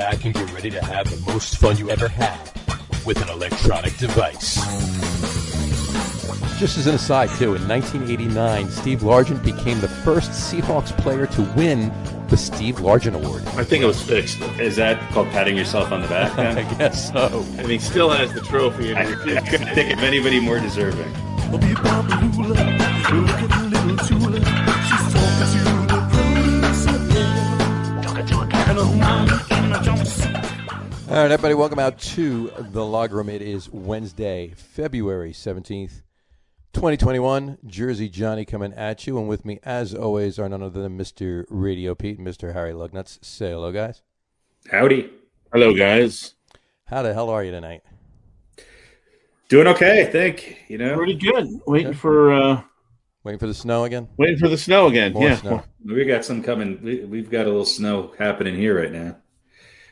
back and get ready to have the most fun you ever had with an electronic device. Just as an aside, too, in 1989, Steve Largent became the first Seahawks player to win the Steve Largent Award. I think it was fixed. Is that called patting yourself on the back? I guess so. And he still has the trophy. I, And I couldn't think of anybody more deserving. All right, everybody, welcome out to the log room. It is Wednesday, February 17th, 2021. Jersey Johnny coming at you. And with me, as always, are none other than Mr. Radio Pete and Mr. Harry Lugnuts. Say hello, guys. Howdy. Hello, guys. How the hell are you tonight? Doing okay, I think. You know, Pretty good. Waiting for uh, Waiting for the snow again? waiting for the snow again. More yeah. snow. we got some coming. We, we've got a little snow happening here right now.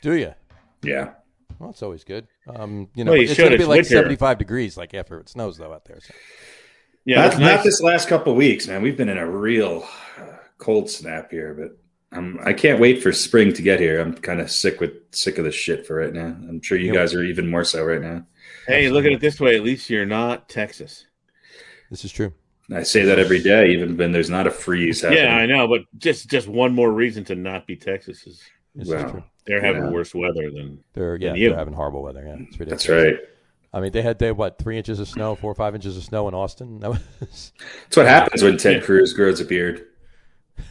Do you? Yeah. Well, it's always good. Um, you know, Well, you it's should. going to be It's like winter. 75 degrees, like after it snows, though, out there. So. Yeah. not, it's not this last couple of weeks, man. We've been in a real uh, cold snap here, but I'm, I can't wait for spring to get here. I'm kind of sick with sick of this shit for right now. I'm sure you Yeah. guys are even more so right now. Hey, look at it this way. At least you're not Texas. This is true. I say that every day, even when there's not a freeze happening. Yeah, I know, but just just one more reason to not be Texas is This Wow. is true. They're having Yeah. worse weather than They're yeah, you. they're having horrible weather. Yeah, it's ridiculous. That's right. I mean, they had they what three inches of snow, four or five inches of snow in Austin. That was That's what happens when Ted Cruz grows a beard.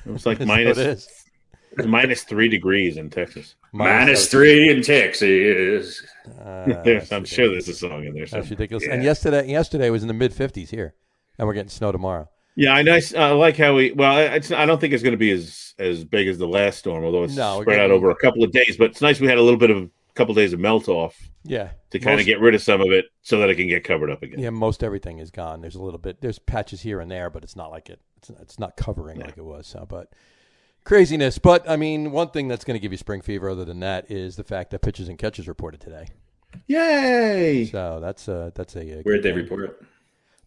it was like minus what it is. it was minus three degrees in Texas. Minus three in Texas. Uh, There's, I'm sure there's a song in there. That's ridiculous. Yeah. And yesterday, yesterday was in the mid 50s here, and we're getting snow tomorrow. Yeah, I nice. I like how we. Well, it's. I don't think it's going to be as as big as the last storm, although it's No, we're spread out over a couple of days. But it's nice we had a little bit of a couple of days of melt off Yeah, to kind Most- of get rid of some of it, so that it can get covered up again. Yeah, most everything is gone. There's a little bit. There's patches here and there, but it's not like it. It's, it's not covering Yeah. like it was. So, but craziness. But I mean, one thing that's going to give you spring fever, other than that, is the fact that pitches and catches reported today. Yay! So that's a that's a. uh, Where'd they good thing.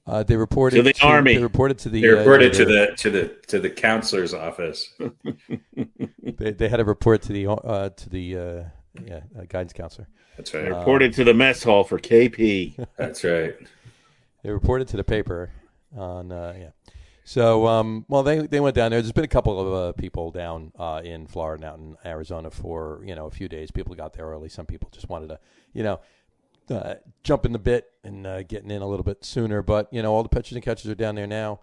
Report? Uh, they reported To the Army. They reported to the. They reported uh, to the to the to the counselor's office. They, they had a report to the uh, to the uh, yeah uh, guidance counselor. That's right. Reported to the mess hall for KP. That's right. They reported to the paper on uh, yeah. So um, well, they they went down there. There's been a couple of uh, people down uh, in Florida, and out in Arizona for you know a few days. People got there early. Some people just wanted to you know uh, jump in the bit and uh, getting in a little bit sooner. But you know all the pitchers and catchers are down there now.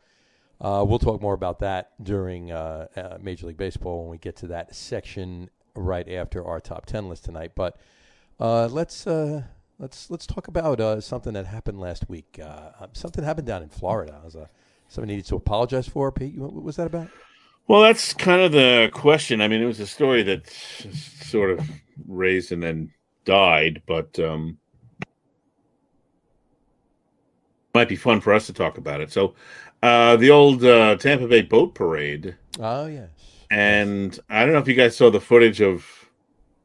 Uh, we'll talk more about that during uh, uh, Major League Baseball when we get to that section right after our top ten list tonight. But uh, let's let's let's talk about something that happened last week. Uh, something happened down in Florida. Was something needed to apologize for. Pete, what what was that about? Well, that's kind of the question. I mean, it was a story that sort of raised and then died, but um, might be fun for us to talk about it. So, uh, the old uh, Tampa Bay boat parade, Oh yes. and I don't know if you guys saw the footage of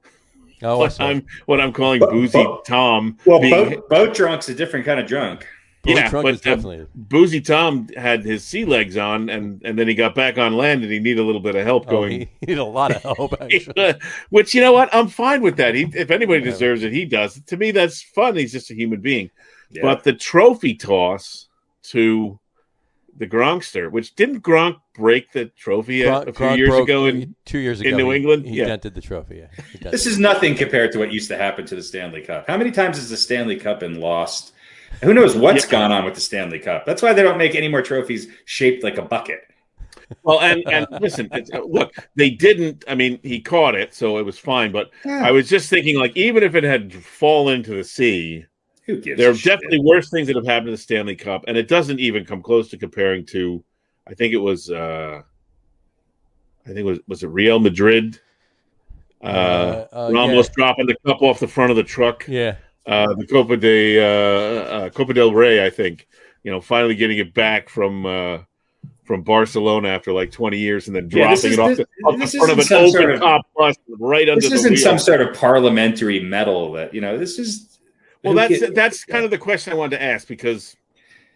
Oh, what, I'm, what I'm calling Bo- Boozy bo- Tom. Well, being- boat, boat drunk's a different kind of drunk. Blue yeah, but is uh, definitely. Boozy Tom had his sea legs on, and and then he got back on land, and he needed a little bit of help Oh, going. he, he need a lot of help. Actually. Which you know what, I'm fine with that. He, if anybody Yeah. deserves it, he does. To me, that's fun. He's just a human being. Yeah. But the trophy toss to the Gronkster, which didn't Gronk break the trophy a, Gronk- a few Gronk years ago? In, two years ago in New he- England? he Yeah. dented the trophy. Yeah, this is nothing compared to what used to happen to the Stanley Cup. How many times has the Stanley Cup been lost? Who knows what's Yeah. gone on with the Stanley Cup? That's why they don't make any more trophies shaped like a bucket. well, and and listen, it's, uh, look, they didn't. I mean, he caught it, so it was fine. But I was just thinking, like, even if it had fallen into the sea, Who gives there a are shit? definitely worse things that have happened to the Stanley Cup, and it doesn't even come close to comparing to. I think it was. uh I think it was was it Real Madrid. Uh, Uh, uh, Ramos dropping the cup off the front of the truck. yeah. Uh, the Copa de uh, uh, Copa del Rey, I think. You know, finally getting it back from uh, from Barcelona after like twenty years, and then Yeah, dropping this is- it off this- the, off the front of an open sort of- top bus right under This isn't wheel. some sort of parliamentary medal that you know. This is well, that's gi- that's kind of the question I wanted to ask because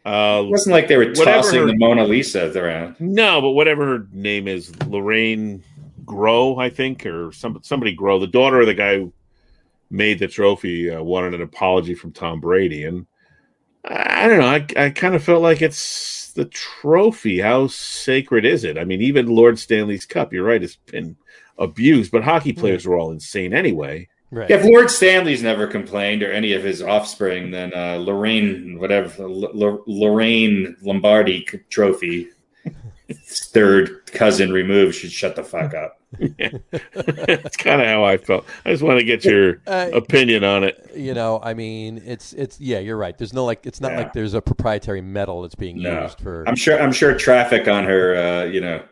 uh, It wasn't like they were tossing her- the Mona Lisa around. No, but whatever her name is, Lorraine Grow, I think, or some somebody Grow, the daughter of the guy who made the trophy, uh, wanted an apology from Tom Brady, and I, I don't know. I I kind of felt like it's the trophy. How sacred is it? I mean, even Lord Stanley's Cup. You're right. It's been abused, but hockey players were all insane anyway. Right. Yeah, if Lord Stanley's never complained or any of his offspring, then uh, Lorraine, whatever, L- Lorraine Lombardi c- trophy, third cousin removed, should shut the fuck up. That's kind of how I felt. I just want to get your Uh, opinion on it. you know, I mean, it's it's yeah, you're right. There's no like, it's not Yeah. like there's a proprietary medal that's being No. used for. I'm sure. I'm sure traffic on her, uh, you know,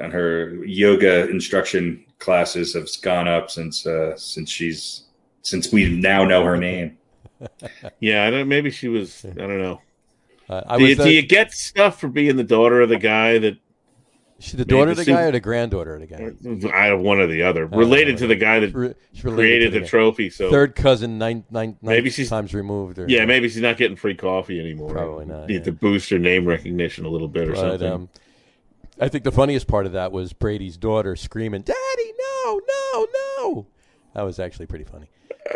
on her yoga instruction classes have gone up since uh, since she's since we now know her name. Yeah, I don't. Maybe she was. I don't know. uh, I do, you, the, do you get stuff for being the daughter of the guy that she the daughter of the the guy suit- or the granddaughter of the guy? I have one or the other, Oh, related to the guy that re- created to the trophy? So Third cousin, nine, nine, nine Maybe she's- times removed. Or, yeah, maybe she's not getting free coffee anymore. Probably not, Need yeah. to boost her name recognition a little bit or But something. um, I think the funniest part of that was Brady's daughter screaming, "Daddy, no, no, no!" That was actually pretty funny.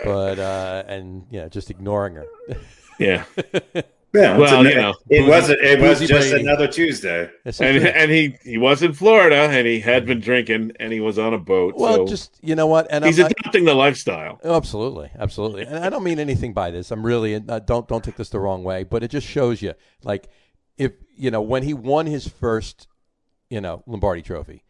But uh, and yeah, just ignoring her. yeah, Yeah, Well, it's you know, it Boozy- wasn't. It was just Brady. another Tuesday. And and he he was in Florida and he had been drinking and he was on a boat. well, so just you know what, and he's I'm not, adopting the lifestyle. Oh, absolutely, absolutely. And I don't mean anything by this. I'm really uh, don't don't take this the wrong way, but it just shows you, like, if you know when he won his first, you know, Lombardi Trophy,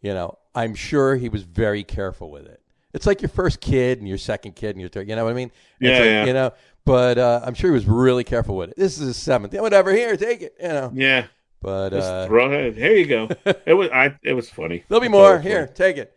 you know, I'm sure he was very careful with it. It's like your first kid and your second kid and your third. You know what I mean? Yeah, like, yeah. You know, but uh, I'm sure he was really careful with it. This is his seventh. Yeah, whatever. Here, take it. You know, Yeah, but just uh, throw it. Here you go. It was I. It was funny. There'll be I thought it more. Here, funny. take it.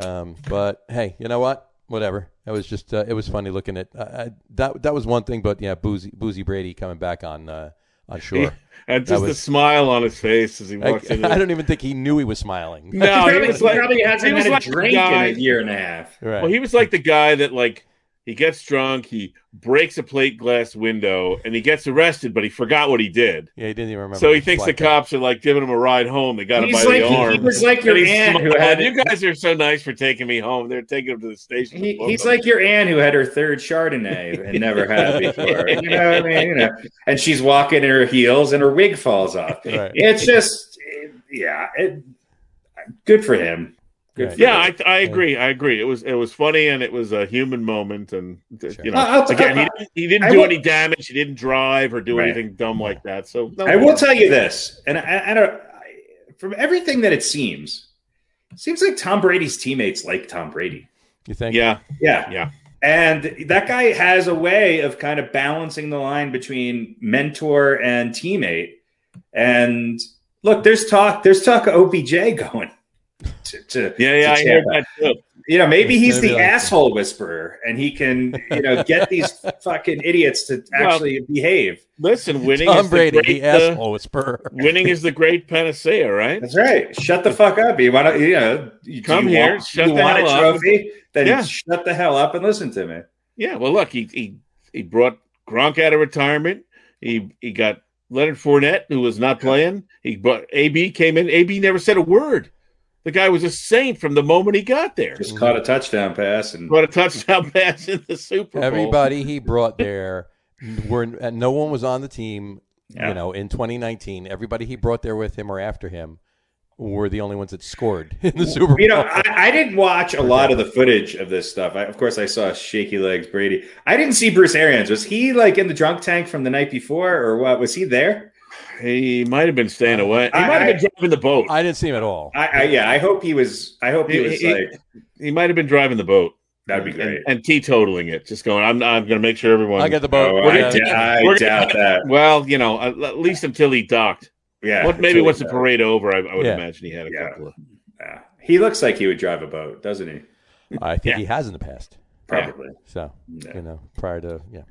Um, but hey, you know what? Whatever. It was just uh, it was funny looking at uh, I, that. That was one thing, but yeah, Boozy Boozy Brady coming back on uh, on shore. And That just the smile on his face as he I, walks in. I don't even think he knew he was smiling. No, he he was like he probably hasn't he was had like a drink guy- in a year and a half. Right. Well, he was like the guy that like he gets drunk, he breaks a plate glass window, and he gets arrested, but he forgot what he did. yeah, he didn't even remember. So he thinks the flight cops are like giving him a ride home. They got him by like the arm. he was like your And he's aunt who had. You guys are so nice for taking me home. They're taking him to the station. He, he's like your aunt who had her third Chardonnay and never had before. You know what I mean? You know, and she's walking in her heels and her wig falls off. Right. It's just, yeah, it, good for him. Good Yeah. I, I agree. I agree. It was it was funny and it was a human moment. And uh, Sure. you know, I'll- I'll- again, he didn't, he didn't I do will- any damage. He didn't drive or do Right. anything dumb like that. So no I will tell you this, and I, I don't. I, from everything that it seems, it seems like Tom Brady's teammates like Tom Brady. You think? Yeah, Yeah, yeah. And that guy has a way of kind of balancing the line between mentor and teammate. And look, there's talk. There's talk of OBJ going. To, to, Yeah, yeah, to I heard that too. You know, maybe he's the like- asshole whisperer, and he can, you know, get these fucking idiots to actually behave. Listen, winning Tom is Brady, the the great, uh, asshole whisperer. winning is the great panacea, right? That's right. Shut the fuck up. You want to, you know, you, Come you here, Want, shut you the want hell a up. trophy? Then Yeah. shut the hell up and listen to me. Yeah. Well, look, he he he brought Gronk out of retirement. He he got Leonard Fournette, who was not playing. He brought AB came in. AB never said a word. The guy was a saint from the moment he got there. Just caught a touchdown pass and Brought a touchdown pass in the Super Bowl. Everybody he brought there were and no one was on the team. Yeah. You know, in 2019, everybody he brought there with him or after him were the only ones that scored in the Super Bowl. You know, I, I didn't watch a lot of the footage of this stuff. I, of course, I saw shaky legs Brady. I didn't see Bruce Arians. Was he like in the drunk tank from the night before, or what? Was he there? He might have been staying away. He I- might have been driving the boat. I didn't see him at all. I, I yeah, I hope he was. I hope he He- was he- like He might have been driving the boat. that'd be and, great. and teetotaling it, just going. I'm I'm going to make sure everyone. I got the boat. Oh, I, gonna- d- I we're doubt that. well, you know, at at least until he docked. Yeah, What, maybe once the parade over, I, I would Yeah. imagine he had a Yeah. couple of. Yeah. He looks like he would drive a boat, doesn't he? I think Yeah. he has in the past. Probably. So Yeah. you know, prior to yeah.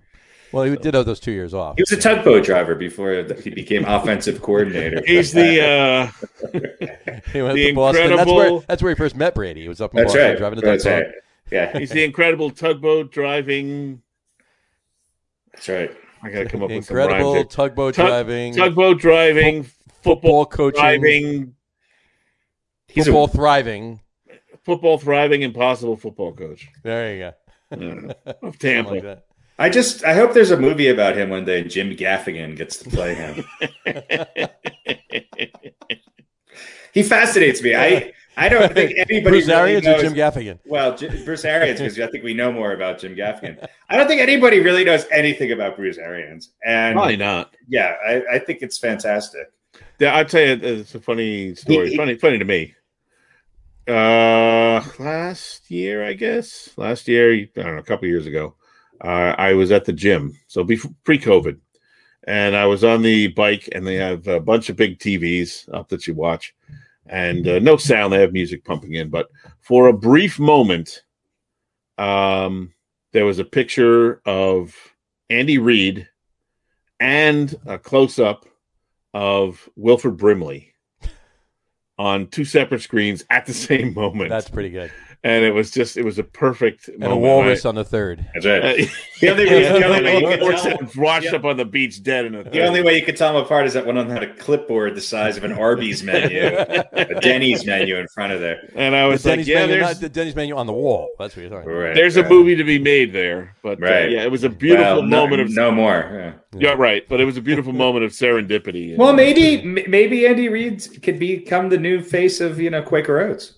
Well, he did have those two years off. He was a tugboat driver before he became offensive coordinator. He's the uh, He went the to Boston. That's where incredible- that's where he first met Brady. He was up in That's Boston right. driving a That's tugboat. right. Yeah, he's the incredible tugboat driving. that's right. I got to come up with some Incredible tugboat Tug- driving. Tugboat driving, football football coaching, driving. He's football a thriving. football thriving, impossible football coach There you go. Yeah. of Something Tampa. like that. I just I hope there's a movie about him one day. Jim Gaffigan gets to play him. he fascinates me. I I don't think anybody Bruce really Arians or knows- Jim Gaffigan? Well, J- Bruce Arians, because I think we know more about Jim Gaffigan. I don't think anybody really knows anything about Bruce Arians, and Probably not. yeah, I, I think it's fantastic. Yeah, I'll tell you, it's a funny story. He- he- funny, funny to me. Uh, last year, I guess. Last year, I don't know, a couple years ago, uh, I was at the gym. So before pre-COVID, and I was on the bike, and they have a bunch of big TVs up that you watch, and uh, no sound. They have music pumping in, but for a brief moment, um, there was a picture of Andy Reid and a close-up of Wilford Brimley on two separate screens at the same moment. That's pretty good. And it was just it was a perfect And a moment. walrus on the third. That's right. I- The only, reason, the only way you could course, tell, it washed Yeah. up on the beach dead in a the only way you could tell them apart is that one of them had a clipboard the size of an Arby's menu, a Denny's menu in front of there. and I The was like, Denny's, yeah, menu, there's not the Denny's menu on the wall. That's what you're talking about. Right. there's a movie to be made there, but uh, yeah, it was a beautiful Well, no- moment of no more. Yeah. yeah, right, but it was a beautiful moment of serendipity. Well, maybe maybe Andy Reid could become the new face of you know Quaker Oats.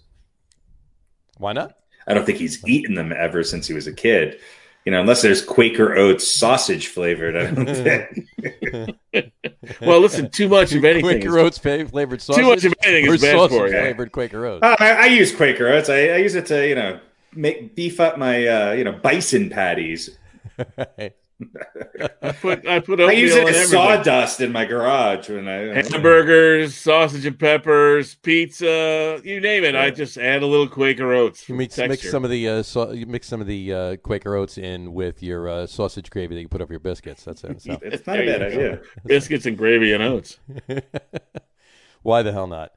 Why not? I don't think he's eaten them ever since he was a kid. You know, unless there's Quaker Oats sausage flavored. I don't think. well, listen, too much of anything. Quaker is- Oats flavored sausage. Too much of anything is bad for you. flavored Quaker Oats. Uh, I, I use Quaker Oats. I, I use it to you know make beef up my uh, you know bison patties. I put I put I use it as sawdust in my garage when I Hamburgers, sausage and peppers, pizza, you name it. I just add a little Quaker Oats. You mix, mix some of the uh, so, you mix some of the uh, Quaker Oats in with your uh, sausage gravy that you put over your biscuits. That's it. So. It's not a bad idea. biscuits and gravy and oats. Why the hell not?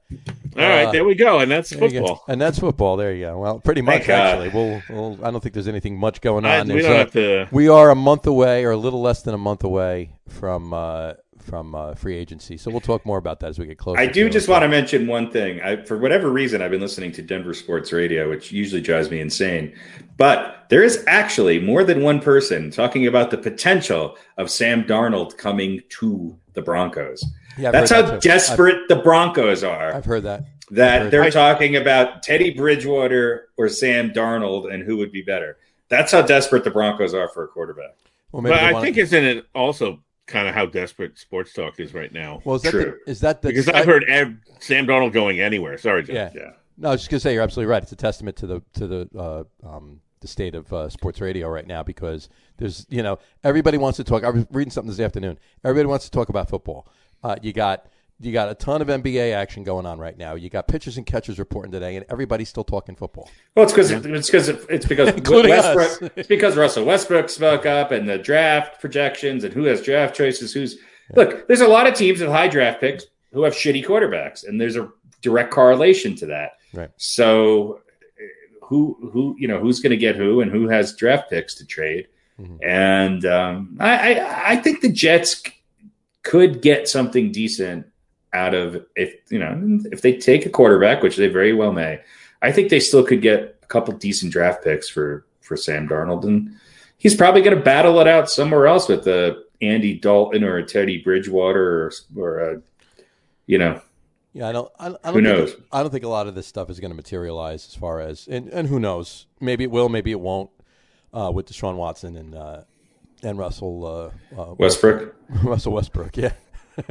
All right, Uh, there we go, and that's There you go. football. and that's football. There you go. Well, pretty much Thank actually. We'll, we'll. I don't think there's anything much going I- on. we don't uh, have to. we are a month away, or a little less than a month away from uh, from uh, free agency. So we'll talk more about that as we get closer. I do just want to mention one thing. I, for whatever reason, I've been listening to Denver Sports Radio, which usually drives me insane. But there is actually more than one person talking about the potential of Sam Darnold coming to the Broncos. Yeah, I've That's how that too. desperate the Broncos are. I've, I've heard that. that I've they're heard- talking about Teddy Bridgewater or Sam Darnold and who would be better. That's how desperate the Broncos are for a quarterback. Well, maybe But I wanna- think isn't it also kind of how desperate sports talk is right now? Well, is that True. the, is that the, Because I've heard ev- Sam Darnold going anywhere. Sorry, Jeff. Yeah. Yeah. No, I was just gonna say you're absolutely right. It's a testament to the to the uh, um, the state of uh, sports radio right now because there's you know everybody wants to talk. I was reading something this afternoon. Everybody wants to talk about football. Uh, you got you got a ton of NBA action going on right now. You got pitchers and catchers reporting today, and everybody's still talking football. Well, it's because it's because it's because Westbrook. it's because Russell Westbrook spoke up and the draft projections and who has draft choices. Who's look? There's a lot of teams with high draft picks who have shitty quarterbacks, and there's a direct correlation to that. Right. So, who who you know who's going to get who and who has draft picks to trade? Mhm. And um, I, I I think the Jets could get something decent out of if you know if they take a quarterback, which they very well may. I think they still could get a couple decent draft picks for for Sam Darnold, and he's probably going to battle it out somewhere else with a Andy Dalton or a Teddy Bridgewater or or a you know Yeah, I don't. I, I don't Who think, knows? I don't think a lot of this stuff is going to materialize as far as and, and who knows? Maybe it will. Maybe it won't. Uh, with Deshaun Watson and uh, and Russell uh, uh, Westbrook. Russell Westbrook. Yeah,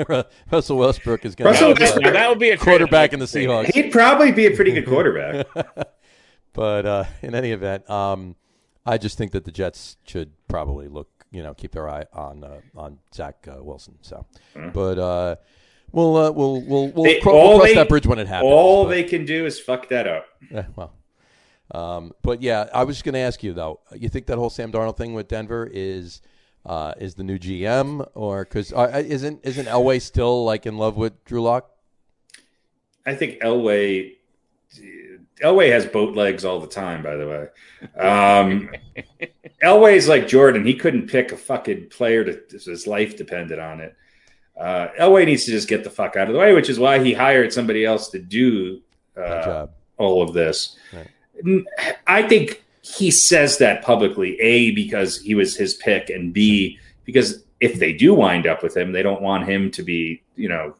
Russell Westbrook is going to That would, be, that would be a quarterback in the. Seahawks. He'd probably be a pretty good quarterback. But uh, in any event, um, I just think that the Jets should probably look, you know, keep their eye on uh, on Zach uh, Wilson. So, but uh, we'll uh, we'll we'll we'll, They- cro- we'll cross they- that bridge when it happens. All but- they can do is fuck that up. Eh, well, um, but yeah, I was just going to ask you though. You think that whole Sam Darnold thing with Denver is uh, is the new GM, or because uh, isn't isn't Elway still like in love with Drew Lock? I think Elway Elway has boat legs all the time, by the way. Um, Elway's like Jordan. He couldn't pick a fucking player to his life depended on it. Uh, Elway needs to just get the fuck out of the way, which is why he hired somebody else to do uh, job. all of this. Right. I think he says that publicly, A, because he was his pick, and B, because if they do wind up with him, they don't want him to be, you know,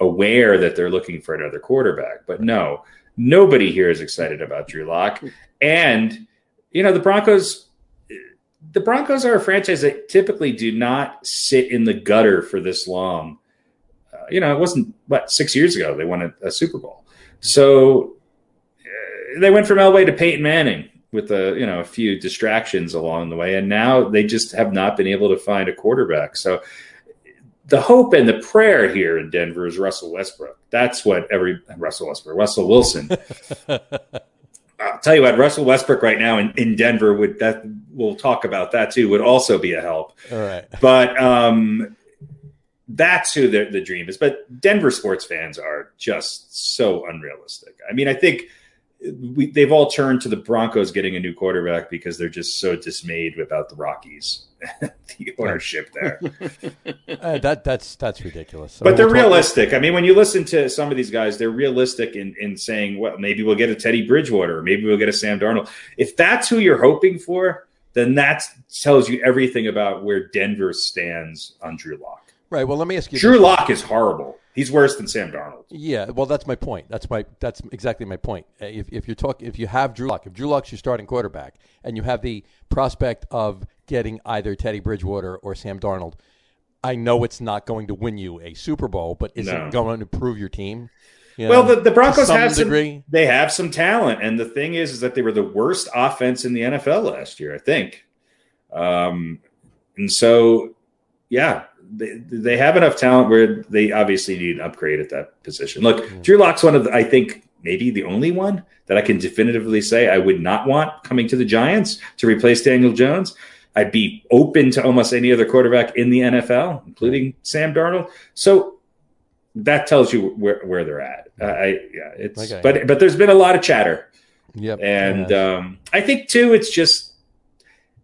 aware that they're looking for another quarterback. But no, nobody here is excited about Drew Lock. And, you know, the Broncos the Broncos are a franchise that typically do not sit in the gutter for this long. Uh, you know, it wasn't what six years ago they won a, a Super Bowl, so they went from Elway to Peyton Manning with a you know a few distractions along the way, and now they just have not been able to find a quarterback. So the hope and the prayer here in Denver is Russell Westbrook. That's what every Russell Westbrook, Russell Wilson. I'll tell you what, Russell Westbrook right now in, in Denver would that we'll talk about that too would also be a help. All right, but um, that's who the, the dream is. But Denver sports fans are just so unrealistic. I mean, I think we, they've all turned to the Broncos getting a new quarterback because they're just so dismayed about the Rockies, the ownership there. uh, that that's that's ridiculous. So but they're we'll talk- realistic. I mean, when you listen to some of these guys, they're realistic in, in saying, well, maybe we'll get a Teddy Bridgewater, or maybe we'll get a Sam Darnold. If that's who you're hoping for, then that tells you everything about where Denver stands on Drew Lock. Right. Well, let me ask you. Drew. Lock is horrible. He's worse than Sam Darnold. Yeah, well, that's my point. That's my that's exactly my point. If, if you're talking, if you have Drew Lock, if Drew Lock's your starting quarterback, and you have the prospect of getting either Teddy Bridgewater or Sam Darnold, I know it's not going to win you a Super Bowl, but is No. it going to improve your team? You Well, know, the, the Broncos some have some, they have some talent, and the thing is, is that they were the worst offense in the NFL last year, I think. Um, and so, yeah, they, they have enough talent where they obviously need an upgrade at that position. Look, Mm. Drew Lock's one of the, I think maybe the only one that I can definitively say I would not want coming to the Giants to replace Daniel Jones. I'd be open to almost any other quarterback in the NFL, including Sam Darnold. So that tells you where, where they're at. Uh, I yeah, it's Okay. but but there's been a lot of chatter, Yep. and Yeah. um, I think too it's just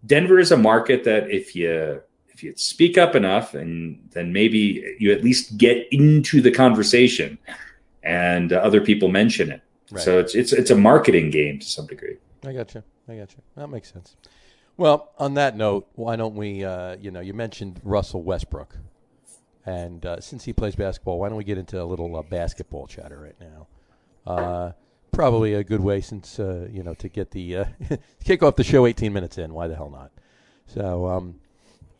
Denver is a market that if you if you speak up enough and then maybe you at least get into the conversation and uh, other people mention it. Right. So it's it's it's a marketing game to some degree. I got you. I got you. That makes sense. Well, on that note, why don't we? Uh, you know, you mentioned Russell Westbrook, and uh, since he plays basketball, why don't we get into a little uh, basketball chatter right now? Uh, probably a good way, since uh, you know, to get the uh, kick off the show 18 minutes in. Why the hell not? So um,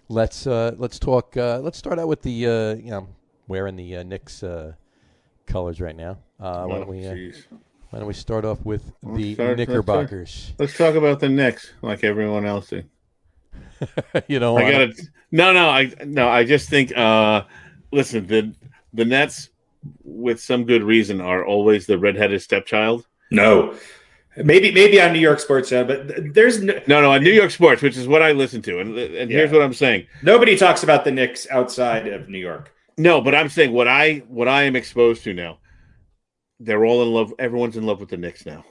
let's uh, let's talk. Uh, let's start out with the uh, you know wearing the uh, Knicks uh, colors right now. Uh, why don't we? Uh, Oh, why don't we start off with Let's the start- let's start. Knickerbockers? Let's talk about the Knicks, like everyone else did. you know, I got to No, no, I no, I just think. uh Listen, the the Nets, with some good reason, are always the redheaded stepchild. No, maybe maybe on New York sports, uh, but there's no, No, no, on New York sports, which is what I listen to, and and here's what I'm saying. nobody talks about the Knicks outside of New York. No, but I'm saying what I what I am exposed to now. They're all in love. Everyone's in love with the Knicks now.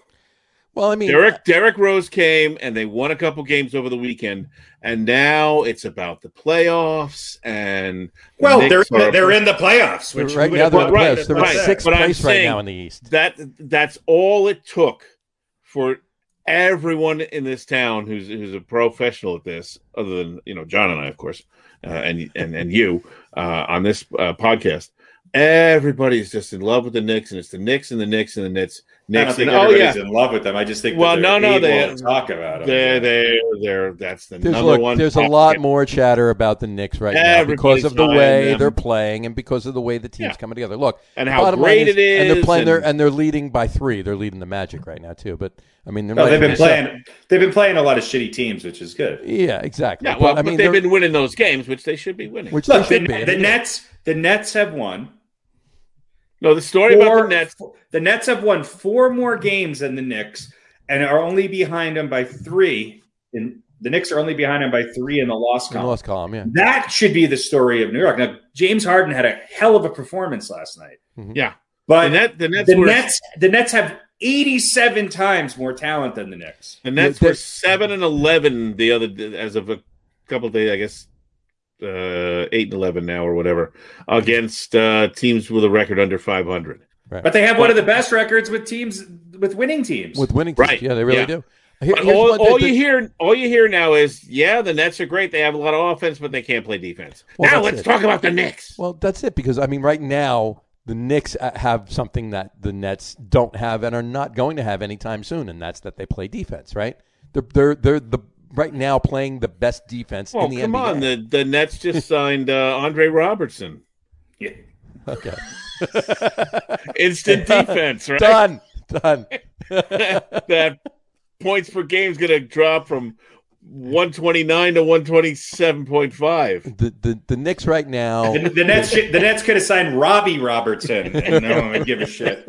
Well, I mean, Derrick Derrick Rose came and they won a couple games over the weekend, and now it's about the playoffs and the Well, they're Knicks are- they're in the playoffs, which right now they're have in the playoffs. They're right, in sixth place right now in the East. that that's all it took for everyone in this town who's who's a professional at this, other than you know John and I, of course, uh, and and and you uh, on this uh, podcast. Everybody's just in love with the Knicks, and it's the Knicks and the Knicks and the Knicks. I Knicks think and, oh yeah, in love with them. I just think Well, that they're no, no, able they- to talk about them. they're they're they're that's the There's, number look, one. there's a topic. lot more chatter about the Knicks right now because of the way them. they're playing and because of the way the team's Yeah. coming together. Look, and how bottom line great it is, and they're playing there, and- and they're leading by three. They're leading the Magic right now too. But I mean, there No, they've been some- playing. They've been playing a lot of shitty teams, which is good. Yeah, exactly. yeah, well, but, I but mean, they've been winning those games, which they should be winning. which Look, they the, should be. the Nets. The Nets have won. No, the story about the Nets. the Nets have won four more games than the Knicks, and are only behind them by three. And the Knicks are only behind them by three in the loss in the column. lost column. Yeah, That should be the story of New York. Now, James Harden had a hell of a performance last night, mm-hmm. Yeah, but the, Net, the Nets the were Nets, the Nets have 87 times more talent than the Knicks. the Nets Yeah, were seven and eleven the other as of a couple of days, I guess. Uh, eight and eleven now, or whatever, against uh, teams with a record under five hundred. Right. But they have one of the best records with teams with winning teams. with winning teams. Right. Yeah, they really Yeah. do. Here- all, all the- you hear, all you hear now is, yeah, the Nets are great. They have a lot of offense, but they can't play defense. Well, now let's it. talk about the Knicks. Well, that's it because I mean, right now the Knicks uh, have something that the Nets don't have and are not going to have anytime soon, and that's that they play defense. Right? They're they're they're the right now playing the best defense Oh, in the come NBA. on. The the Nets just signed uh, Andre Roberson. Yeah. okay, Instant defense, right? done, done. that points per game is going to drop from 129 to 127.5. The the the Knicks right now. The, the Nets, the Nets could have signed Robbie Robertson, and no one would give a shit.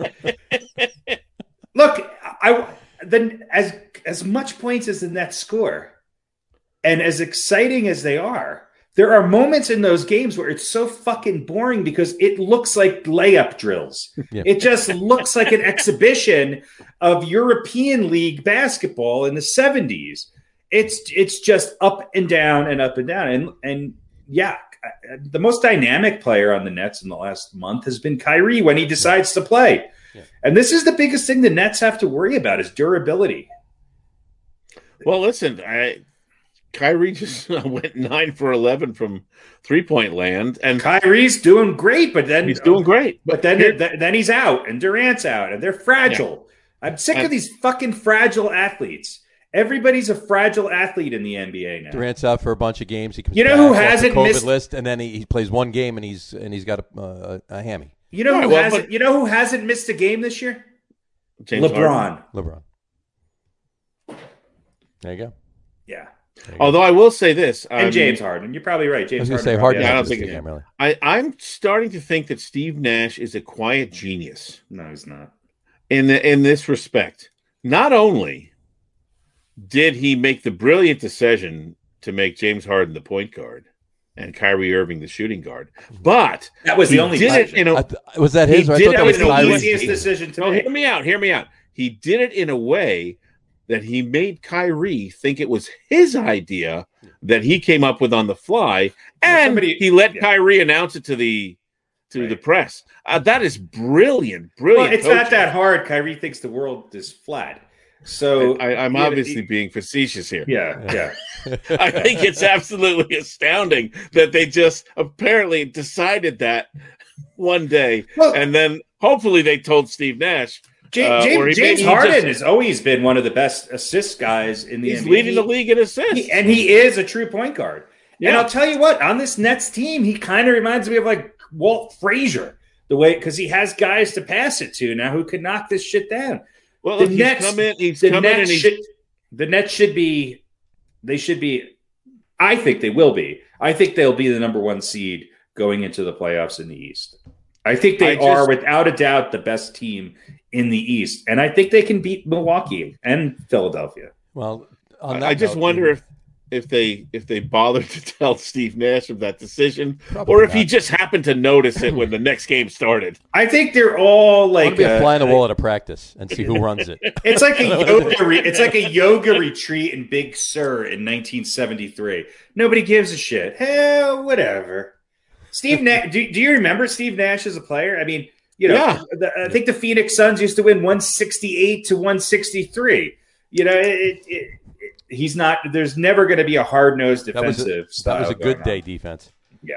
Look, I then as as much points as the Nets score, and as exciting as they are, there are moments in those games where it's so fucking boring because it looks like layup drills. Yeah. It just looks like an exhibition of European League basketball in the seventies. It's it's just up and down and up and down, and and yeah, the most dynamic player on the Nets in the last month has been Kyrie when he decides to play. Yeah. And this is the biggest thing the Nets have to worry about is durability. Well, listen, I Kyrie just went 9 for 11 from three-point land and Kyrie's doing great, but then he's doing great. But then Here- then he's out and Durant's out and they're fragile. I'm sick of these fucking fragile athletes. Everybody's a fragile athlete in the NBA now. Durant's out for a bunch of games. He comes You know back who hasn't COVID missed- list, and then he, he plays one game, and he's and he's got a, uh, a hammy. You know Right, who well, hasn't but- you know who hasn't missed a game this year? James LeBron. Harden. LeBron. There you go. Yeah. Although I will say this, And um, James Harden. You're probably right. I James was going to say Harden. Harden. probably I don't think missed a game, really. I, I'm starting to think that Steve Nash is a quiet genius No, he's not. in the, in this respect. Not only did he make the brilliant decision to make James Harden the point guard and Kyrie Irving the shooting guard, but That was the only did it in a I th- was that He his? I did thought it that was in the easiest decision to No, make. hear me out. Hear me out. He did it in a way that he made Kyrie think it was his idea that he came up with on the fly, and Somebody- he let yeah. Kyrie announce it to the to Right. the press. Uh, that is brilliant, brilliant. Well, it's not that hard. Kyrie thinks the world is flat. So I, I'm obviously he- being facetious here. yeah, yeah. I think it's absolutely astounding that they just apparently decided that one day, Well, and then hopefully they told Steve Nash. James, uh, James, James Harden just- has always been one of the best assist guys in the He's NBA. leading the league in assists. And he is a true point guard. And I'll tell you what, on this Nets team, he kind of reminds me of like Walt Frazier, the way because he has guys to pass it to now who could knock this shit down. Well, The Nets- come in. He's The come in Nets and he's should the Nets should be they should be I think they will be. I think they'll be the number one seed going into the playoffs in the East. I think they I just- are without a doubt the best team in the East. And I think they can beat Milwaukee and Philadelphia. Well, on I, that I just note, wonder if if they if they bothered to tell Steve Nash of that decision, Probably or if he just happened to notice it when the next game started. I think they're all like want to be a uh, fly on the wall at a practice and see who runs it. It's like a yoga. Re- it's like a yoga retreat in Big Sur in 1973. Nobody gives a shit. Hell, whatever. Steve Nash. Do, do you remember Steve Nash as a player? I mean, you know, Yeah. the, I think the Phoenix Suns used to win 168 to 163. You know, it, it, it, he's not. There's never going to be a hard nosed That was a- defensive. That was a going good on. day defense. Yeah.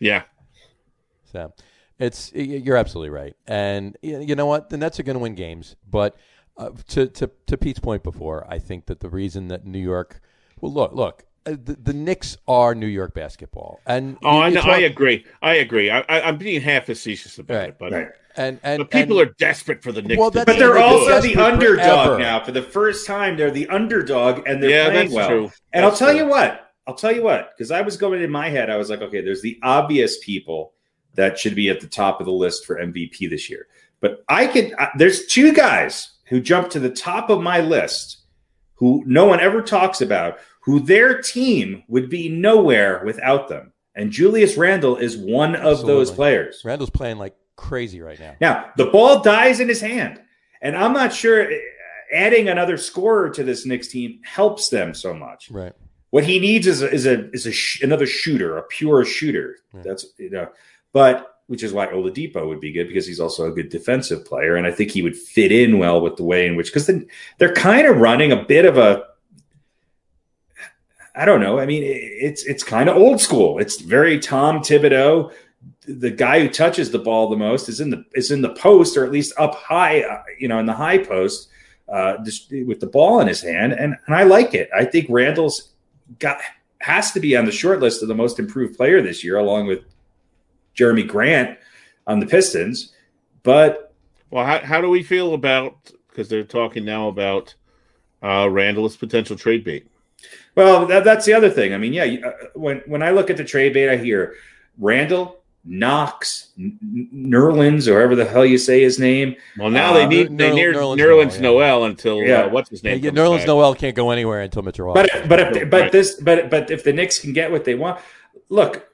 Yeah, So it's you're absolutely right, and you know what? The Nets are going to win games, but uh, to to to Pete's point before, I think that the reason that New York, well, look, look, the, the Knicks are New York basketball, and oh, I you know, talk- I agree. I agree. I, I, I'm being half facetious about Right, it, but Right. and and but people and, are desperate for the Knicks. Well, But they're beat They've been also the underdog forever. now. For the first time, they're the underdog, and they're yeah, playing that's well. true. And That's I'll tell true. you what. I'll tell you what, because I was going in my head, I was like, okay, there's the obvious people that should be at the top of the list for MVP this year. But I could, uh, there's two guys who jump to the top of my list who no one ever talks about, who their team would be nowhere without them. And Julius Randle is one of those players. Randle's playing like crazy right now. Now, the ball dies in his hand. And I'm not sure uh, adding another scorer to this Knicks team helps them so much. Right. What he needs is a, is a is a sh- another shooter, a pure shooter. Yeah. That's you know, but which is why Oladipo would be good because he's also a good defensive player, and I think he would fit in well with the way in which because they're kind of running a bit of a I don't know. I mean, it's it's kind of old school. It's very Tom Thibodeau. The guy who touches the ball the most is in the is in the post or at least up high, uh, you know, in the high post, uh, just with the ball in his hand, and and I like it. I think Randle's got has to be on the short list of the most improved player this year, along with Jerami Grant on the Pistons. But well, how how do we feel about because they're talking now about uh, Randle's potential trade bait? Well, that, that's the other thing. I mean, yeah, uh, when when I look at the trade bait, I hear Randle, Knox, Nerlens, or whatever the hell you say his name. Well, now uh, they need they need Nerlens, Nerlens Noel, yeah. Noel until uh, yeah. Uh, what's his name? Yeah, Nerlens back. Noel can't go anywhere until Mitchell. But but if, but right. this but but if the Knicks can get what they want, look,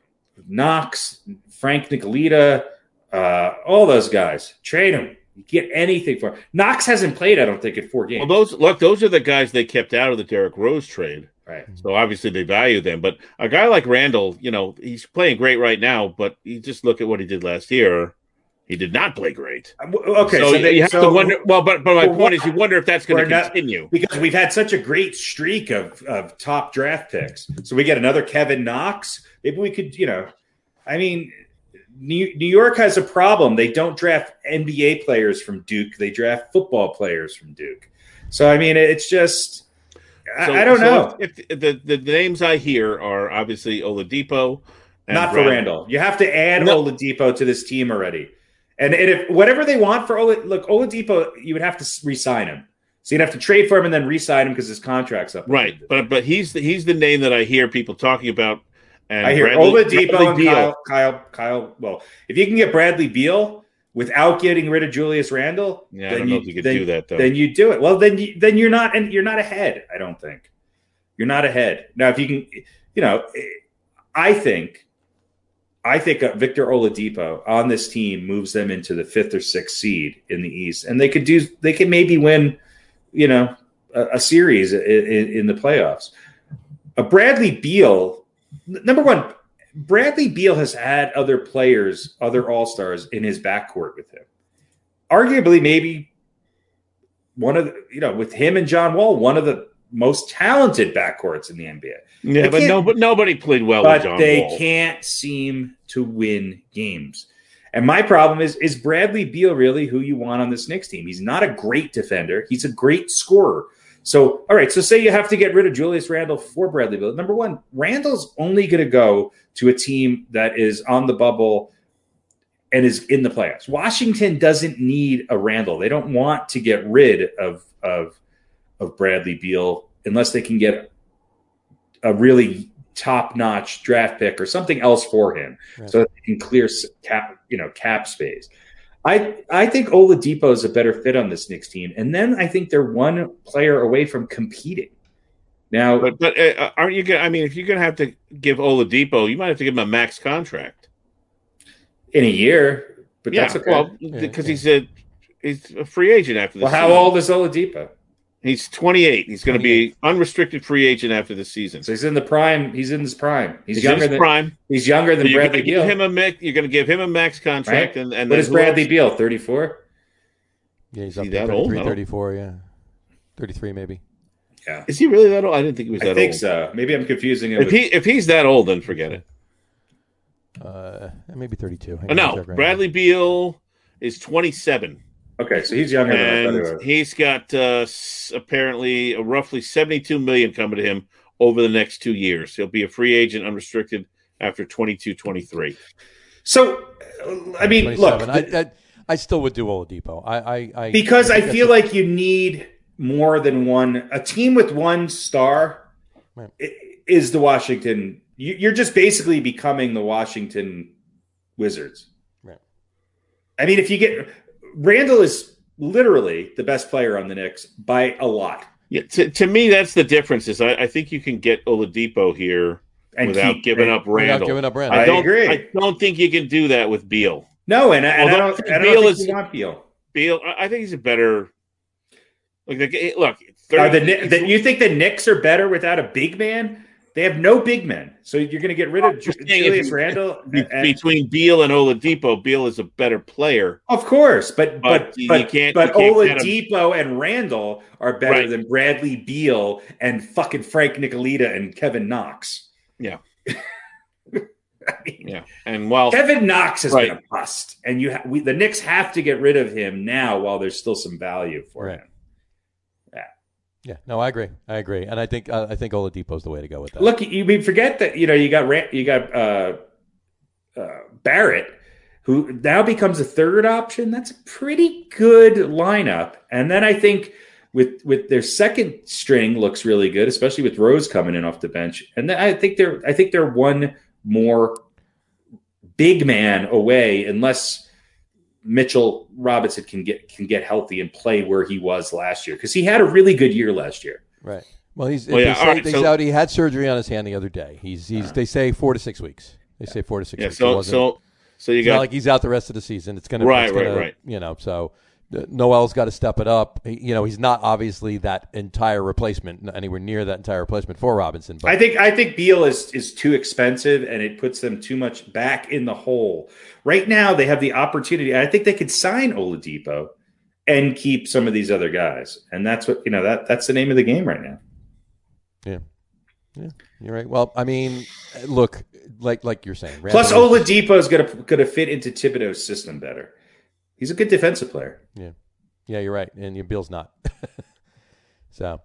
Knox, Frank Ntilikina, uh, all those guys, trade them. Get anything for Knox hasn't played, I don't think, in four games. Well, those look, those are the guys they kept out of the Derrick Rose trade. Right. So obviously they value them. But a guy like Randle, you know, he's playing great right now, but you just look at what he did last year. He did not play great. Uh, okay, so, so they, you have so, to wonder. Well, but but my well, point is, you wonder if that's going to continue because we've had such a great streak of of top draft picks. So we get another Kevin Knox. Maybe we could, you know, I mean, New, New York has a problem. They don't draft NBA players from Duke. They draft football players from Duke. So I mean, it's just so, I, don't so know. If, if, the the names I hear are obviously Oladipo, not for Randle. You have to add no. Oladipo to this team already. And, and if whatever they want for Ola, look Oladipo, you would have to re-sign him. So you'd have to trade for him and then re-sign him because his contract's up. Right, but but he's the, he's the name that I hear people talking about. And I hear Bradley, Oladipo Bradley and Kyle, Kyle Kyle. Well, if you can get Bradley Beal, without getting rid of Julius Randle, yeah, I don't you, know if you could then, do that though. Then you do it. Well, then you, then you're not and you're not ahead. I don't think you're not ahead now. If you can, you know, I think, I think uh, Victor Oladipo on this team moves them into the fifth or sixth seed in the East, and they could do. They could maybe win, you know, a, a series in, in, the playoffs. A Bradley Beal, number one, Bradley Beal has had other players, other All Stars in his backcourt with him. Arguably, maybe one of the, you know, with him and John Wall, one of the most talented backcourts in the NBA. Yeah, they but no, but nobody played well. But they Wall. They can't seem to win games. And my problem is, is Bradley Beal really who you want on this Knicks team? He's not a great defender. He's a great scorer. So, all right. So, say you have to get rid of Julius Randle for Bradley Beal. Number one, Randle's only going to go to a team that is on the bubble and is in the playoffs. Washington doesn't need a Randle. They don't want to get rid of of of Bradley Beal unless they can get a really top notch draft pick or something else for him, right. so that they can clear cap you know cap space. I I think Oladipo is a better fit on this Knicks team, and then I think they're one player away from competing. Now, but but uh, aren't you going? I mean, if you're going to have to give Oladipo, you might have to give him a max contract in a year. But yeah, that's okay. well, because yeah. he's a he's a free agent after this. Well, how old is Oladipo? He's 28. He's going to be unrestricted free agent after the season. So he's in the prime. He's in his prime. He's, he's younger than prime. He's younger than so Bradley Beal. Give him a max, you're going to give him a max contract, right? and and what is Bradley Beal? 34. Yeah, he's up to 33, 34. Yeah, 33 maybe. Yeah. Is he really that old? I didn't think he was that old. I think old. so. Maybe I'm confusing him. If with... he if he's that old, then forget it. Uh, maybe 32. Oh, no, Bradley Beal is 27. Okay, so he's younger and than I thought he He's got uh, apparently roughly 72 million coming to him over the next two years. He'll be a free agent, unrestricted after 22, 23. So, I mean, look, I, I, I, still would do Oladipo. I, I, I because I, feel like you need more than one. A team with one star right. is the Washington. You're just basically becoming the Washington Wizards. Right. I mean, if you get Randle is literally the best player on the Knicks by a lot. Yeah, to, to me, that's the difference. Is I, I think you can get Oladipo here and without keep, giving up Randle. Without giving up Randle. I, I don't, agree. I don't think you can do that with Beal. No, and, and I don't, I don't Beal think is, you want Beal. Beal, I think he's a better. Like, look, 30, are the, the you think the Knicks are better without a big man? They have no big men, so you're going to get rid of Ju- Just saying, if Julius you- Randle. Between Beal and Oladipo, Beal is a better player. of course, but But but you- but, can't- but you can't. Oladipo and Randle are better Right. than Bradley Beal and fucking Frank Ntilikina and Kevin Knox. Yeah. I mean, Yeah, and while Kevin Knox has Right. been a bust, and you ha- we, the Knicks have to get rid of him now while there's still some value for Right. him. Yeah, no, I agree. I agree, and I think uh, I think Oladipo's the way to go with that. Look, you mean forget that you know you got you got uh, uh, Barrett, who now becomes a third option. That's a pretty good lineup. And then I think with with their second string looks really good, especially with Rose coming in off the bench. And then I think they're I think they're one more big man away, unless Mitchell Robinson can get can get healthy and play where he was last year because he had a really good year last year. Right. Well, he's Well, they, yeah, say, all right, they so- out he had surgery on his hand the other day. He's he's they say four to six weeks. They say four to six yeah, weeks. So wasn't- so so you it's not got like he's out the rest of the season. It's gonna Right, it's right, gonna, right. You know, so Noel's got to step it up. He- you know, he's not obviously that entire replacement, anywhere near that entire replacement for Robinson. But I think I think Beal is is too expensive and it puts them too much back in the hole. Right now they have the opportunity. I think they could sign Oladipo and keep some of these other guys. And that's what you know, that that's the name of the game right now. Yeah, yeah, you're right. Well, I mean, look, like like you're saying, Plus Oladipo is gonna gonna fit into Thibodeau's system better. He's a good defensive player. Yeah, yeah, you're right, and your Bill's not. so.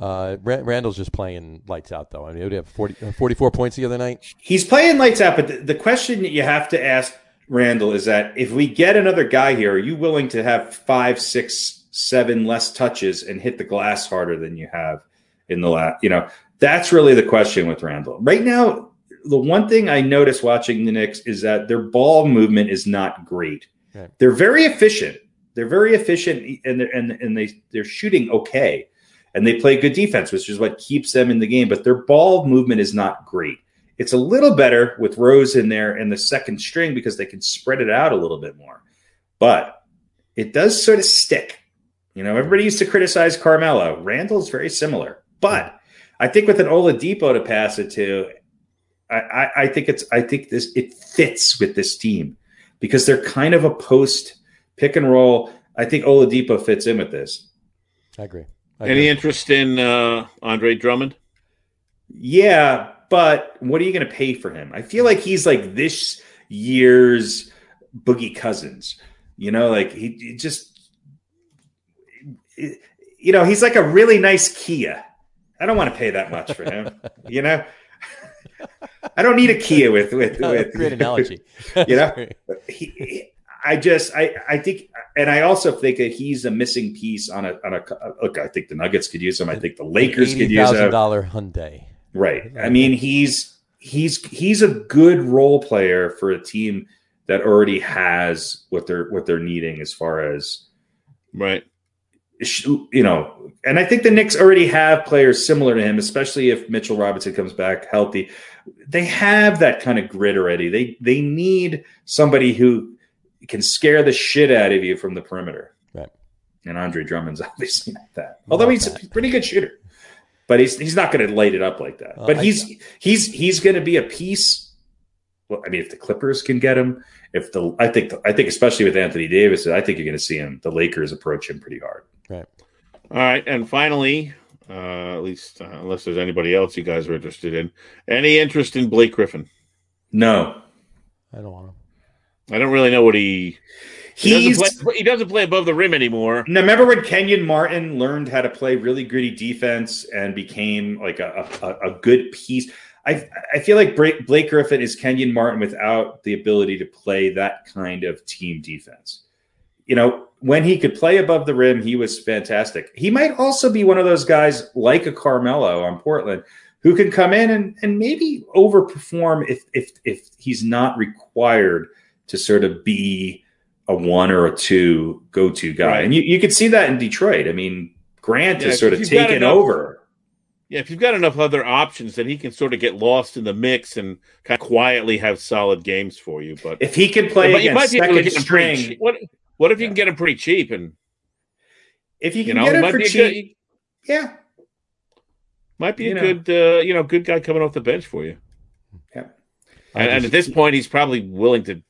Uh, Ra- Randle's just playing lights out, though. I mean, he would have 40, uh, 44 points the other night. He's playing lights out, but the, the question that you have to ask Randle is that if we get another guy here, are you willing to have five, six, seven less touches and hit the glass harder than you have in the last? You know, that's really the question with Randle. Right now, the one thing I notice watching the Knicks is that their ball movement is not great. Right. They're very efficient. They're very efficient, and they're, and and they they're shooting okay, and they play good defense, which is what keeps them in the game. But their ball movement is not great. It's a little better with Rose in there and the second string because they can spread it out a little bit more. But it does sort of stick. You know, everybody used to criticize Carmelo. Randle's very similar. But I think with an Oladipo to pass it to, I, I, I think it's I think this it fits with this team because they're kind of a post pick and roll. I think Oladipo fits in with this. I agree. I any interest in uh, Andre Drummond? Yeah, but what are you going to pay for him? I feel like he's like this year's Boogie Cousins. You know, like he, he just, you know, he's like a really nice Kia. I don't want to pay that much for him. you know, I don't need a Kia with with oh, with Great analogy. You know? he, he- I just I I think and I also think that he's a missing piece on a on a look. I think the Nuggets could use him. I think the Lakers could use him. dollar Hyundai. Right. I mean, he's he's he's a good role player for a team that already has what they're what they're needing as far as Right. You know. And I think the Knicks already have players similar to him, especially if Mitchell Robinson comes back healthy. They have that kind of grit already. They they need somebody who can scare the shit out of you from the perimeter. Right. And Andre Drummond's obviously not that. Although he's a pretty good shooter. But he's he's not going to light it up like that. Well, but I- he's he's he's going to be a piece. Well, I mean, if the Clippers can get him, if the I think I think especially with Anthony Davis, I think you're going to see him. The Lakers approach him pretty hard. All right, and finally, uh, at least uh, unless there's anybody else you guys are interested in, any interest in Blake Griffin? No, I don't want him. I don't really know what he he doesn't play, he doesn't play above the rim anymore. Now, remember when Kenyon Martin learned how to play really gritty defense and became like a, a, a good piece? I, I feel like Blake Blake Griffin is Kenyon Martin without the ability to play that kind of team defense. You know, when he could play above the rim, he was fantastic. He might also be one of those guys like a Carmelo on Portland who can come in and, and maybe overperform if, if if he's not required to sort of be a one or a two go to guy. Right. And you, you could see that in Detroit. I mean, Grant Yeah, has sort of because you've got taken enough- over. Yeah, if you've got enough other options, then he can sort of get lost in the mix and kind of quietly have solid games for you. But, If he can play but you might against be second get him pretty string. What what if you Yeah. can get him pretty cheap and if you you can know get he him for cheap, good, yeah. Might be You a know. good, uh, you know, good guy coming off the bench for you. Yeah. And, and at this point, he's probably willing to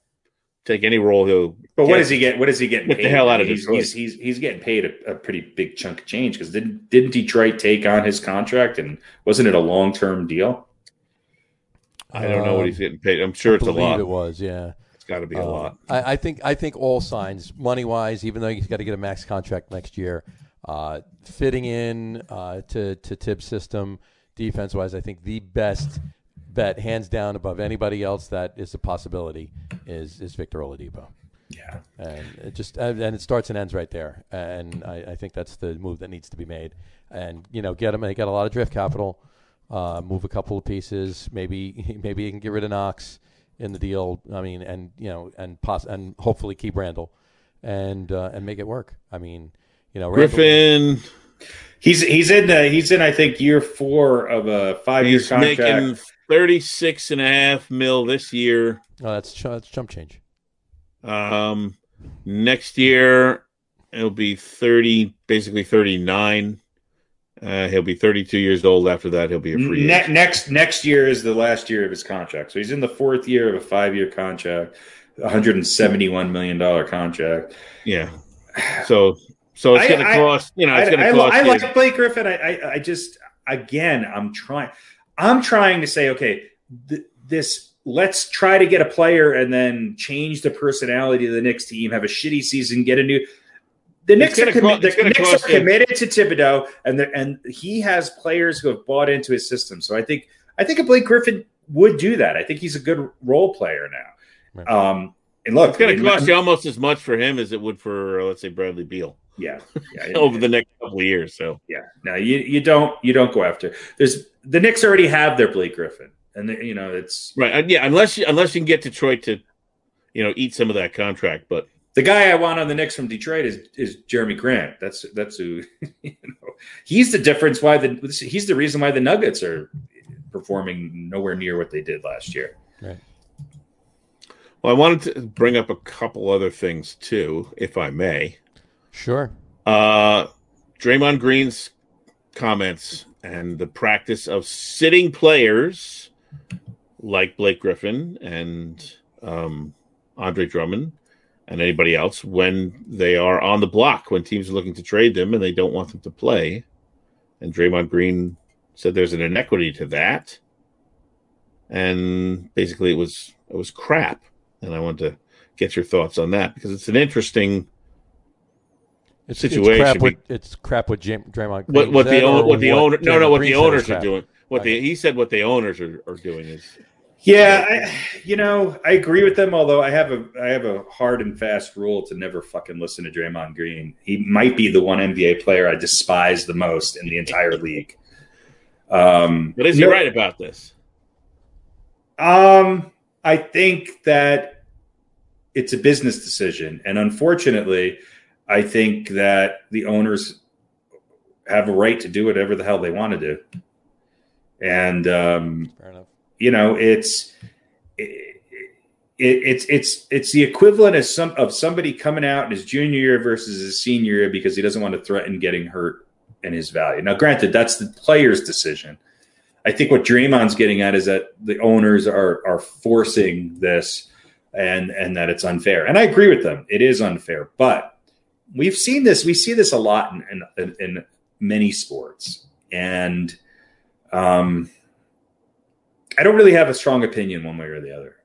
take any role he'll. But what does he get? What is he getting Get the hell out of he's, Detroit. he's, he's he's getting paid a, a pretty big chunk of change because didn't didn't Detroit take on his contract and wasn't it a long term deal? I don't know what Um, he's getting paid. I'm sure it's a lot. It was, yeah. Got to be a Um, lot. I, I think I think all signs, money wise, even though he's got to get a max contract next year, uh, fitting in uh, to to Tibbs' system, defense wise, I think the best bet, hands down, above anybody else that is a possibility, is is Victor Oladipo. Yeah. and it just and and it starts and ends right there. And I, I think that's the move that needs to be made. And you know, get him. They got a lot of draft capital. Uh, move a couple of pieces. Maybe maybe you can get rid of Knox in the deal. I mean, and you know, and poss- and hopefully keep Randle, and uh, and make it work. I mean, you know, Randle- Griffin, He's he's in uh, he's in I think year four of a five year contract. making 36 and a half mil this year. Oh, that's ch- that's chump change. Um, next year it'll be 30, basically 39. Uh, he'll be 32 years old. After that, he'll be a free Ne- agent. next next year is the last year of his contract, so he's in the fourth year of a five year contract, 171 million dollar contract. Yeah. So, so it's going to cost. You know, it's going to cost. I you- like Blake Griffin. I, I, I just again, I'm trying. I'm trying to say, okay, th- this. Let's try to get a player and then change the personality of the Knicks team. Have a shitty season. Get a new. The Knicks, are, gonna co- the Knicks are committed to Thibodeau, and the, and he has players who have bought into his system. So I think I think a Blake Griffin would do that. I think he's a good role player now. Right. Um, and look, It's going to cost you almost as much for him as it would for, uh, let's say, Bradley Beal Yeah, yeah. over the next couple of years. So, Yeah, no, you you don't you don't go after. There's the Knicks already have their Blake Griffin, and you know it's right, uh, yeah, unless you unless you can get Detroit to, you know, eat some of that contract, but the guy I want on the Knicks from Detroit is is Jerami Grant. That's that's who you know. He's the difference why the he's the reason why the Nuggets are performing nowhere near what they did last year. Right. well, I wanted to bring up a couple other things too, if I may. Sure. Uh, Draymond Green's comments and the practice of sitting players like Blake Griffin and um, Andre Drummond and anybody else when they are on the block when teams are looking to trade them and they don't want them to play. And Draymond Green said there's an inequity to that, and basically it was it was crap. And I wanted to get your thoughts on that because it's an interesting It's, Situation It's crap with, it's crap with Jam- Draymond. what Green what the said, own, what the owner no no what Green the owners are doing what the he said what the owners are, are doing is Yeah, I, you know, I agree with them. Although I have a I have a hard and fast rule to never fucking listen to Draymond Green. He might be the one NBA player I despise the most in the entire league. Um, but is he no- right about this Um, I think that it's a business decision, and unfortunately, I think that the owners have a right to do whatever the hell they want to do. And um, Fair enough. You know, it's it, it, it's it's it's the equivalent of some of somebody coming out in his junior year versus his senior year because he doesn't want to threaten getting hurt in his value. Now, granted, that's the player's decision. I think what Draymond's getting at is that the owners are are forcing this and and that it's unfair. And I agree with them. It is unfair, but we've seen this. We see this a lot in in, in many sports, and um, I don't really have a strong opinion one way or the other.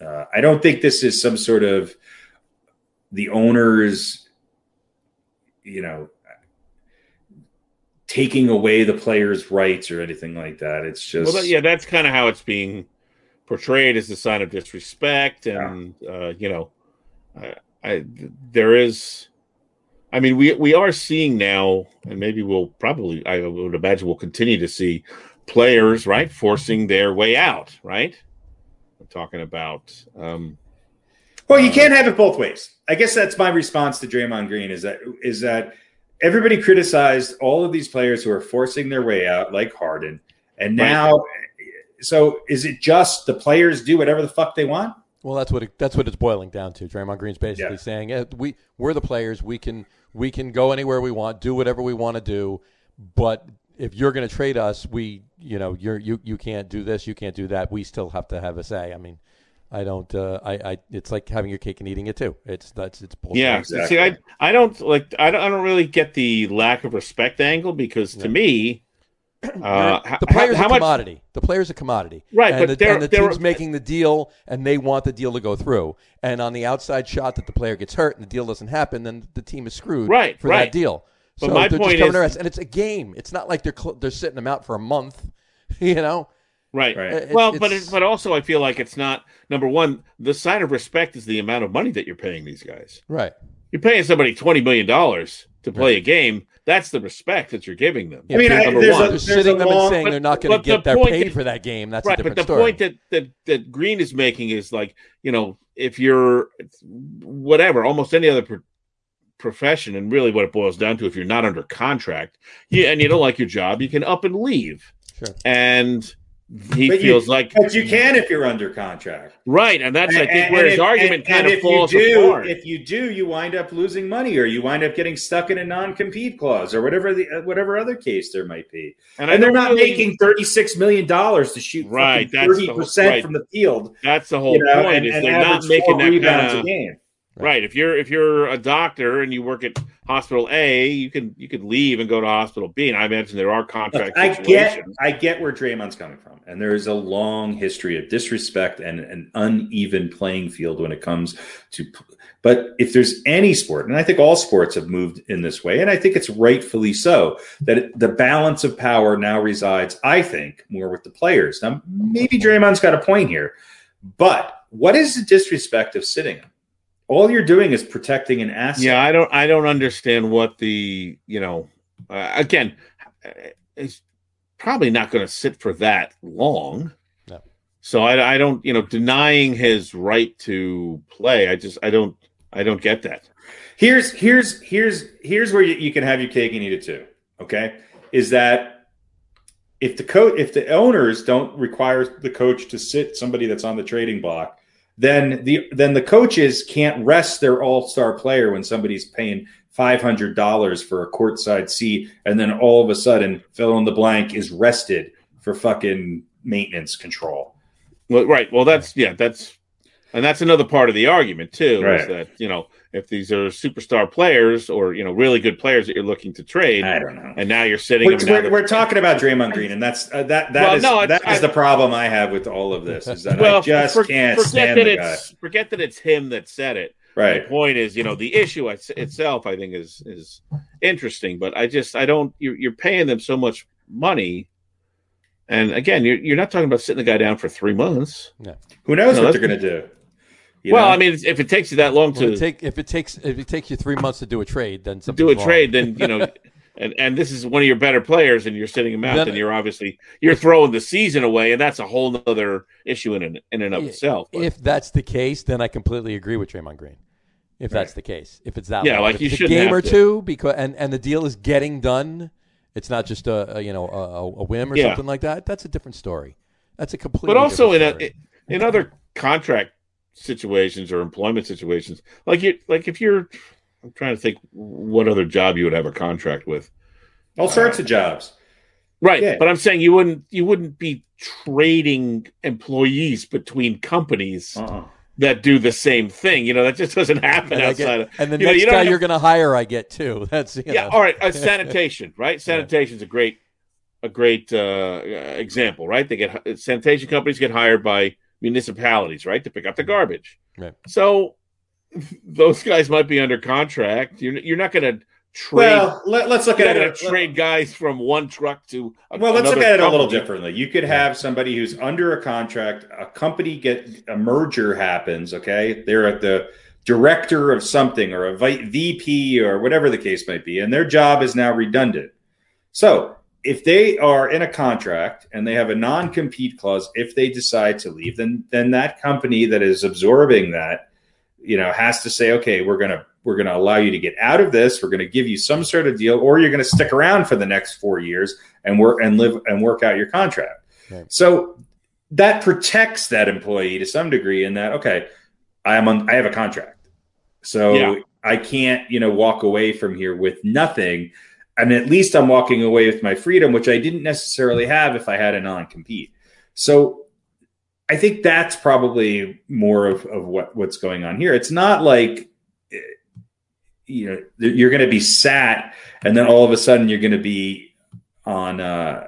Uh, I don't think this is some sort of the owners, you know, taking away the players' rights or anything like that. It's just well yeah that's kind of how it's being portrayed as a sign of disrespect and uh, you know I, I there is I mean we we are seeing now and maybe we'll probably I would imagine we'll continue to see players right forcing their way out right I'm talking about um Well, you can't have it both ways. I guess that's my response to Draymond Green is that is that everybody criticized all of these players who are forcing their way out, like Harden, and Right. now. So is it just the players do whatever the fuck they want? Well, that's what it, that's what it's boiling down to. Draymond Green's basically Yeah. saying, eh, "We we're the players. We can we can go anywhere we want, do whatever we want to do, but if you're going to trade us, we, you know, you're you you can't do this, you can't do that. We still have to have a say. I mean, I don't. Uh, I, I. It's like having your cake and eating it too. It's that's it's bullshit. Yeah, Exactly. see, I I don't like I don't I don't really get the lack of respect angle because to Yeah. me, uh, the player's how a much commodity. The player's a commodity, Right, And but the, they're- and the team's making the deal, and they want the deal to go through. And on the outside shot that the player gets hurt and the deal doesn't happen, then the team is screwed Right, for right. that deal. But so my they're point just coming is- to rest, and it's a game. It's not like they're cl- they're sitting them out for a month. You know, right. Right. It- Well, but it's- it, but also I feel like it's not number one. The sign of respect is the amount of money that you're paying these guys. right? You're paying somebody twenty million dollars to play a game. That's the respect that you're giving them. Yeah, I mean, I- number there's one. a- Just there's sitting them long- and saying but- they're not going to get the their point paid that- for that game. That's a right, but the story. point that, that that Green is making is like you know if you're whatever almost any other pro- profession and really what it boils down to if you're not under contract you, and you don't like your job you can up and leave Sure. and he But you- feels like But you can if you're under contract. right and that's i think where his if- argument and- kind and of if falls you do, apart If you do, you wind up losing money, or you wind up getting stuck in a non-compete clause, or whatever the uh, whatever other case there might be. and, And, they're don't really- making thirty-six million dollars to shoot Right, 30 percent right. from the field. that's the whole You know, point and, is and they're not making that rebounds kind of game. Right. If you're if you're a doctor and you work at hospital A, you can you could leave and go to hospital B. And I imagine there are contract I get, I get where Draymond's coming from, and there is a long history of disrespect and an uneven playing field when it comes to. But if there's any sport, and I think all sports have moved in this way, and I think it's rightfully so, that the balance of power now resides, I think, more with the players. Now, maybe Draymond's got a point here, but what is the disrespect of sitting? All you're doing is protecting an asset. Yeah, I don't I don't understand what the you know uh, again uh, it's probably not going to sit for that long. No. So I, I don't you know denying his right to play. I just I don't I don't get that. Here's here's here's here's where you, you can have your cake and eat it too. Okay, is that if the coach if the owners don't require the coach to sit somebody that's on the trading block, then the then the coaches can't rest their all star player when somebody's paying five hundred dollars for a courtside seat, and then all of a sudden fill in the blank is rested for fucking maintenance control. Well, right. Well, that's yeah, that's and that's another part of the argument too. Is Right. that you know if these are superstar players or you know really good players that you're looking to trade, I don't know. and now you're sitting We're, we're, we're talking about Draymond Green, and that's uh, that. That Well, is no, it's- that is I- the problem I have with all of this. Is that well, I just for- can't forget stand that the guy. it's forget that it's him that said it. Right. The point is, you know, the issue itself, I think, is is interesting, but I just I don't. You're, you're paying them so much money, and again, you're you're not talking about sitting the guy down for three months. Who knows No, what they're going to do? You well, know? I mean, if it takes you that long Well, to it take, if it takes if it takes you three months to do a trade, then do a wrong. trade, then you know. And, and this is one of your better players, and you're sitting him out. Then- Then, you're obviously you're throwing the season away, and that's a whole other issue in and, in and of Yeah, itself. But- If that's the case, then I completely agree with Draymond Green. If that's the case, if it's that Yeah, long. like if you a shouldn't game have or to. two, because and and the deal is getting done. It's not just a, a you know a, a whim or Yeah. something like that. That's a different story. That's a completely. but also in different a in other contract situations or employment situations, like you like if you're, I'm trying to think what other job you would have a contract with. all sorts of jobs. Right, Yeah. but I'm saying you wouldn't you wouldn't be trading employees between companies Uh-uh. that do the same thing. You know that just doesn't happen and, outside get, of. and the you know, next you guy have, you're going to hire, I get too. That's you yeah, know. all right. Uh, sanitation, right? Sanitation's a great a great uh, example, right? They get sanitation companies get hired by municipalities, right, to pick up the mm-hmm. garbage. Right. So those guys might be under contract. You're you're not going to trade. Well, let, us look at it. trade guys from one truck to a, Well, let's look at it a little differently. You could have somebody who's under a contract, a company get a merger happens, okay? They're at the director of something or a VP or whatever the case might be, and their job is now redundant. So, if they are in a contract and they have a non-compete clause if they decide to leave, then then that company that is absorbing that, you know, has to say, okay, we're going to we're going to allow you to get out of this. We're going to give you some sort of deal, or you're going to stick around for the next four years and work and live and work out your contract. Right. So that protects that employee to some degree in that okay, I am on I have a contract, so Yeah. I can't you know walk away from here with nothing. And at least I'm walking away with my freedom, which I didn't necessarily have if I had a non compete. So I think that's probably more of, of what, what's going on here. It's not like you know you're going to be sat and then all of a sudden you're going to be on uh,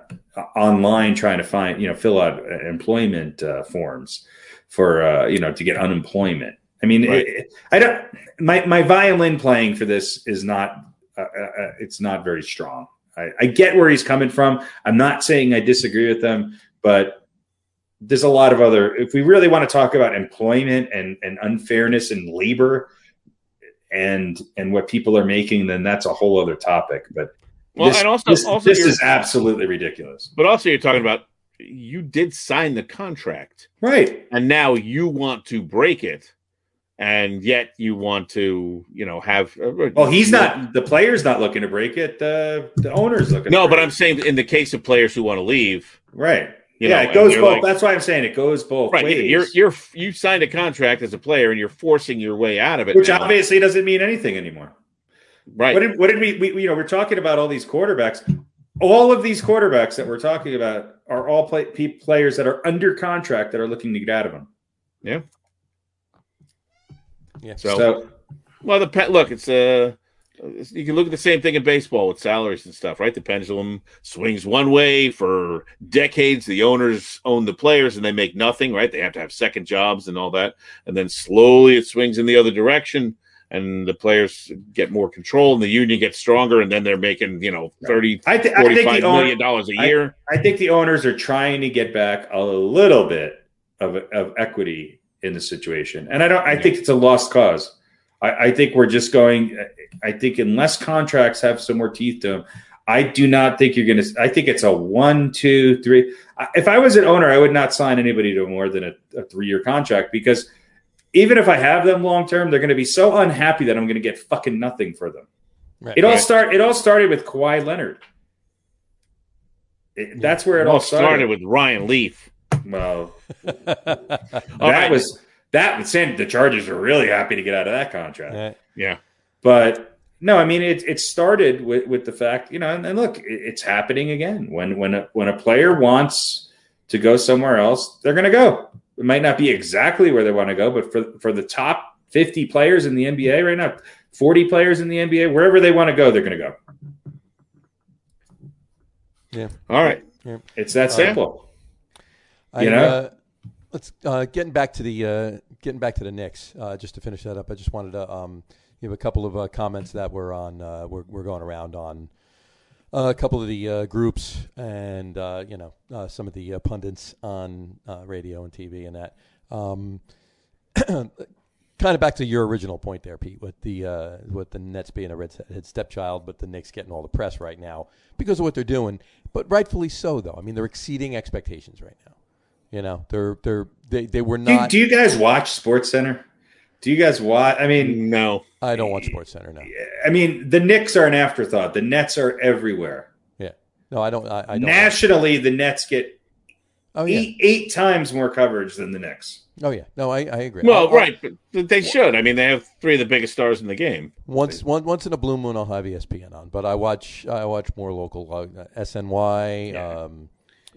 online trying to find you know fill out employment uh, forms for uh, you know to get unemployment. I mean, right. it, I don't. My my violin playing for this is not. Uh, uh, uh, it's not very strong. I, I get where he's coming from. I'm not saying I disagree with them, but there's a lot of other. If we really want to talk about employment and and unfairness in labor, and and what people are making, then that's a whole other topic. But well, this, and also, this, also this is absolutely ridiculous. But also, you're talking about you did sign the contract, right? And now you want to break it, and yet you want to, you know, have. Uh, well, he's not. The player's not looking to break it. The the owner's looking. No, but I'm saying in the case of players who want to leave, right? You yeah, know, it goes both. Like, that's why I'm saying it goes both right, ways. You're you're you signed a contract as a player, and you're forcing your way out of it, which now. obviously doesn't mean anything anymore. Right. What did, what did we, we, you know, we're talking about all these quarterbacks. All of these quarterbacks that we're talking about are all play, players that are under contract that are looking to get out of them. Yeah. Yeah. So, so well, the pet look, it's uh you can look at the same thing in baseball with salaries and stuff, right? The pendulum swings one way for decades. The owners own the players and they make nothing, right? They have to have second jobs and all that. And then slowly it swings in the other direction and the players get more control and the union gets stronger and then they're making you know 30 I th- 45 million dollars a year I, I, think the owners are trying to get back a little bit of, of equity in the situation and i don't i yeah. think it's a lost cause I, I, think we're just going i think unless contracts have some more teeth to them i do not think you're going to i think it's a one two three if i was an owner i would not sign anybody to more than a, a three-year contract because even if I have them long term, they're going to be so unhappy that I'm going to get fucking nothing for them. Right, it all right. start. It all started with Kawhi Leonard. It, that's where it, it all started. started. with Ryan Leaf. Well, that right. was that. The Chargers were really happy to get out of that contract. Yeah, but no, I mean it. It started with with the fact, you know, and, and look, it, it's happening again. When when a, when a player wants to go somewhere else, they're going to go. It might not be exactly where they want to go, but for for the top 50 players in the NBA right now, 40 players in the NBA, wherever they want to go, they're going to go. Yeah. All right. Yeah. It's that simple. You I, know. Uh, let's uh, getting back to the uh, getting back to the Knicks. Uh, just to finish that up, I just wanted to um, give a couple of uh, comments that were on uh, we're, we're going around on a couple of the uh, groups and uh, you know uh, some of the uh, pundits on uh, radio and TV and that. Um, kind of back to your original point there, Pete, with the uh, with the Nets being a redhead stepchild, but the Knicks getting all the press right now because of what they're doing. But rightfully so, though. I mean, they're exceeding expectations right now. You know, they're they're they, they were not. Do, do you guys watch Sports Center? Do you guys watch? I mean, no, I don't watch Sports Center. No, I mean the Knicks are an afterthought. The Nets are everywhere. Yeah, no, I don't. I, I don't Nationally, the Nets get oh, yeah. eight, eight times more coverage than the Knicks. Oh yeah, no, I, I agree. Well, I'll, right, but they should. I mean, they have three of the biggest stars in the game. Once, one, once in a blue moon, I'll have ESPN on, but I watch, I watch more local uh, SNY. Yeah. Um,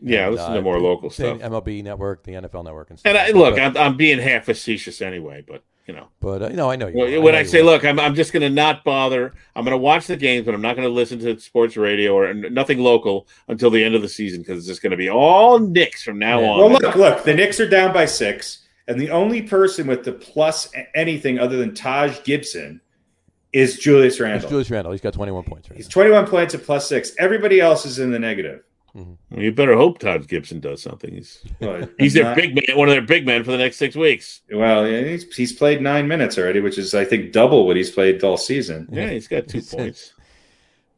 yeah, and, listen uh, to more local stuff. MLB Network, the NFL Network, and stuff. And I, look, but, I'm, I'm being half facetious anyway, but you know. But uh, no, I know you. Well, when I, I say, look, I'm, I'm just going to not bother. I'm going to watch the games, but I'm not going to listen to sports radio or nothing local until the end of the season because it's just going to be all Knicks from now yeah. on. Well, look, look, the Knicks are down by six, and the only person with the plus anything other than Taj Gibson is Julius Randle. It's Julius Randle. He's got 21 points. Right He's now. 21 points at plus six. Everybody else is in the negative. Mm-hmm. Well, you better hope Todd Gibson does something. He's well, he's their not, big man, one of their big men for the next six weeks. Well, yeah, he's, he's played nine minutes already, which is I think double what he's played all season. Yeah, he's got two points.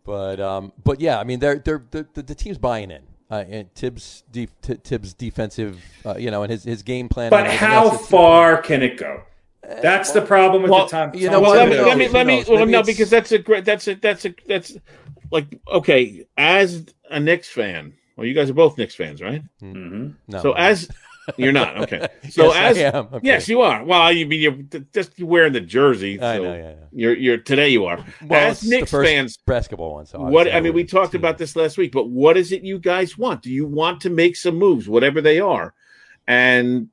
But um, but yeah, I mean, they're they're, they're the, the team's buying in. Uh, and Tibbs, de- Tibbs defensive, uh, you know, and his, his game plan. But how far can it go? That's the problem with well, the time. You know, well, let me let me let me. Well, no, because that's a great. That's a that's a that's like okay. As a Knicks fan, well, you guys are both Knicks fans, right? Mm-hmm. No, so as You're not okay. So yes, as I am. I'm yes, you are. Well, you mean you're just wearing the jersey. I know. Yeah, yeah. You're you're today. You are. Well, as it's the Knicks first fans, basketball one. So what obviously I mean, we talked see about this last week. But what is it you guys want? Do you want to make some moves, whatever they are, and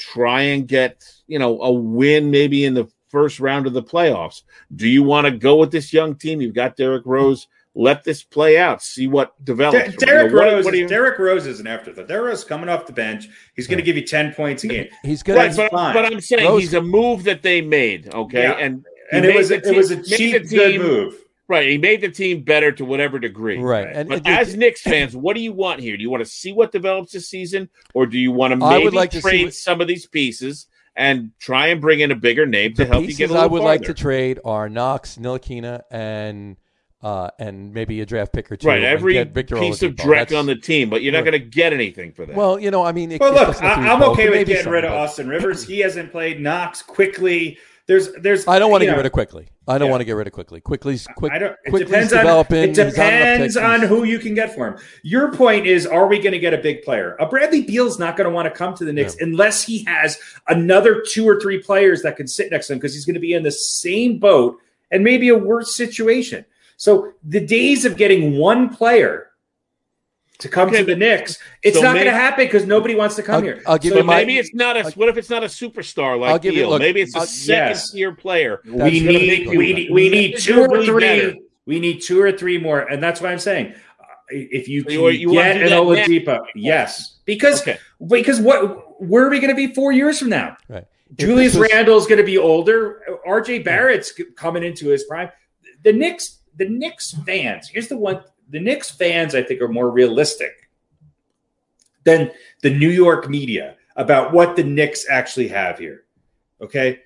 try and get you know a win maybe in the first round of the playoffs? Do you want to go with this young team? You've got Derrick Rose. Let this play out. See what develops. Der- Derrick You know, what- Rose. what is- you- Derrick Rose is an afterthought. Derrick Rose is coming off the bench. He's going to give you ten points a game. He's gonna. But, fine. but I'm saying Rose- he's a move that they made, okay, Yeah. and And it was a, it was a cheap, the good move. Right, he made the team better to whatever degree. right. Right. And, But and as Knicks fans, what do you want here? Do you want to see what develops this season, or do you want to I maybe would like to see trade what- some of these pieces and try and bring in a bigger name to help you get a little I would like to trade are Knox, Ntilikina, and uh, and maybe a draft pick or two. right, every get Victor piece of Oladipo. Drek That's- on the team, but you're not Right. going to get anything for that. Well, you know, I mean, it, Well, look, doesn't have to I, be I'm okay with getting rid of but Austin Rivers. He hasn't played Knox quickly. There's, there's. I don't want to get know, rid of quickly. I don't Yeah. want to get rid of quickly. Quickly's quick. I don't. It depends on. developing. It not enough depends on who you can get for him. Your point is, are we going to get a big player? A Bradley Beal's not going to want to come to the Knicks unless he has another two or three players that can sit next to him because he's going to be in the same boat and maybe a worse situation. So the days of getting one player to come Okay, to the but- Knicks, it's so not going to happen because nobody wants to come I'll- here. I'll give So you but my- maybe it's not a. What if it's not a superstar I'll like give you- Beal? look, maybe it's a I'll- second yes. tier player. That's we need we need we need two or Visibly better. three. We need two or three more, and that's what I'm saying. Uh, If you can You- you get an that now? Oladipo, yes, because Okay. because what where are we going to be four years from now? Right. Julius this was- Randle's going to be older. R.J. Barrett's c- coming into his prime. The Knicks, the Knicks fans. Here's the one: the Knicks fans, I think, are more realistic than the New York media about what the Knicks actually have here. Okay,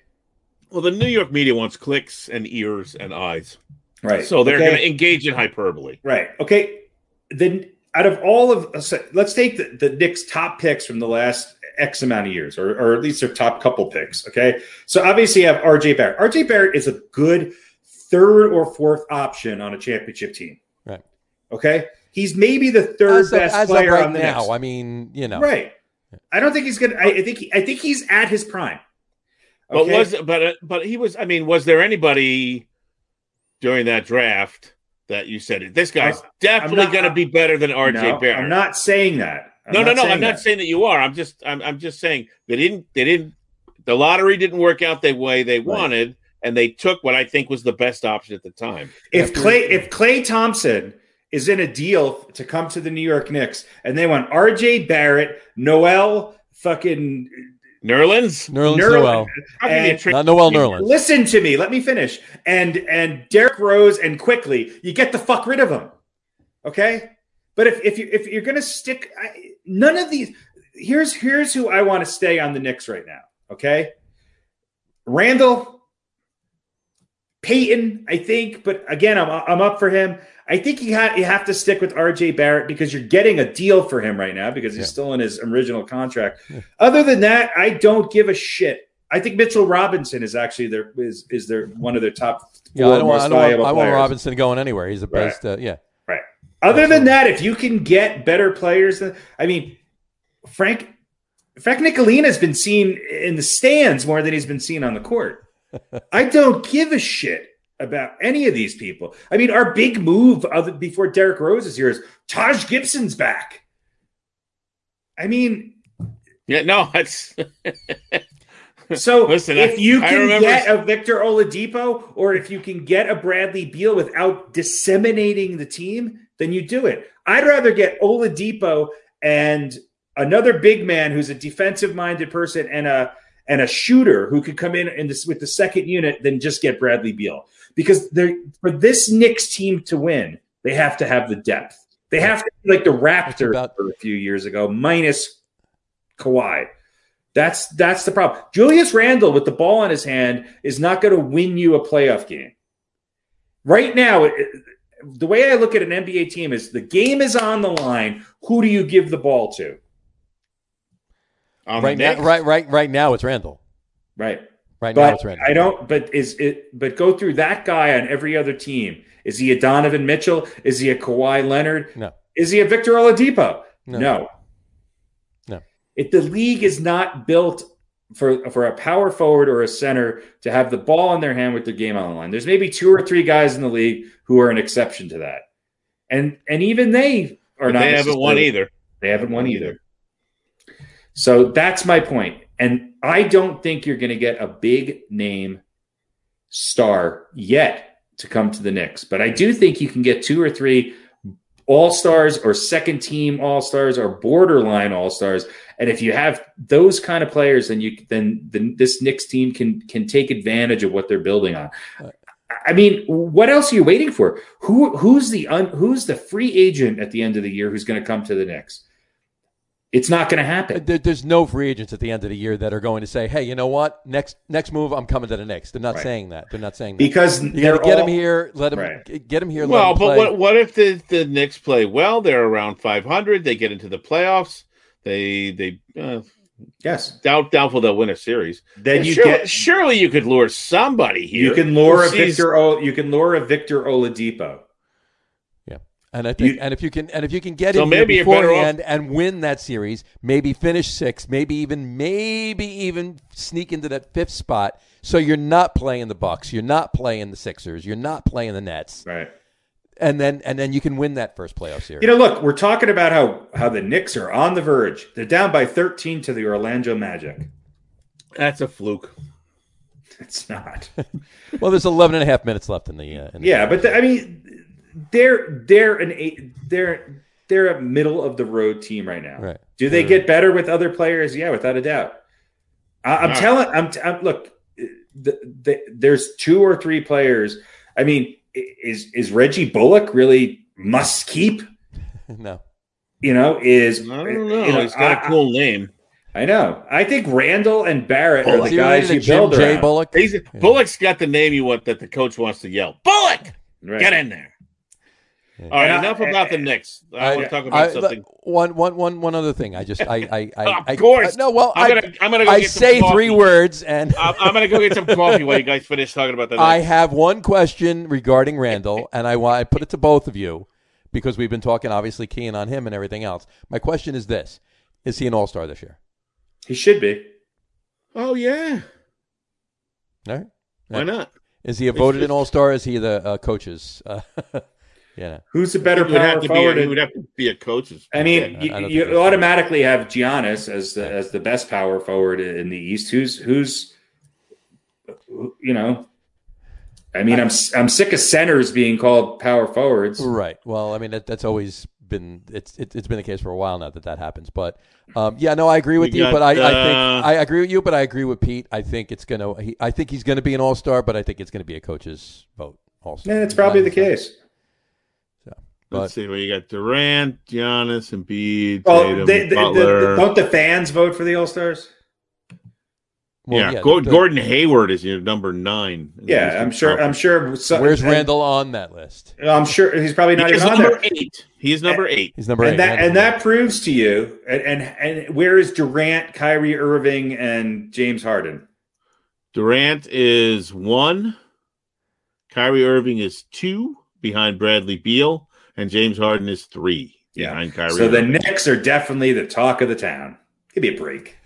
Well, the New York media wants clicks and ears and eyes, right. so they're Okay? going to engage in hyperbole. Right. Okay. Then out of all of let's take the, the Knicks top picks from the last X amount of years, or, or at least their top couple picks. Okay. So obviously you have RJ Barrett. RJ Barrett is a good third or fourth option on a championship team. Right. Okay. He's maybe the third as of, best as of player right on the now, Knicks. I mean, you know, Right. I don't think he's gonna I, I think he, I think he's at his prime. But Okay? was but uh, but he was. I mean, was there anybody during that draft that you said this guy's I'm- definitely not- going to be better than RJ No, Barrett? I'm not saying that. I'm no, no, no. saying I'm not saying that you are. I'm just I'm I'm just saying they didn't they didn't the lottery didn't work out the way they wanted, and they took what I think was the best option at the time. if Clay if Klay Thompson is in a deal to come to the New York Knicks and they want RJ Barrett, Noel fucking Nerlens, Nerlens Nerlens- Noel, how and- not Noel Nerlens. Listen to me, let me finish. And and Derrick Rose and quickly, you get the fuck rid of him. Okay? But if if you if you're going to stick I, none of these here's here's who I want to stay on the Knicks right now, okay? Randle Payton, I think, but again, I'm I'm up for him. I think you have you have to stick with RJ Barrett because you're getting a deal for him right now because he's Yeah. still in his original contract. Other than that, I don't give a shit. I think Mitchell Robinson is actually their is is their one of their top Yeah, four I don't want. I don't want, I want. Robinson going anywhere. He's the Right. best. Uh, yeah, Right. Other than that, if you can get better players, than, I mean, Frank Frank Ntilikina has been seen in the stands more than he's been seen on the court. I don't give a shit about any of these people. I mean, our big move of, before Derrick Rose is here is Taj Gibson's back. I mean, Yeah, no, it's so Listen, if I- you can remember- get a Victor Oladipo or if you can get a Bradley Beal without disseminating the team, then you do it. I'd rather get Oladipo and another big man who's a defensive-minded person and a and a shooter who could come in, in this, with the second unit than just get Bradley Beal. Because they're, for this Knicks team to win, they have to have the depth. They have to be like the Raptors about- a few years ago, minus Kawhi. That's that's the problem. Julius Randle with the ball in his hand is not going to win you a playoff game. Right now, it, it- the way I look at an NBA team is the game is on the line. Who do you give the ball to? on the right now, right, right, right now it's Randle. Right. Right now But it's Randle. I don't. But is it? But go through that guy on every other team. Is he a Donovan Mitchell? Is he a Kawhi Leonard? No. Is he a Victor Oladipo? No. No. No. If the league is not built for for a power forward or a center to have the ball in their hand with the game on the line, there's maybe two or three guys in the league who are an exception to that, and and even they are But not. they haven't won either. They haven't won either. So that's my point. And I don't think you're going to get a big name star yet to come to the Knicks. But I do think you can get two or three all stars or second team all stars or borderline all stars. And if you have those kind of players, then you then then this Knicks team can can take advantage of what they're building on. I mean, what else are you waiting for? Who who's the un, who's the free agent at the end of the year who's going to come to the Knicks? It's not going to happen. There's no free agents at the end of the year that are going to say, "Hey, you know what? Next next move, I'm coming to the Knicks." They're not Right. saying that. They're not saying that. because you got to get all- him here. Let him Right. get him here. Well, him but play. what what if the the Knicks play well? They're around 500. They get into the playoffs. They they uh, Yes. doubt doubtful they'll win a series. Then you surely, get surely you could lure somebody here. you can lure a sees- Victor o, you can lure a Victor Oladipo. And I think, You- and if you can, and if you can get So in maybe here you're better beforehand and win that series, maybe finish sixth, maybe even, maybe even sneak into that fifth spot. So you're not playing the Bucks, you're not playing the Sixers, you're not playing the Nets, Right. and then and then you can win that first playoff series. You know, look, we're talking about how how the Knicks are on the verge. They're down by 13 to the Orlando Magic. That's a fluke. It's not. well, there's 11 and a half minutes left in the. Uh, in the yeah, but the, I mean, they're they're an eight, they're they're a middle of the road team right now. Right. Do they get better with other players? Yeah, without a doubt. I, I'm Right. telling. I'm, I'm look. The, the, there's two or three players. I mean, is is Reggie Bullock really must keep? no. You know, is I don't know. you know, He's got I- a cool name. I know. I think Randle and Barrett are the guys related you to Jim build J. around. Bullock? He's, Bullock's got the name you want that the coach wants to yell. Bullock, Right. get in there. Yeah. All right, And I- enough about the Knicks. I, I- want to talk about I- something. one, one, one, one other thing. I just, I, I, I, Of I course. no, well, I'm gonna, I'm gonna go I get some say coffee. three words, and I'm, I'm gonna go get some coffee while you guys finish talking about the Knicks. I have one question regarding Randle, and I want I put it to both of you because we've been talking obviously keying on him and everything else. My question is this: Is he an All Star this year? He should be. oh yeah, All right. why not? Is he a It's voted an just- All Star? Is he the uh, coaches? Uh, yeah. Who's the better He would power have to be. forward? A, he would have to be a coach's. I mean, I you, don't you automatically have Giannis as the as the best power forward in the East. Who's who's you know? I mean, I'm I'm sick of centers being called power forwards. Right. Well, I mean that, that's always been it's it, it's been the case for a while now that that happens. But um, yeah, no, I agree with We you. got, but I, I think uh, I agree with you. But I agree with Pete. I think it's gonna. He, I think he's gonna be an All Star. But I think it's gonna be a coach's vote. Also, Yeah, it's probably the case. Let's see. Well, you got Durant, Giannis, Embiid, Well, Tatum, they, they, the, Butler. don't the fans vote for the All Stars? Well, yeah, yeah, Gor- the- Gordon Hayward is your number nine. Yeah, I'm sure. I'm sure. so- Where's and- Randle on that list? I'm sure he's probably not He's even on number there. eight. He is number eight. He's number eight. And that and that proves to you. And, and and where is Durant, Kyrie Irving, and James Harden? Durant is one. Kyrie Irving is two behind Bradley Beal, and James Harden is three Yeah. behind Kyrie. So the Irving. Knicks are definitely the talk of the town. Give me a break.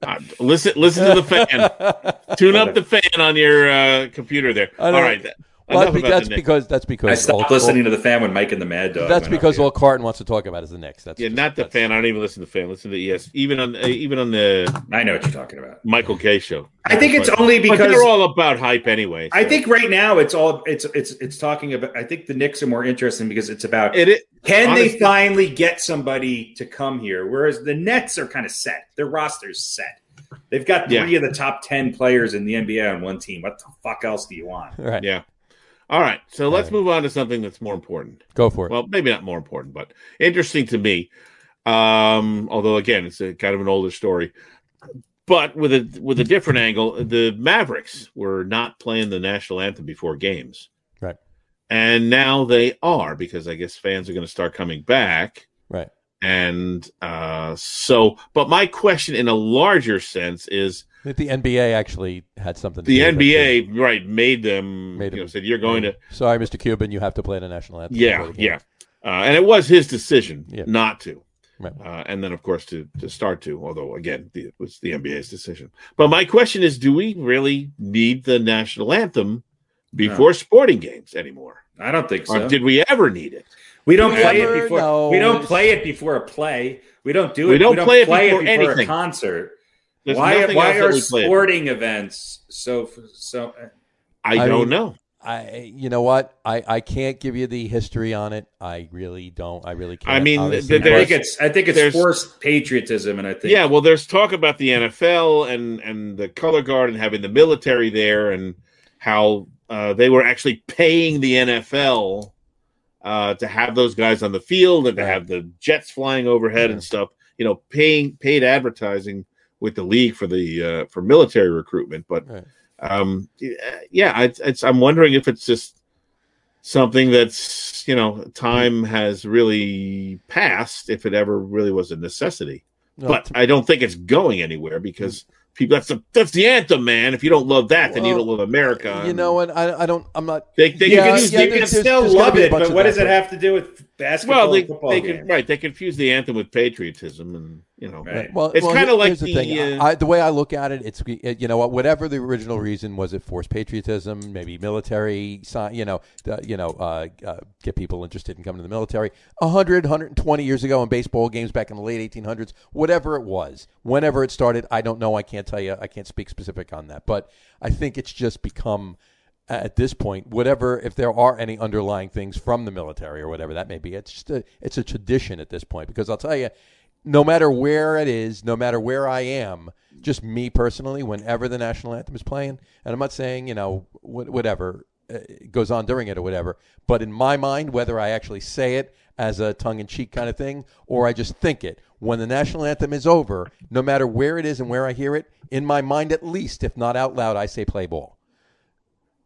Uh, listen, listen to the fan. Tune up the fan on your uh, computer there. I All know. right. Th- Well, enough that's, about that's the Knicks. because that's because I stopped all- listening to the fan when Mike and the Mad Dog. That's went up because here. all Carton wants to talk about is the Knicks. That's Yeah, just- not the that's- fan. I don't even listen to the fan. Listen to ES. Even on uh, even on the I know what you're talking about. Michael Kay show. I think it's But- only because they're all about hype anyway. I think right now it's all it's it's it's talking about. I think the Knicks are more interesting because it's about it. it can honestly- they finally get somebody to come here, whereas the Nets are kind of set. Their roster's set. They've got Yeah. three of the top ten players in the NBA on one team. What the fuck else do you want? Right. yeah. All right. So let's right. move on to something that's more important. Go for it. Well, maybe not more important, but interesting to me. Um, although again, it's a kind of an older story, but with a with a different angle. The Mavericks were not playing the national anthem before games, Right. And now they are because I guess fans are going to start coming back. right. And uh, so, but my question in a larger sense is I think the NBA actually had something. To the do with it, too. NBA, right, made them, Made you know, them- said you're going to, Sorry, Mr. Cuban, you have to play the national anthem. yeah, the game. yeah. Uh, and it was his decision Yeah. not to. Right. uh, and then of course to to start to. Although again, the, it was the NBA's decision. But my question is, do we really need the national anthem before sporting games anymore, I don't think so. or did we ever need it? we don't play Never it before. know. We don't play it before a play. We don't do it. We don't play it before a anything. concert. There's why? Why are we play it. sporting events so so? I, I don't mean, know. I, you know what? I, I can't give you the history on it. I really don't. I really can't. I mean, honestly. th- I think it's. I think it's forced patriotism, and I think Yeah, well, there's talk about the NFL and and the color guard and having the military there, and how uh, they were actually paying the NFL uh, to have those guys on the field and to Right. have the jets flying overhead Yeah. and stuff. You know, paying paid advertising with the league for the uh, for military recruitment. But Right. um, yeah, it's, it's I'm wondering if it's just something that's you know time has really passed if it ever really was a necessity No, but I don't think it's going anywhere because people that's the that's the anthem, man. If you don't love that, then you don't love America. you know what? I, I don't. I'm not. they, they you Yeah, can, yeah, can still love it, but what that, does it have to do with basketball well, they, and football they games? can, right. They confuse the anthem with patriotism, and you know, Right. Well, It's well, kinda here- like the, the, thing. uh, I, the way I look at it, it's it, you know what, whatever the original reason was, it forced patriotism, maybe military, you know, the, you know, uh, uh, get people interested in coming to the military. 100, 120 years ago in baseball games back in the late 1800s, whatever it was, whenever it started, I don't know. I can't tell you. I can't speak specific on that, but I think it's just become at this point, whatever if there are any underlying things from the military or whatever that may be, it's just a it's a tradition at this point. Because I'll tell you, no matter where it is, no matter where I am, just me personally, whenever the national anthem is playing, and I'm not saying you know wh- whatever uh, goes on during it or whatever, but in my mind, whether I actually say it as a tongue in cheek kind of thing or I just think it, when the national anthem is over, no matter where it is and where I hear it, in my mind at least, if not out loud, I say play ball.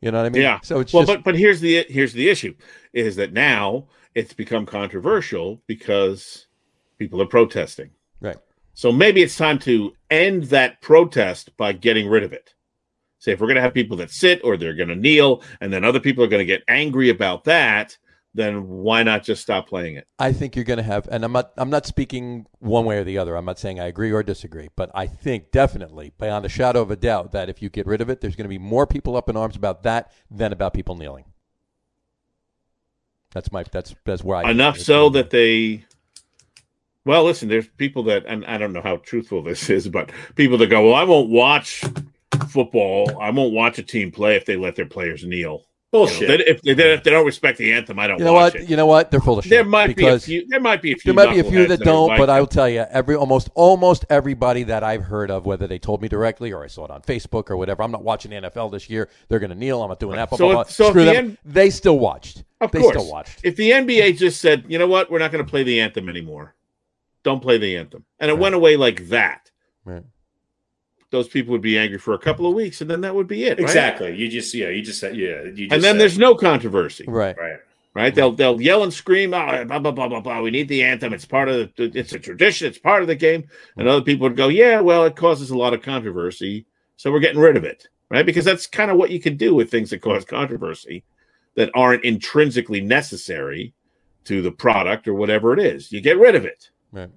You know what I mean? yeah. So it's well, just but but here's the here's the issue is that now it's become controversial because people are protesting. right. So maybe it's time to end that protest by getting rid of it. Say if we're going to have people that sit or they're going to kneel, and then other people are going to get angry about that, then why not just stop playing it? I think you're going to have, and I'm not, I'm not speaking one way or the other. I'm not saying I agree or disagree, but I think definitely, beyond a shadow of a doubt, that if you get rid of it, there's going to be more people up in arms about that than about people kneeling. That's my, that's that's where I Enough so that they. Well, listen, there's people that, and I don't know how truthful this is, but people that go, well, I won't watch football. I won't watch a team play if they let their players kneel. You know, Bullshit. they- if, they, if they don't respect the anthem, I don't. You know watch what? it. You know what? They're full of shit. There might be a few. There might be a few. There might be a few knuckleheads that don't, like but I will tell you, every almost almost everybody that I've heard of, whether they told me directly or I saw it on Facebook or whatever, I'm not watching the NFL this year. They're going to kneel. I'm not doing that. Blah, So blah, blah. so Screw the them. N- they still watched. Of they course. still watched. If the NBA just said, you know what, we're not going to play the anthem anymore, don't play the anthem, and it Right. went away like that, Right. Those people would be angry for a couple of weeks, and then that would be it. right? Exactly. You just yeah. You just said yeah. You just And then said- there's no controversy, Right. right. right? They'll they'll yell and scream, oh, blah blah blah blah blah. We need the anthem. It's part of the. It's a tradition. It's part of the game. And other people would go, yeah, well, it causes a lot of controversy, so we're getting rid of it, right? Because that's kind of what you can do with things that cause controversy, that aren't intrinsically necessary to the product or whatever it is. You get rid of it. Right.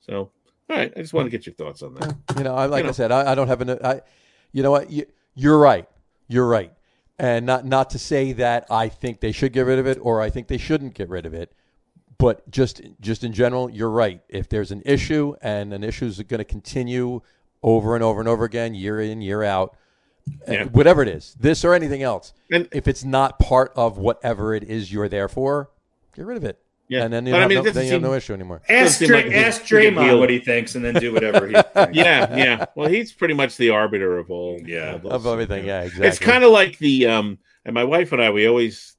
So, all right, I just want to get your thoughts on that. You know, I, like You know. I said, I, I don't have an. I, you know what? You, you're right. You're right. And not not to say that I think they should get rid of it or I think they shouldn't get rid of it, but just just in general, you're right. If there's an issue and an issue is going to continue over and over and over again, year in year out, uh, Yeah. whatever it is, this or anything else, And if it's not part of whatever it is you're there for, get rid of it. Yeah. And then you But I have, mean, no, it then you have no issue anymore. Ask, seem Dra- like ask Draymond what he thinks, and then do whatever he thinks. yeah, yeah. Well, he's pretty much the arbiter of all. Yeah. all Of everything, yeah, exactly. It's kind of like the um, and my wife and I we always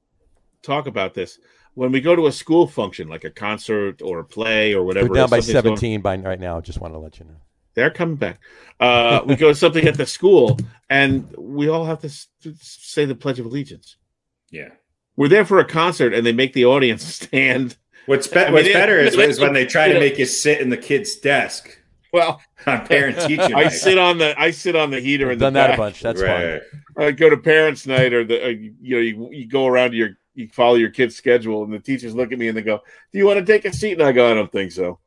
talk about this when we go to a school function, like a concert or a play or whatever. We're down by is, something's going- 17 by right now. Just want to let you know. They're coming back. Uh, we go to something at the school, and we all have to s- say the Pledge of Allegiance. Yeah. We're there for a concert, and they make the audience stand. What's, be- I mean, what's it- better is, it- is when they try to make you sit in the kid's desk Well, on parent teacher I night. sit on the I sit on the heater and Done the that a bunch. That's fun. right. I go to parents' night, or the uh, you know you, you go around to your you follow your kid's schedule, and the teachers look at me and they go, "Do you want to take a seat?" And I go, "I don't think so."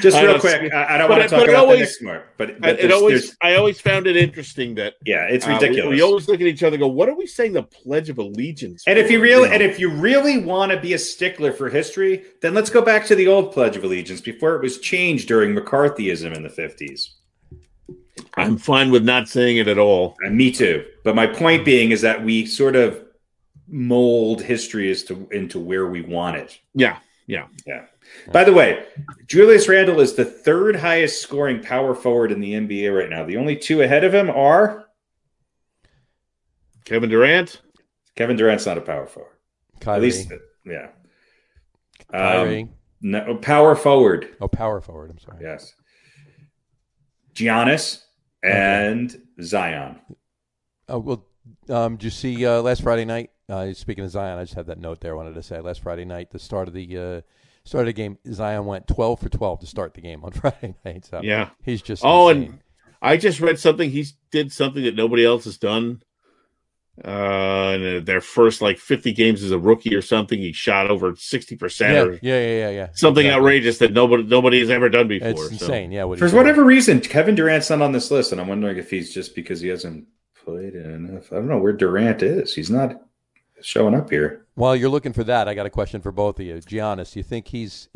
Just real quick, I, I don't want to talk about always- the next mark, but, but it always, there's- I always found it interesting that yeah, it's uh, we- ridiculous. we, always look at each other and go, "What are we saying the Pledge of Allegiance?" and if you really know? and if you really want to be a stickler for history, then let's go back to the old Pledge of Allegiance before it was changed during McCarthyism in the fifties. I'm fine with not saying it at all. And me too. But my point being is that we sort of mold history as to into where we want it. Yeah, yeah, Yeah. By the way, Julius Randle is the third highest scoring power forward in the NBA right now. The only two ahead of him are Kevin Durant. Kevin Durant's not a power forward. Kyrie, At least, yeah. Kyrie. Um, no, power forward. oh, power forward. I'm sorry. Yes. Giannis and Zion. Oh well, um, did you see uh, last Friday night? Uh, speaking of Zion, I just had that note there. I wanted to say last Friday night, the start of the uh, start of the game, Zion went twelve for twelve to start the game on Friday night. So Yeah. he's just Oh, insane. and I just read something. He did something that nobody else has done. Uh, in their first like 50 games as a rookie or something, he shot over 60 percent yeah, or yeah, yeah, yeah, yeah. something Exactly. outrageous that nobody nobody has ever done before. It's so. insane. Yeah, what For he's whatever reason, Kevin Durant's not on this list, and I'm wondering if he's just because he hasn't played enough. I don't know where Durant is. He's not showing up here. While you're looking for that, I got a question for both of you. Giannis, you think he's?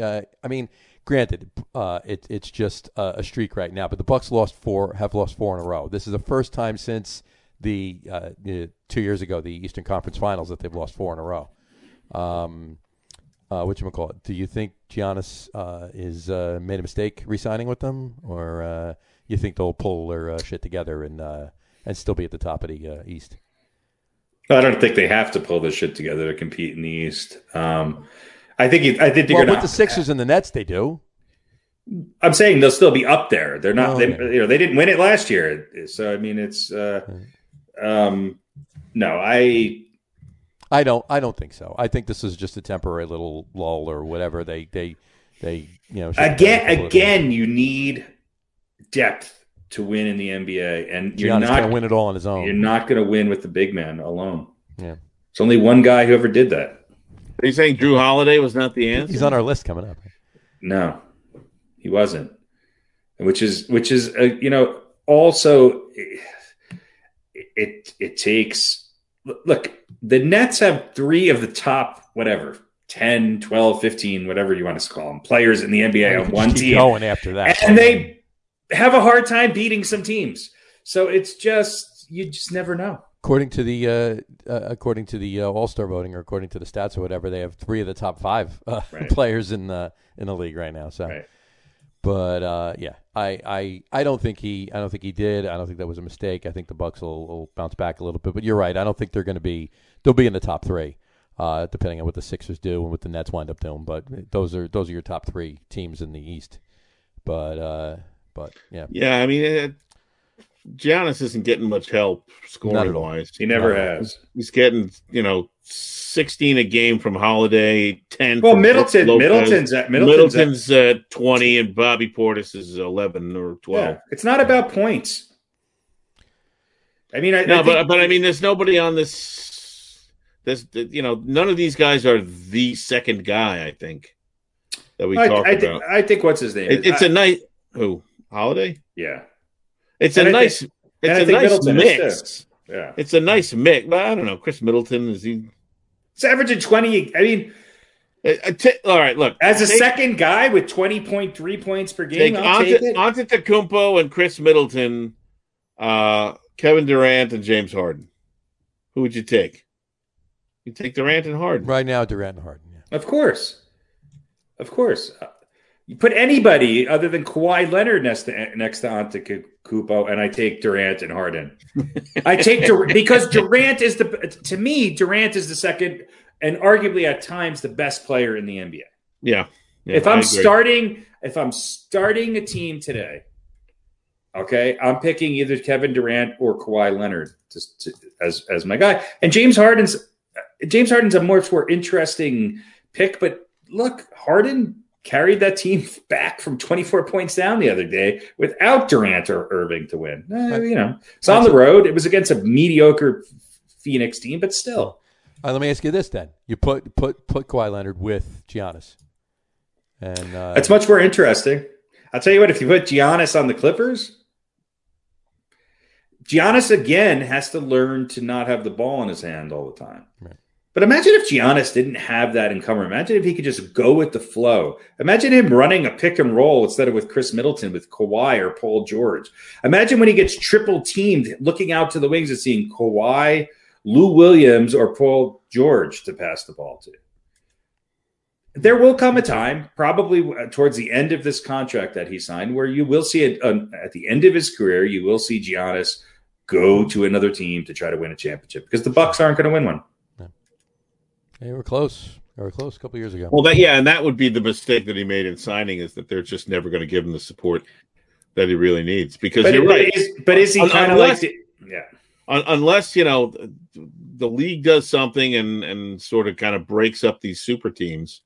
Uh, I mean, granted, uh, it, it's just a streak right now, but the Bucks lost four, have lost four in a row. This is the first time since the, uh, two years ago, the Eastern Conference Finals, that they've lost four in a row. Um, uh, what you call it? Do you think Giannis uh, is uh, made a mistake re-signing with them, or uh, you think they'll pull their uh, shit together and uh, and still be at the top of the uh, East? I don't think they have to pull this shit together to compete in the East. Um, I think. I think they're Well, gonna. with the Sixers and the Nets, they do. I'm saying they'll still be up there. They're not. Oh, they, okay. you know, they didn't win it last year, so I mean, it's. Uh, um, no, I. I don't. I don't think so. I think this is just a temporary little lull or whatever. They they they you know Again, again, you need depth to win in the NBA, and you're Giannis not can't win it all on his own. You're not going to win with the big man alone. Yeah. It's only one guy who ever did that. Are you saying Jrue Holiday was not the answer? He's on our list coming up. No, he wasn't. Which is which is uh, you know also it, it it takes look the Nets have three of the top whatever 10 12 15 whatever you want to call them players in the NBA on one Keep team going after that, and they have a hard time beating some teams so it's just you just never know according to the uh, uh, according to the uh, All Star voting or according to the stats or whatever, they have three of the top five uh, Right. players in the in the league right now. So, Right. but uh, yeah, I, I I don't think he I don't think he did. I don't think that was a mistake. I think the Bucks will, will bounce back a little bit. But you're right. I don't think they're going to be they'll be in the top three. Uh, depending on what the Sixers do and what the Nets wind up doing, but those are those are your top three teams in the East. But uh, but yeah, Yeah, I mean, it, Giannis isn't getting much help Not scoring wise. he never No. has He's getting, you know, 16 a game from Holiday, 10 well from Middleton Lopez. Middleton's at Middleton's, at- Middleton's uh, 20 and Bobby Portis is 11 or 12. Yeah, it's not about points. I mean, I, No, I but think- but I mean, there's nobody on this. This you know, none of these guys are the second guy. I think that we I, talked I, about. think, I think what's his name? It, it's I- a nice who holiday. yeah, It's And a I nice. and it's a nice Middleton mix. yeah. It's a nice mix. But I don't know. Khris Middleton is he? It's averaging twenty. I mean, Uh, uh, t- all right, look. as a take, second guy with twenty point three points per game, take I'll take Ante- it. Antetokounmpo and Khris Middleton, uh, Kevin Durant and James Harden. Who would you take? You take Durant and Harden. right now Durant and Harden. Yeah. Of course, of course. You put anybody other than Kawhi Leonard next to next to Antetokounmpo, and I take Durant and Harden. I take Dur- because Durant is the to me Durant is the second and arguably at times the best player in the NBA. Yeah. yeah if I'm starting, if I'm starting a team today, okay, I'm picking either Kevin Durant or Kawhi Leonard to, to, as as my guy. And James Harden's James Harden's a much more interesting pick. But look, Harden carried that team back from 24 points down the other day without Durant or Irving to win. Eh, you know, it's on the road. It was against a mediocre Phoenix team, but still. right, let me ask you this then: you put put put Kawhi Leonard with Giannis, and uh, That's much more interesting. I'll tell you what, if you put Giannis on the Clippers, Giannis again has to learn to not have the ball in his hand all the time. Right. But imagine if Giannis didn't have that in cover. Imagine if he could just go with the flow. Imagine him running a pick and roll instead of with Khris Middleton, with Kawhi or Paul George. Imagine when he gets triple teamed, looking out to the wings and seeing Kawhi, Lou Williams, or Paul George to pass the ball to. There will come a time, probably uh, towards the end of this contract that he signed, where you will see it at the end of his career. You will see Giannis go to another team to try to win a championship because the Bucks aren't going to win one. They were close. They were close a couple years ago. Well, that yeah, and that would be the mistake that he made in signing is that they're just never going to give him the support that he really needs. Because But, you're right, is, but is he kind of like, unless- the- yeah? Un- unless you know the, the league does something and and sort of kind of breaks up these super teams.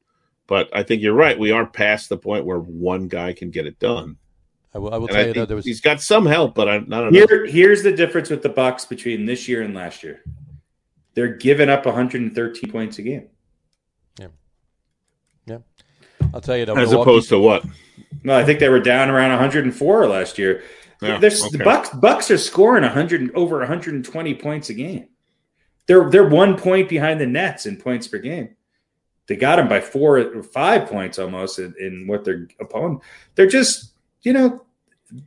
But I think you're right. We are past the point where one guy can get it done. I will, I will tell I you though, think there was he's got some help, but I, I don't know. Here, here's the difference with the Bucks between this year and last year. They're giving up 113 points a game. Yeah. Yeah. I'll tell you though, As Milwaukee- opposed to what? No, I think they were down around 104 last year. Yeah, There's, okay. The Bucks Bucks are scoring 100 over 120 points a game. They're they're one point behind the Nets in points per game. They got them by four or five points almost in, in what their opponent. They're just you know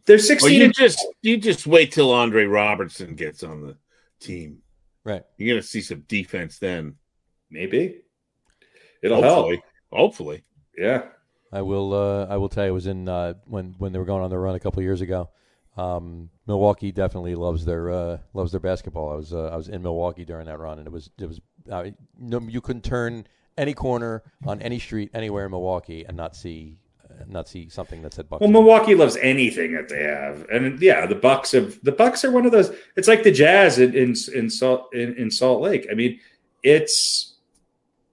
they're 16 Well, you and just you just wait till Andre Roberson gets on the team. Right? You're gonna see some defense then. maybe it'll Hopefully, help. hopefully. Yeah. I will. Uh, I will tell you, it was in uh, when when they were going on their run a couple of years ago. Um, Milwaukee definitely loves their uh, loves their basketball. I was uh, I was in Milwaukee during that run, and it was it was uh, no you couldn't turn any corner on any street anywhere in Milwaukee and not see not see something that said Bucks. Well, Milwaukee loves anything that they have, and yeah, the Bucks have the Bucks are one of those. It's like the Jazz in in in Salt in, in Salt Lake. I mean, it's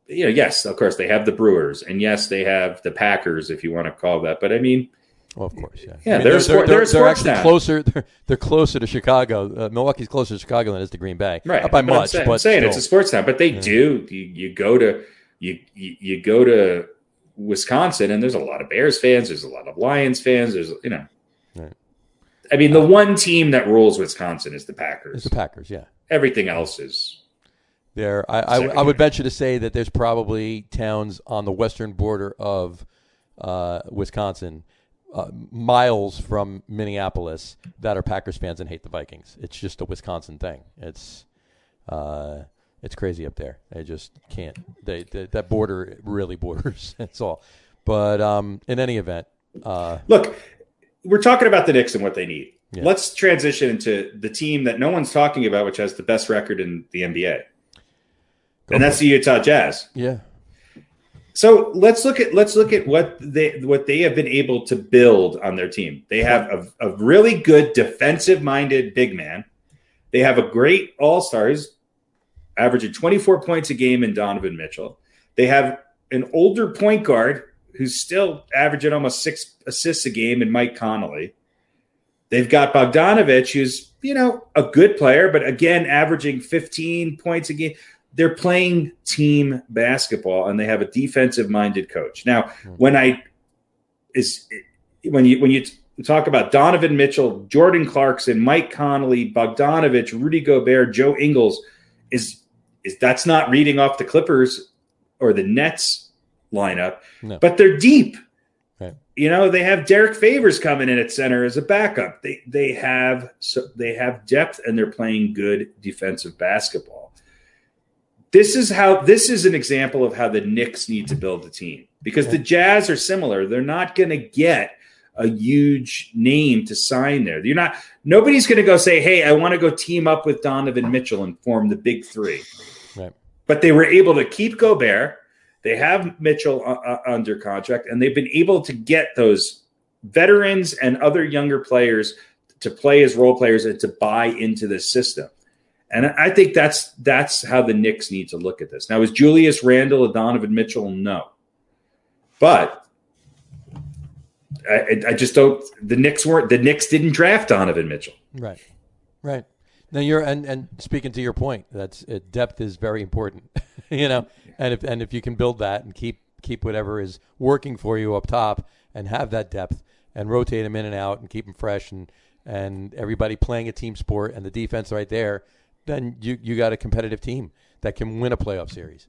you know, yes, of course they have the Brewers, and yes, they have the Packers, if you want to call that. But I mean, Well, of course, yeah. Yeah, they're a sport- they're a sports actually town. closer. They're, they're closer to Chicago. Uh, Milwaukee's closer to Chicago than it is to Green Bay. right? Not by But I'm much, saying, but I'm saying it's a sports town. But they Yeah. do. You, you go to you you go to Wisconsin, and there's a lot of Bears fans. There's a lot of Lions fans. There's you know. Right. I mean, the one team that rules Wisconsin is the Packers. It's the Packers, yeah. Everything else is There, I, I, I would venture to say that there's probably towns on the western border of uh, Wisconsin, uh, miles from Minneapolis, that are Packers fans and hate the Vikings. It's just a Wisconsin thing. It's uh, it's crazy up there. They just can't. They, they that border really borders. That's all. But um, in any event, uh, Look, we're talking about the Knicks and what they need. Yeah. Let's transition into the team that no one's talking about, which has the best record in the NBA, Go and that's the Utah Jazz. yeah, So let's look at let's look at what they what they have been able to build on their team. They have a, a really good defensive minded big man. They have a great all stars, averaging twenty four points a game in Donovan Mitchell. They have an older point guard who's still averaging almost six assists a game in Mike Conley. They've got Bogdanovich, who's you know a good player, but again averaging fifteen points a game they're playing team basketball and they have a defensive minded coach. Now, hmm. when I is when you when you talk about Donovan Mitchell, Jordan Clarkson, Mike Conley, Bogdanovich, Rudy Gobert, Joe Ingles, is is that's not reading off the Clippers or the Nets lineup, No. but they're deep. Right. You know, they have Derrick Favors coming in at center as a backup. They they have so they have depth and they're playing good defensive basketball. This is how this is an example of how the Knicks need to build a team because the Jazz are similar. They're not going to get a huge name to sign there. You're not nobody's going to go say, "Hey, I want to go team up with Donovan Mitchell and form the big 3." Right. But they were able to keep Gobert. They have Mitchell uh, uh, under contract and they've been able to get those veterans and other younger players to play as role players and to buy into this system. And I think that's that's how the Knicks need to look at this. Now, is Julius Randle a Donovan Mitchell? No, but I, I just don't. The Knicks weren't. The Knicks didn't draft Donovan Mitchell. right, right. Now you're and and speaking to your point, that's uh, depth is very important. you know, and if and if you can build that and keep keep whatever is working for you up top and have that depth and rotate them in and out and keep them fresh and and everybody playing a team sport and the defense right there, then you you got a competitive team that can win a playoff series,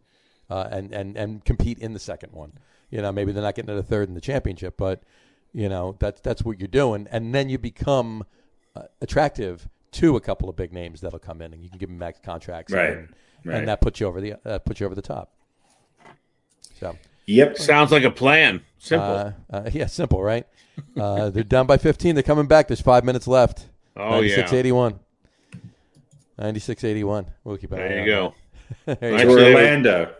uh, and and and compete in the second one. You know, maybe they're not getting to the third in the championship, but you know that's that's what you're doing, and then you become uh, attractive to a couple of big names that'll come in, and you can give them max contracts, Right, And, right. and that puts you over the uh, puts you over the top. So. Yep. Sounds like a plan. Simple. Uh, uh, yeah, simple, right? Uh, they're down by 15. They're coming back. There's five minutes left. oh yeah. 96 81. 96 81. We'll keep an eye There you on go. There To you Actually, they were- Orlando.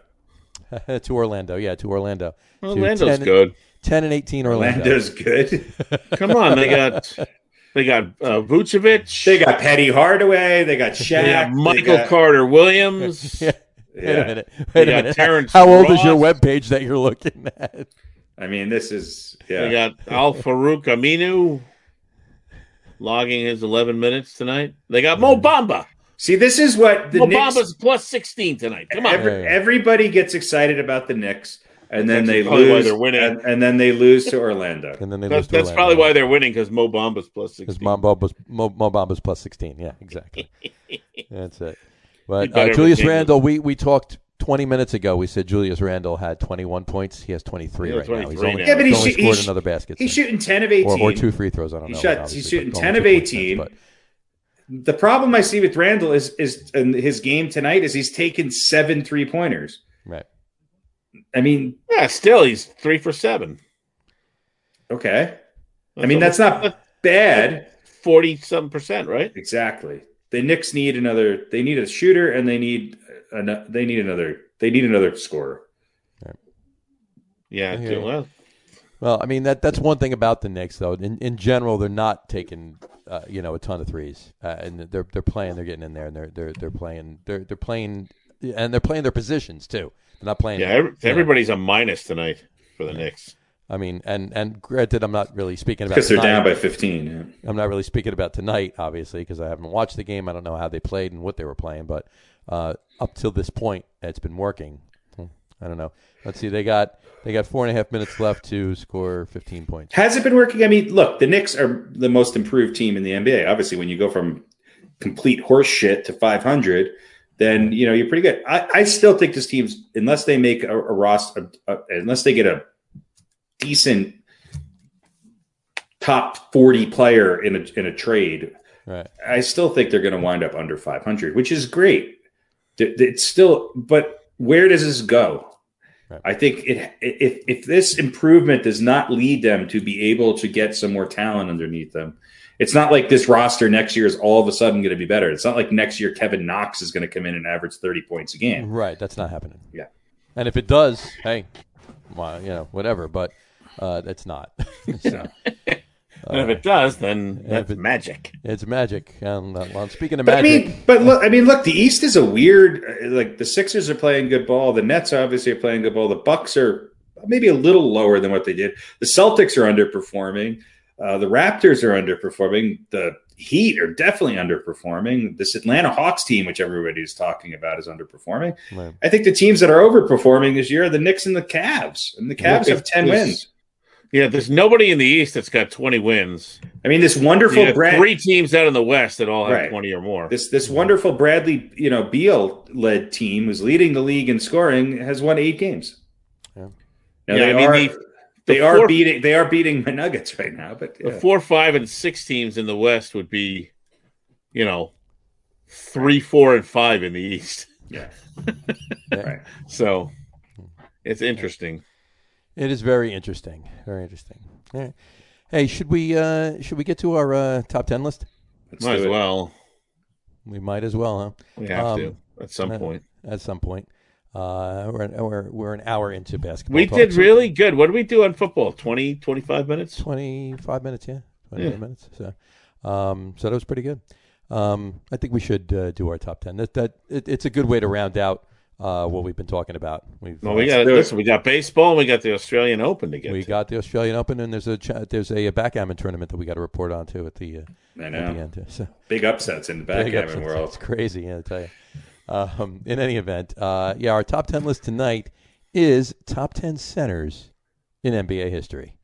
to Orlando. Yeah, to Orlando. To Orlando's 10 good. 10 and 18 Orlando. Orlando's good. Come on, they got they got uh, Vucevic. They got Penny Hardaway. They got Shaq. They got they Michael got- Carter Williams. Yeah. Wait a Yeah. minute. They a got minute. Terrence How old is your Ross. web page that you're looking at? I mean, this is They yeah. got Al-Farouq Aminu logging his 11 minutes tonight. They got Mo Bamba. See, this is what the Mo Knicks. Bamba's plus 16 tonight. Come on. every- Yeah, yeah. Everybody gets excited about the Knicks, and then That's they probably why lose. they're winning. And, and then they lose to Orlando. And then they That's, lose to that's Orlando. probably why they're winning because Mo Bamba's plus 16. Because Mo Bamba's, Mo, Mo Bamba's plus 16. Yeah, exactly. That's it. But uh, Julius retain Randle, we, we talked 20 minutes ago. We said Julius Randle had 21 points. He has 23 Yeah, right now. He's only. Yeah, but he's he's only sh- scored he's- another basket. He's since. shooting ten of eighteen. or, or two free throws. I don't He know. shot- he's shooting 10 two of points 18. but- The problem I see with Randle is is in his game tonight is he's taken seven three pointers. Right. I mean, Yeah, still, he's three for seven. okay. I mean, that's not bad. 40 some percent, right? Exactly. The Knicks need another. They need a shooter, and they need an, They need another. They need another scorer. Yeah, I hear well, Well, I mean that that's one thing about the Knicks, though. In in general, they're not taking uh, you know a ton of threes, uh, and they're they're playing, they're getting in there, and they're they're they're playing, they're they're playing, and they're playing their positions too. They're not playing. yeah, every, everybody's a minus tonight for the Knicks. I mean, and and granted, I'm not really speaking about Because they're down by fifteen. Yeah. I'm not really speaking about tonight, obviously, because I haven't watched the game. I don't know how they played and what they were playing, but uh, up till this point, it's been working. Hmm, I don't know. Let's see. They got they got four and a half minutes left to score 15 points. Has it been working? I mean, look, the Knicks are the most improved team in the NBA. Obviously, when you go from complete horse shit to 500, then you know you're pretty good. I, I still think this team's unless they make a, a roster, a, a- unless they get a decent top 40 player in a in a trade, Right. I still think they're going to wind up under 500, which is great. It's still, but where does this go? Right. I think it, if if this improvement does not lead them to be able to get some more talent underneath them, it's not like this roster next year is all of a sudden going to be better. It's not like next year Kevin Knox is going to come in and average 30 points a game. Right. That's not happening. Yeah. And if it does, hey, well, you know, whatever. But uh, it's not. so, and if it does, then that's it- magic. it's magic. And uh, well, speaking of But I mean, but look, I mean, look, the East is a weird. uh, Like the Sixers are playing good ball, the Nets obviously are playing good ball. The Bucks are maybe a little lower than what they did. The Celtics are underperforming. Uh, the Raptors are underperforming. The Heat are definitely underperforming. This Atlanta Hawks team, which everybody's talking about, is underperforming. Right. I think the teams that are overperforming this year are the Knicks and the Cavs, and the Cavs Well, have ten wins. Yeah, there's nobody in the East that's got 20 wins. I mean, this wonderful You got Brad, three teams out in the West that all have Right. 20 or more. This this wonderful Bradley, you know, Beal led team who's leading the league in scoring has won eight games. Yeah. Now, Yeah, they I mean, are the- they the are four- beating they are beating my Nuggets right now, but The four, five, and six teams in the West would be, you know, three, four, and five in the East. yeah. Yeah. right. So it's interesting. It is very interesting. Very interesting. All right. Hey, should we uh, should we get to our uh, top ten list? Let's Might as it. well. We might as well, huh? We have Um, to at some uh, point. At some point. Uh, we're, an, we're we're an hour into basketball. We talk, did so really good. What did we do on football? 20, 25 minutes? twenty five minutes. Yeah, twenty Yeah. minutes. So, um, so that was pretty good. Um, I think we should uh, do our top ten. That that it, it's a good way to round out uh, what we've been talking about. We've Well, we got do listen. We got baseball. and We got the Australian Open to get. we to. got the Australian Open, and there's a there's a backgammon tournament that we got to report on too at the uh, at the end. So Big upsets in the backgammon upsets. world. It's crazy, yeah, I tell you. Um, in any event, uh, yeah, our top 10 list tonight is top 10 centers in NBA history.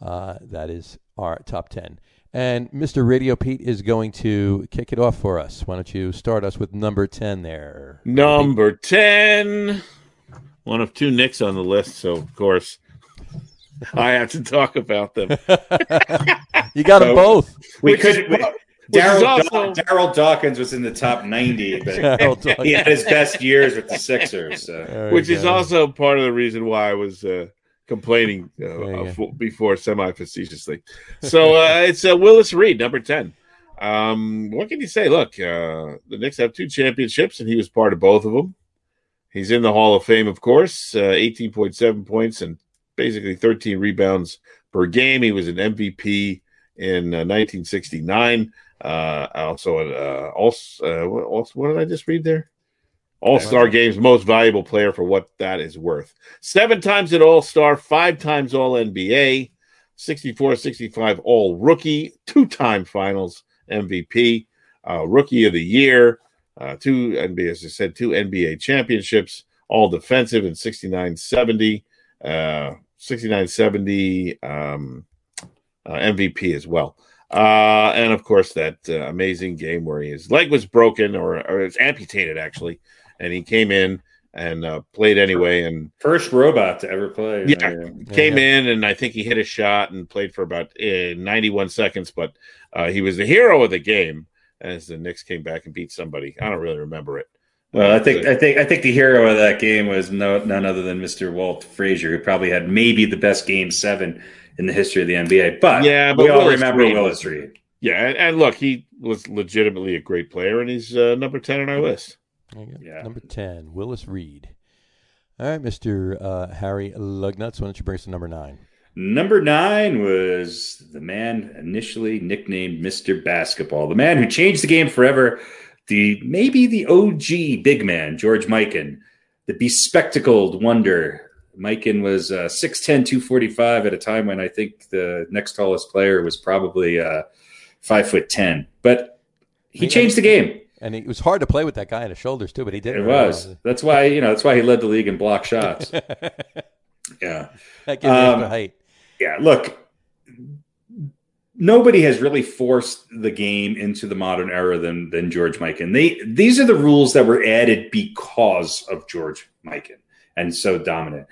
Uh, that is our top 10. And Mr. Radio Pete is going to kick it off for us. Why don't you start us with number 10 there? Number 10. One of two Knicks on the list, so of course I have to talk about them. you got them both. We Which could. we- Darryl also- Daw- Darryl Dawkins was in the top 90, but he had his best years with the Sixers. So. There we Which is go. also part of the reason why I was uh, complaining uh, uh, fo- before semi facetiously. So uh, it's uh, Willis Reed, number 10. Um, what can you say? Look, uh, the Knicks have two championships, and he was part of both of them. He's in the Hall of Fame, of course, uh, 18.7 points and basically 13 rebounds per game. He was an MVP in uh, 1969. Uh, also, uh, also, uh, what, also, what did I just read there? All Star Games most valuable player for what that is worth. Seven times at All Star, five times All NBA, 64 65 All Rookie, two time Finals MVP, uh, Rookie of the Year, uh, two NBA, as I said, two NBA championships, all defensive in 69 70, uh, 69 70 um, uh, MVP as well. Uh, and of course, that uh, amazing game where his leg was broken or, or it's amputated actually, and he came in and uh, played anyway and First robot to ever play. Yeah. came Yeah. in and I think he hit a shot and played for about uh, 91 seconds, but uh, he was the hero of the game as the Knicks came back and beat somebody. I don't really remember it. Well, I think I think I think the hero of that game was no none other than Mr. Walt Frazier, who probably had maybe the best game seven in the history of the NBA. But Yeah, but we all Willis remember Reed Willis Reed. yeah, and, and look, he was legitimately a great player, and he's uh, number 10 on our list. There you go. Yeah. Number 10, Willis Reed. All right, Mr. Uh, Harry Lugnuts, why don't you bring us to number nine? Number nine was the man initially nicknamed Mr. Basketball, the man who changed the game forever, the maybe the OG big man, George Mikan, the bespectacled wonder. Mikan was uh, 6'10, 245 at a time when I think the next tallest player was probably uh, five foot 10. But he changed the game. And it was hard to play with that guy on his shoulders, too, but he did It was. That's why, you know, that's why he led the league in block shots. Yeah. that gives Um, height. yeah, look, nobody has really forced the game into the modern era than than George Mikan. They these are the rules that were added because of George Mikan and so dominant.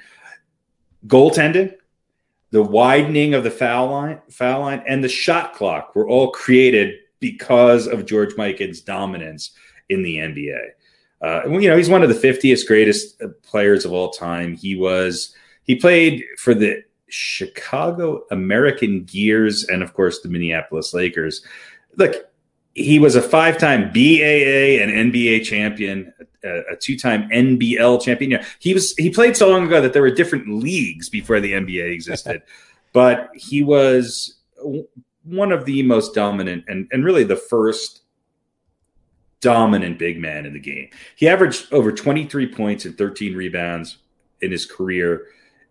Goaltending, the widening of the foul line, foul line, and the shot clock were all created because of George Mikan's dominance in the NBA. Uh, you know, he's one of the 50th greatest uh, players of all time. He was he played for the Chicago American Gears and, of course, the Minneapolis Lakers. Look, he was a five time BAA and NBA champion, a, a two time NBL champion. You know, he was he played so long ago that there were different leagues before the NBA existed, but he was one of the most dominant and, and really the first dominant big man in the game. He averaged over 23 points and 13 rebounds in his career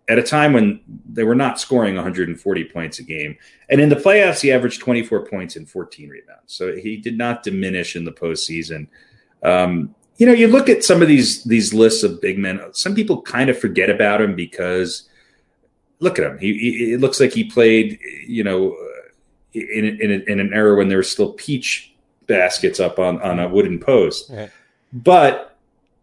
at a time when they were not scoring 140 points a game. And in the playoffs, he averaged 24 points and 14 rebounds. So he did not diminish in the postseason. Um, you know, you look at some of these these lists of big men. Some people kind of forget about him because look at him. He, he it looks like he played, you know, in in, in an era when there were still peach baskets up on on a wooden post. Right. But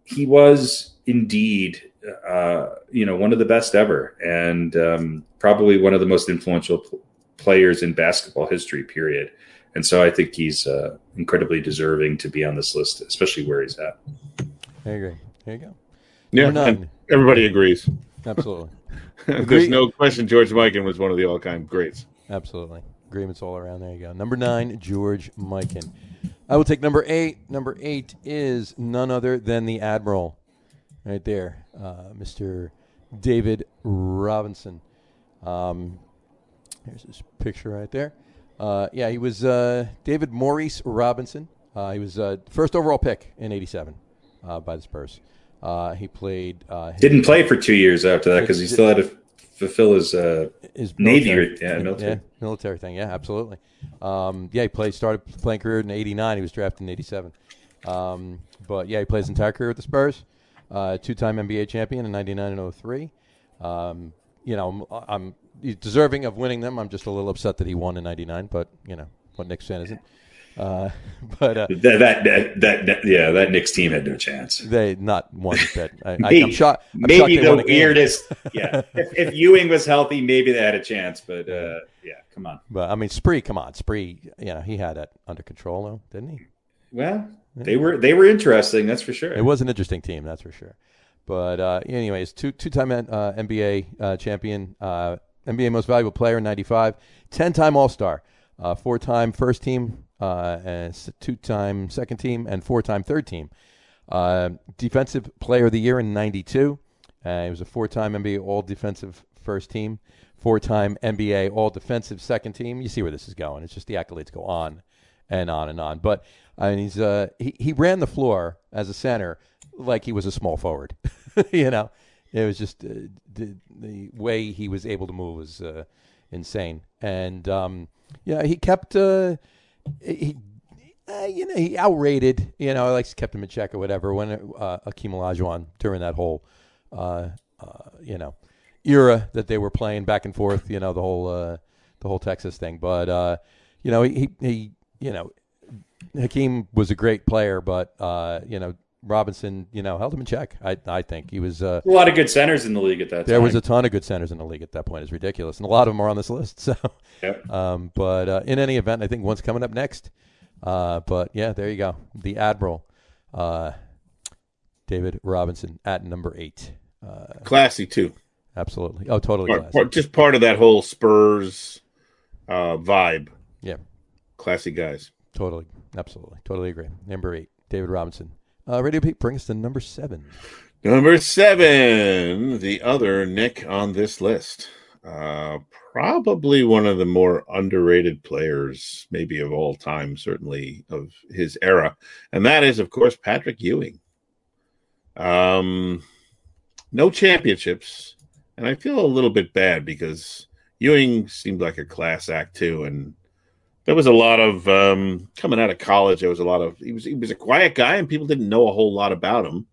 he was indeed uh, you know, one of the best ever, and um, probably one of the most influential pl- players in basketball history. Period. And so I think he's uh, incredibly deserving to be on this list, especially where he's at. I agree. There you go. Yeah, Number and nine. everybody agrees. Absolutely. There's no question George Mikan was one of the all-time greats. Absolutely. Agreements all around. There you go. Number nine, George Mikan. I will take number eight. Number eight is none other than the Admiral, right there, uh, Mr. David Robinson. Um, here's his picture right there. Uh, yeah, he was uh, David Maurice Robinson. Uh, he was uh, first overall pick in '87 uh, by the Spurs. Uh, he played. Uh, Didn't play for two years after that because he still had to fulfill his uh, his Navy, military- yeah, military. yeah, military thing. Yeah, absolutely. Um, yeah, he played started playing career in '89. He was drafted in '87. Um, but yeah, he plays his entire career with the Spurs. Uh, two-time NBA champion in '99 and 03. Um, you know, I'm, I'm deserving of winning them. I'm just a little upset that he won in '99, but you know, what Knicks fan isn't? Uh, but uh, That, that, that, that, yeah, that Knicks team had no chance. they not one bit. I, I, Maybe- I'm shocked. I'm maybe they the won a game. weirdest. Yeah, if, if Ewing was healthy, maybe they had a chance. But uh, yeah, come on. But I mean, Spree, come on, Spree. You know, he had it under control, though, didn't he? Well, they were they were interesting. That's for sure. It was an interesting team, that's for sure. But uh, anyways, two two time uh, NBA uh, champion, uh, NBA Most Valuable Player in '95, ten time All Star, uh, four time first team, uh, two time second team, and four time third team. Uh, defensive Player of the Year in '92. Uh, he was a four time NBA All Defensive First Team, four time NBA All Defensive Second Team. You see where this is going. It's just the accolades go on and on and on. But I mean, he's uh, he he ran the floor as a center like he was a small forward. you know, it was just uh, the the way he was able to move was uh, insane. And um, yeah, he kept uh, he. Uh, you know, he outrated. You know, like kept him in check or whatever. When uh, Akeem Olajuwon during that whole, uh, uh, you know, era that they were playing back and forth. You know, the whole the whole Texas thing. But you know, he he you know Hakeem was a great player, but uh, you know Robinson, you know, held him in check. I I think he was. Uh, a lot of good centers in the league at that time. there time. was a ton of good centers in the league at that point. It's ridiculous, and a lot of them are on this list. So, Yep. um, but uh, in any event, I think one's coming up next. Uh, but yeah, there you go, the Admiral, uh, David Robinson at number eight. Uh, Classy too. absolutely. Oh, totally. Part- classy. part- just part of that whole Spurs uh, vibe. Yeah. Classy guys. Totally, absolutely, totally agree. Number eight, David Robinson. Uh, Radio Pete, brings us to number seven. Number seven, the other Nick on this list. Uh, probably one of the more underrated players, maybe of all time, certainly of his era. And that is, of course, Patrick Ewing. Um, no championships. And I feel a little bit bad because Ewing seemed like a class act too. And there was a lot of um, coming out of college. There was a lot of he was he was a quiet guy, and people didn't know a whole lot about him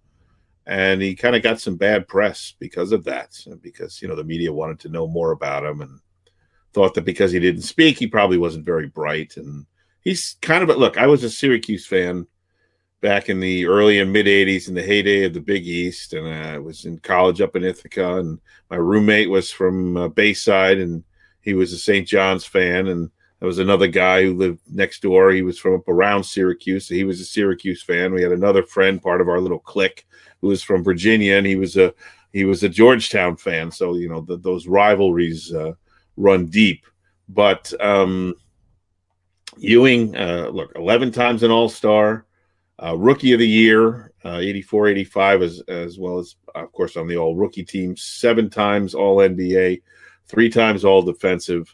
and he kind of got some bad press because of that because you know the media wanted to know more about him and thought that because he didn't speak he probably wasn't very bright and he's kind of a look i was a syracuse fan back in the early and mid 80s in the heyday of the big east and i was in college up in ithaca and my roommate was from uh, bayside and he was a st john's fan and there was another guy who lived next door he was from up around syracuse so he was a syracuse fan we had another friend part of our little clique who was from Virginia, and he was a he was a Georgetown fan. So you know the, those rivalries uh, run deep. But um, Ewing, uh, look, eleven times an All Star, uh, Rookie of the Year, uh, 84, 85, as as well as of course on the All Rookie team, seven times All NBA, three times All Defensive.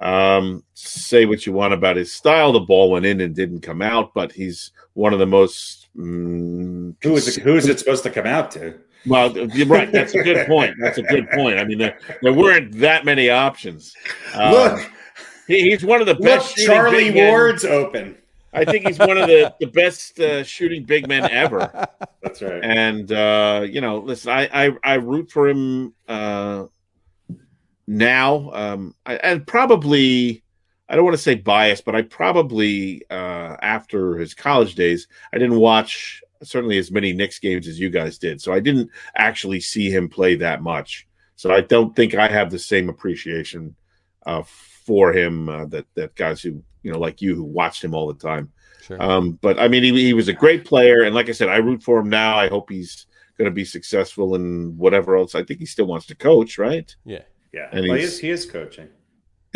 Um, say what you want about his style. The ball went in and didn't come out, but he's one of the most. Mm, Who is it, who is it supposed to come out to? well, you're right. That's a good point. That's a good point. I mean, there, there weren't that many options. Uh, Look, he, he's one of the best. shooting Charlie men. Ward's open. I think he's one of the the best uh, shooting big men ever. That's right. And uh, you know, listen, I I, I root for him uh, now. Um, I, and probably I don't want to say biased, but I probably uh, after his college days, I didn't watch certainly as many Knicks games as you guys did, so I didn't actually see him play that much. So I don't think I have the same appreciation uh, for him uh, that that guys who you know like you who watched him all the time. Sure. Um, but I mean, he, he was a great player, and like I said, I root for him now. I hope he's going to be successful in whatever else. I think he still wants to coach, right? yeah. Yeah, and well, he he's- is, he is coaching.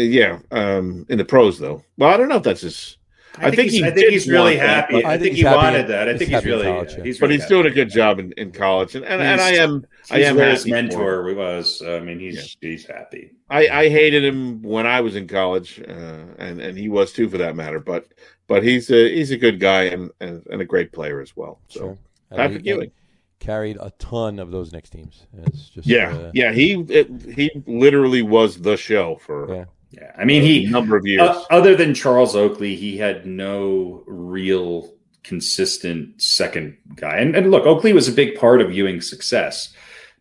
Yeah, um, in the pros though. Well, I don't know if that's his, I think he's, he I think he's really want that, happy. I, I think, think he wanted in- that. I think he's happy really, college, yeah. he's but really he's doing a good job in, in college, and and, and I am I am his happy for him. mentor was. I mean, he's he's happy. I, I hated him when I was in college, uh, and and he was too for that matter. But but he's a he's a good guy and and, and a great player as well. So Sure. Patrick he- he Ewing. Carried a ton of those Knicks teams. It's just yeah, uh, yeah, he it, he literally was the show for Yeah. Yeah, I mean, he number of years. uh, other than Charles Oakley, he had no real consistent second guy. And, and look, Oakley was a big part of Ewing's success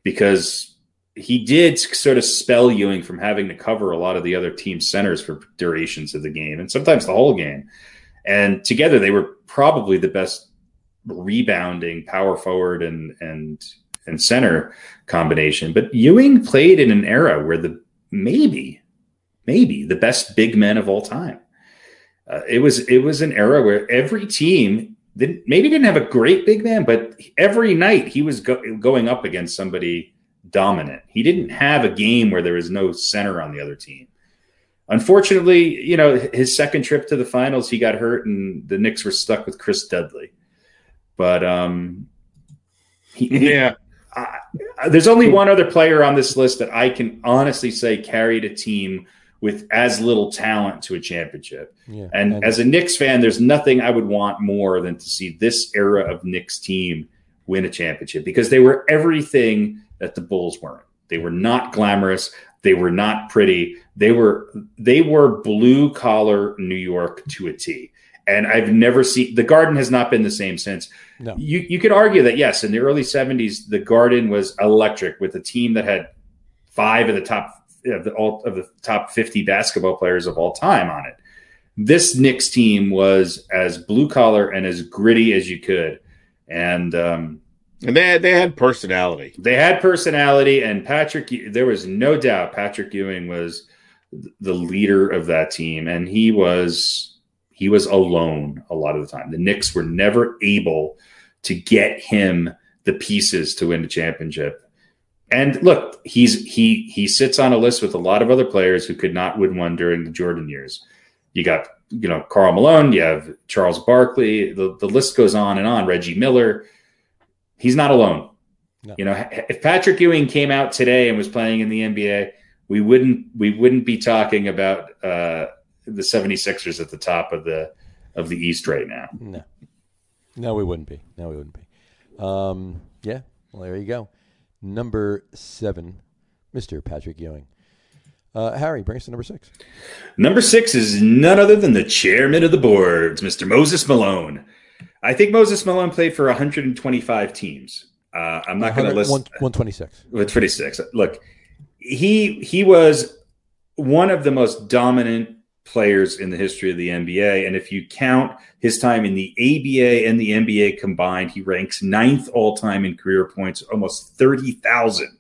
because he did sort of spell Ewing from having to cover a lot of the other team centers for durations of the game and sometimes the whole game. And together they were probably the best rebounding power forward and and and center combination. But Ewing played in an era where the maybe maybe the best big men of all time. Uh, it was it was an era where every team didn't maybe didn't have a great big man, but every night he was go- going up against somebody dominant. He didn't have a game where there was no center on the other team. Unfortunately, you know, his second trip to the finals, he got hurt, and the Knicks were stuck with Chris Dudley. But um, he, yeah, there's only one other player on this list that I can honestly say carried a team with as little talent to a championship. Yeah, and, and as a Knicks fan, there's nothing I would want more than to see this era of Knicks team win a championship because they were everything that the Bulls weren't. They were not glamorous. They were not pretty. They were they were blue collar New York to a T. And I've never seen the Garden has not been the same since. No. You you could argue that yes, in the early '70s, the Garden was electric with a team that had five of the top of the, all, of the top 50 basketball players of all time on it. This Knicks team was as blue collar and as gritty as you could, and um, and they had, they had personality. They had personality, and Patrick. There was no doubt Patrick Ewing was the leader of that team, and he was he was alone a lot of the time. The Knicks were never able to get him the pieces to win the championship. And look, he's he he sits on a list with a lot of other players who could not win one during the Jordan years. You got you know Karl Malone, you have Charles Barkley, the, the list goes on and on. Reggie Miller, he's not alone. No. You know, if Patrick Ewing came out today and was playing in the NBA, we wouldn't we wouldn't be talking about uh, the 76ers at the top of the of the East right now. No, no, we wouldn't be. No, we wouldn't be. Um, yeah, well, there you go number seven, Mr. Patrick Ewing. Uh, Harry, bring us to number six. Number six is none other than the chairman of the boards, Mr. Moses Malone. I think Moses Malone played for 125 teams. Uh, I'm not going to list 126. 126. Look, he he was one of the most dominant players in the history of the NBA. And if you count his time in the ABA and the NBA combined, he ranks ninth all time in career points, almost 30,000,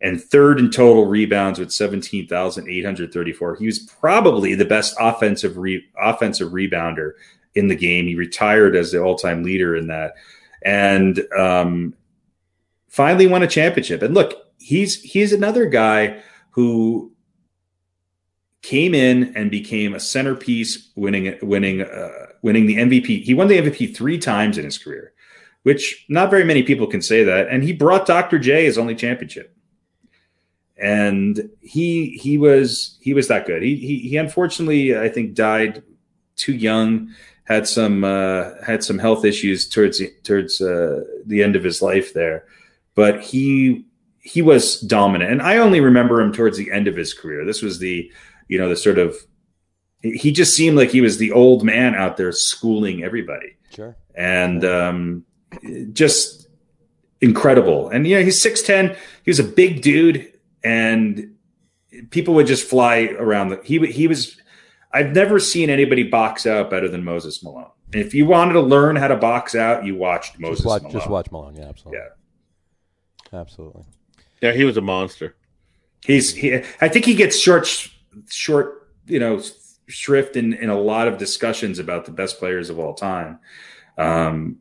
and third in total rebounds with 17,834. He was probably the best offensive re- offensive rebounder in the game. He retired as the all time leader in that, and um, finally won a championship. And look, he's he's another guy who came in and became a centerpiece, winning winning uh, winning the MVP. He won the MVP three times in his career, which not very many people can say that. And he brought Dr. J his only championship. And he he was he was that good. He he, he unfortunately I think died too young. Had some uh, had some health issues towards towards uh, the end of his life there, but he he was dominant. And I only remember him towards the end of his career. This was the you know, the sort of he just seemed like he was the old man out there schooling everybody. Sure. And um, just incredible. And yeah, he's 6'10. He was a big dude and people would just fly around the he he was I've never seen anybody box out better than Moses Malone. And if you wanted to learn how to box out, you watched Moses just watch, Malone. Just watch Malone. Yeah, absolutely. Yeah. Absolutely. Yeah, he was a monster. He's he I think he gets short short, you know, shrift in, in a lot of discussions about the best players of all time. Um,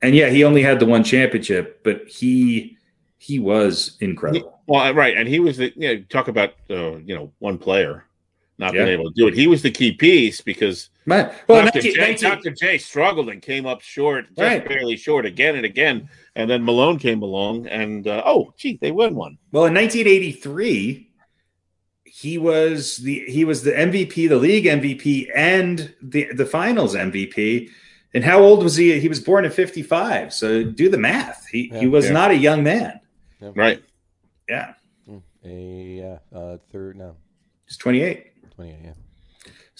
and yeah, he only had the one championship, but he he was incredible. Well, right, and he was the you know, talk about uh, you know one player not yeah. being able to do it. He was the key piece because Man. Well, Dr. 19, J, 19. Dr. J struggled and came up short, just right. barely short again and again. And then Malone came along, and uh, oh, gee, they win one. Well, in 1983, he was the he was the MVP, the league MVP, and the the finals MVP. And how old was he? He was born in '55. So do the math. He yeah, he was yeah. not a young man. Yeah. Right. Yeah. A uh, uh, third no. He's 28. 28. Yeah.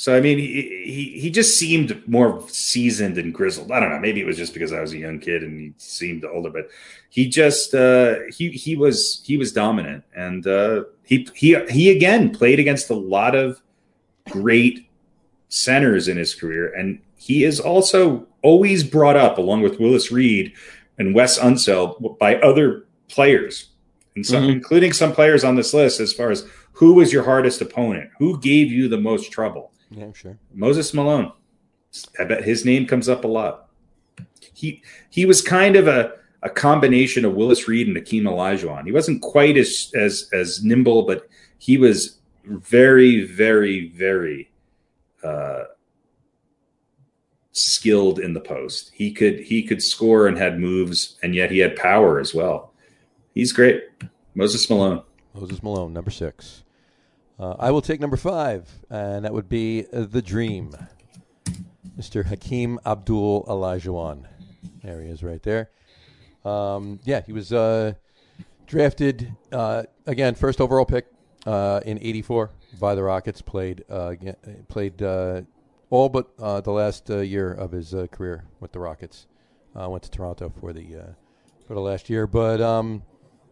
So I mean, he, he he just seemed more seasoned and grizzled. I don't know. Maybe it was just because I was a young kid and he seemed older, but he just uh, he he was he was dominant, and uh, he he he again played against a lot of great centers in his career, and he is also always brought up along with Willis Reed and Wes Unseld by other players, and some, Mhm. including some players on this list, as far as who was your hardest opponent, who gave you the most trouble. Yeah, I'm sure. Moses Malone. I bet his name comes up a lot. He he was kind of a, a combination of Willis Reed and Akeem Olajuwon. He wasn't quite as as as nimble, but he was very, very, very uh, skilled in the post. He could he could score and had moves, and yet he had power as well. He's great, Moses Malone. Moses Malone, number six. Uh, I will take number five, and that would be uh, the Dream, Mr. Hakeem Abdul Olajuwon. There he is, right there. Um, yeah, he was uh, drafted uh, again, first overall pick uh, in '84 by the Rockets. Played uh, played all but the last year of his career with the Rockets. Went to Toronto for the for the last year, but um,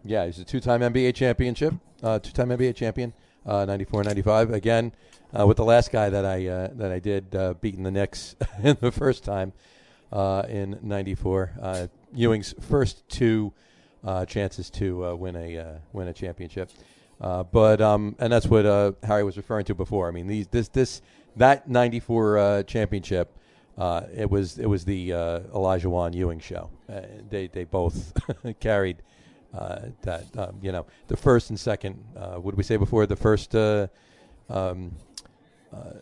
yeah, he's a two-time NBA championship, uh, two-time NBA champion, uh, 94, 95. Again, uh, with the last guy that I uh, that I did uh, beating the Knicks in the first time uh, in '94. Uh, Ewing's first two chances to win a win a championship. But um, and that's what Harry was referring to before. I mean, these this this that '94 uh, championship. It was it was the Olajuwon Ewing show. They they both carried uh, that um, you know the first and second. Uh, what did we say before? The first. Uh, um, uh,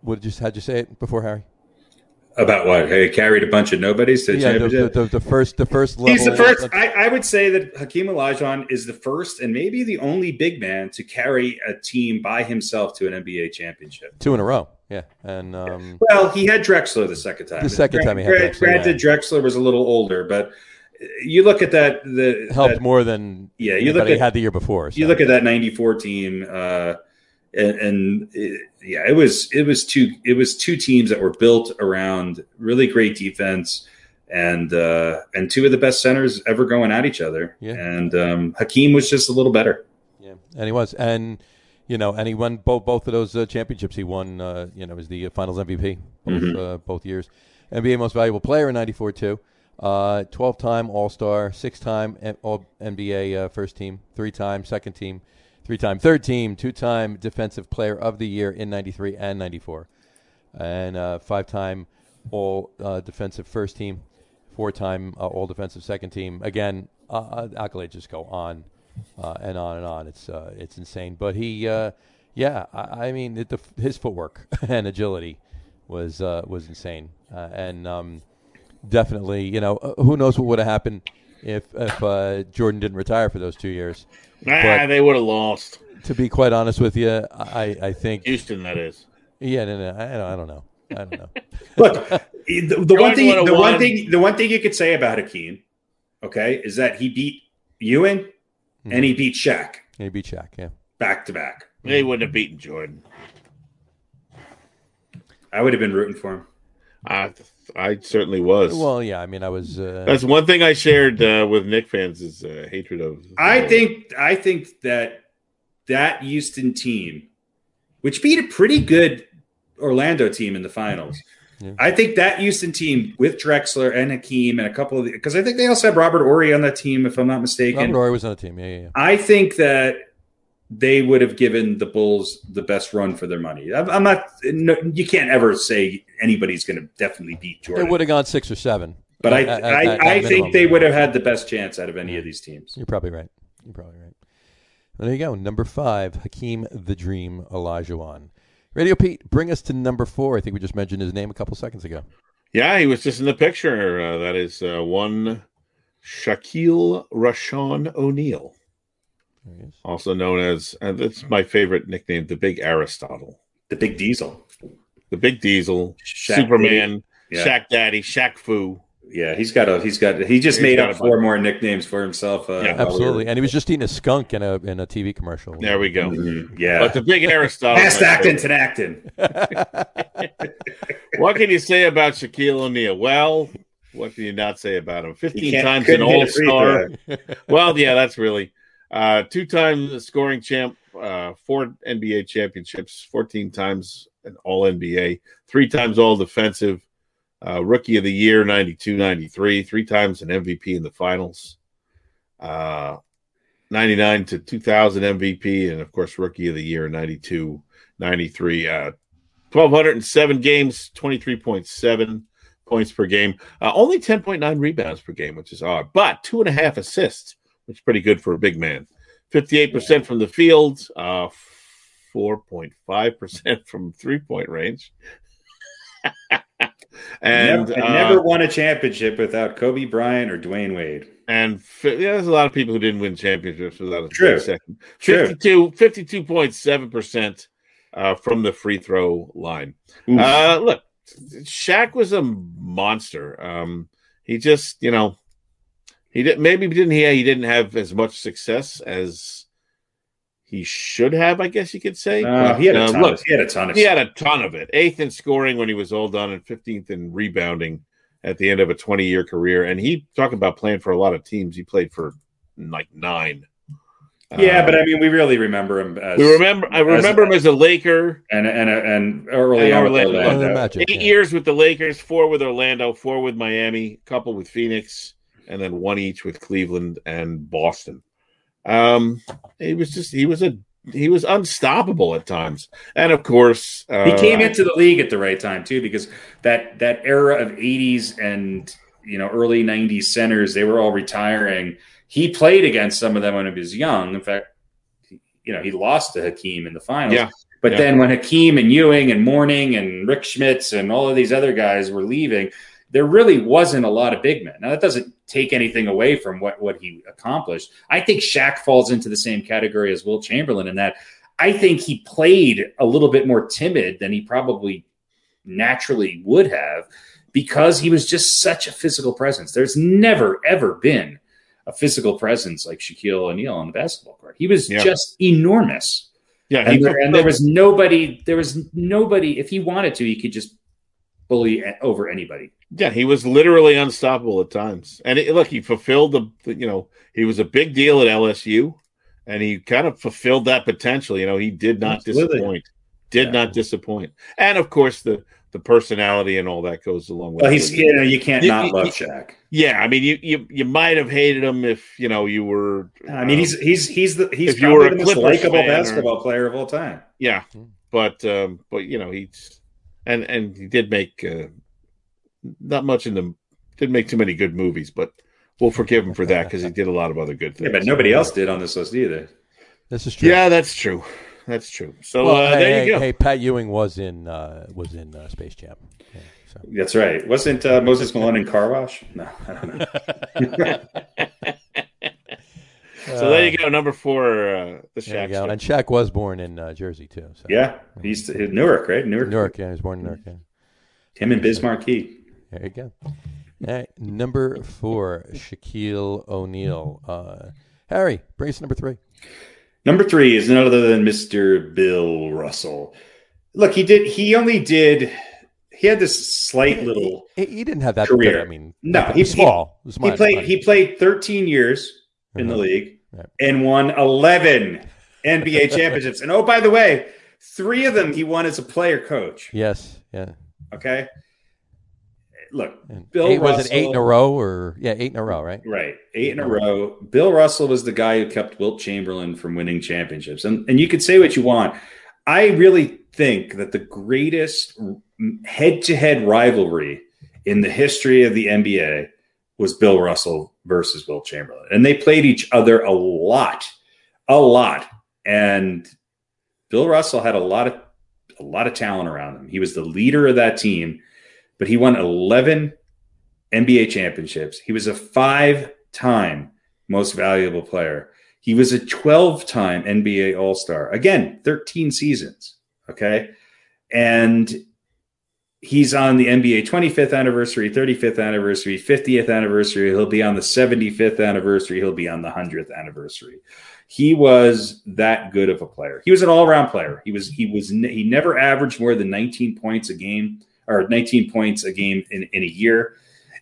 what did you how'd you say it before, Harry? About what? He carried a bunch of nobodies to Yeah, the, the, the, the first the first level. He's the first. I, I would say that Hakeem Olajuwon is the first and maybe the only big man to carry a team by himself to an NBA championship. two in a row. Yeah, and um, Well, he had Drexler the second time. The second time he had Drexler, Granted, Drexler was a little older, but you look at that. The helped that- more than Yeah, you look at- had the year before. you look at that '94 team, uh, and, and it, yeah, it was it was two it was two teams that were built around really great defense and uh, and two of the best centers ever going at each other. Yeah. And um, Hakeem was just a little better. Yeah, and he was, and you know, and he won both both of those uh, championships. He won, uh, you know, was the Finals MVP both Mhm. uh, both years. NBA Most Valuable Player in '94 too. Uh, Twelve-time All Star, six-time All NBA uh, First Team, three-time Second Team, three-time Third Team, two-time Defensive Player of the Year in '93 and '94, and uh, five-time All uh, Defensive First Team, four-time uh, All Defensive Second Team. Again, uh, accolades just go on and on and on. It's it's insane. But he, yeah, I, I mean, it, the, his footwork and agility was was insane, and um, definitely, you know, uh, who knows what would have happened if if uh, Jordan didn't retire for those two years. Nah, But- they would have lost. To be quite honest with you, I, I think, Houston, that is. yeah, no, no, I, don't- I don't know, I don't know. Look, the, the one thing, the would've one thing, the one thing you could say about Hakeem, okay, is that he beat Ewing and he beat Shaq He beat Shaq, yeah. back to back. They wouldn't have beaten Jordan. I would have been rooting for him. I, I certainly was. Well, yeah, I mean, I was. Uh, That's one thing I shared uh, with Knick fans is uh, hatred of. I think I think that that Houston team, which beat a pretty good Orlando team in the finals, Yeah. I think that Houston team with Drexler and Hakeem and a couple of the because I think they also had Robert Horry on that team, if I'm not mistaken. Robert Horry was on the team, yeah, yeah, yeah. I think that they would have given the Bulls the best run for their money. I'm, I'm not. No, you can't ever say anybody's going to definitely beat Jordan. They would have gone six or seven. but I, At- at- I, at- at I minimum. think they would have had the best chance out of any of these teams. You're probably right. You're probably right. Well, there you go. Number five, Hakeem the Dream Olajuwon. Radio Pete, bring us to number four. I think we just mentioned his name a couple seconds ago. Yeah, he was just in the picture. Uh, that is uh, one Shaquille Rashawn O'Neal, There he is. also known as, and that's my favorite nickname, the Big Aristotle, The Big Diesel, the Big Diesel, Shaq Superman, Yeah. Shaq Daddy, Shaq Fu. Yeah, he's got a he's got he just He's made up a four more nicknames for himself. Uh, Yeah, while we were- Absolutely, and he was just eating a skunk in a in a TV commercial. There we go. Mhm, Yeah. But the big Aristotle. Past acting to acting. what can you say about Shaquille O'Neal? Well, what can you not say about him? 15 times an a All free Star. well, yeah, that's really uh, two time scoring champ, uh, four NBA championships, 14 times an All NBA, three times All Defensive, uh, Rookie of the Year, 92 93, three times an MVP in the finals, uh, 99 to 2000 MVP, and of course, Rookie of the Year, 92 93. Uh, 1,207 games, 23.7 points per game. Uh, only 10.9 rebounds per game, which is odd, but two and a half assists, is pretty good for a big man. 58% from the field, uh, 4.5% from three point range. and never, uh, never won a championship without Kobe Bryant or Dwyane Wade. and yeah, there's a lot of people who didn't win championships without a True. second. True. 52, 52.7% uh, from the free throw line. Uh, look, Shaq was a monster. Um, he just, you know, he did maybe didn't he he didn't have as much success as he should have. I guess you could say. Uh, But, he had a uh, ton. look, of, he had a ton of. he had a ton of it. Eighth in scoring when he was all done, and fifteenth in rebounding at the end of a twenty-year career. And he talk about playing for a lot of teams. He played for like nine. yeah, Uh, but I mean, we really remember him as we remember. I remember him as a Laker. and and and early And on Orlando. Orlando. Orlando Magic, Eight yeah. years with the Lakers, four with Orlando, four with Miami, a couple with Phoenix, and then one each with Cleveland and Boston. Um, he was just he was a he was unstoppable at times, and of course uh, He came into the league at the right time too, because that that era of '80s and you know early '90s centers, they were all retiring. He played against some of them when he was young. In fact, you know he lost to Hakeem in the finals. Yeah. But Yeah. then when Hakeem and Ewing and Mourning and Rik Smits and all of these other guys were leaving, there really wasn't a lot of big men. Now that doesn't take anything away from what what he accomplished. I think Shaq falls into the same category as Wilt Chamberlain in that I think he played a little bit more timid than he probably naturally would have because he was just such a physical presence. There's never ever been a physical presence like Shaquille O'Neal on the basketball court. He was Yeah. just enormous. yeah, And he there, and there was nobody, there was nobody, if he wanted to, he could just bully over anybody. Yeah, he was literally unstoppable at times. And it, look, he fulfilled the, the, you know, he was a big deal at LSU and he kind of fulfilled that potential. You know, he did not Absolutely. disappoint, did Yeah. not disappoint. And of course, the, the personality and all that goes along with Well, it. he's, you know, you can't You- not you- love you- Shaq. Yeah, I mean, you, you, you might have hated him if, you know, you were, I mean, uh, he's, he's, he's the, he's if you probably were a the most Clippers likable fan or- basketball player of all time. yeah, but, um, but, you know, he's, and, and he did make, uh, not much in the, didn't make too many good movies, but we'll forgive him for that because he did a lot of other good things. Yeah, but nobody else did on this list either. This is true. Yeah, that's true. That's true. So Well, uh, hey, there hey, you go. hey, Pat Ewing was in uh, was in uh, Space Jam. Yeah, so. That's right. Wasn't uh, Moses Malone in Car Wash? No, I don't know. So there you go. Number four, uh, the Shaq. go. And Shaq was born in uh, Jersey too. So. Yeah, he's Newark, right? Newark. Newark. Yeah, he was born in Newark. Yeah. Him and Bismarck Key. There you go. All right, number four, Shaquille O'Neal. Uh, Harry, bring us number three. Number three is none other than Mr. Bill Russell. Look, he did. He only did. He had this slight little. He, he didn't have that Career. Good, I mean, No, he he- small. He my- played. my- He played 13 years in the Uh-huh. league Right. and won 11 NBA championships. And oh, by the way, three of them he won as a player coach. Yes. Yeah. Okay. Look, And Bill eight, was it eight in a row or yeah, eight in a row, right? Right, eight in a row. Bill Russell was the guy who kept Wilt Chamberlain from winning championships, and and you could say what you want. I really think that the greatest head-to-head rivalry in the history of the NBA was Bill Russell versus Wilt Chamberlain, and they played each other a lot, a lot. And Bill Russell had a lot of a lot of talent around him. He was the leader of that team, but he won eleven NBA championships. He was a five time most valuable player. He was a 12 time NBA All Star. Again, 13 seasons. Okay. And he's on the NBA 25th anniversary, 35th anniversary, 50th anniversary. He'll be on the 75th anniversary. He'll be on the 100th anniversary. He was that good of a player. He was an all-around player. He was he was he never averaged more than 19 points a game or 19 points a game in, in a year.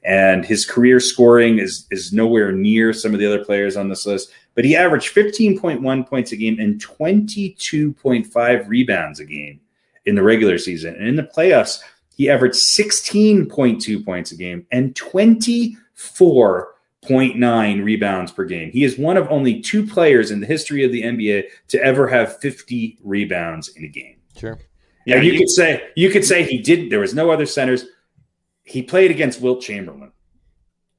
And his career scoring is is nowhere near some of the other players on this list. But he averaged 15.1 points a game and 22.5 rebounds a game in the regular season. And in the playoffs, he averaged 16.2 points a game and 24.9 rebounds per game. He is one of only two players in the history of the NBA to ever have 50 rebounds in a game. Sure. Yeah, you, you could say you could say he didn't. There was no other centers. He played against Wilt Chamberlain.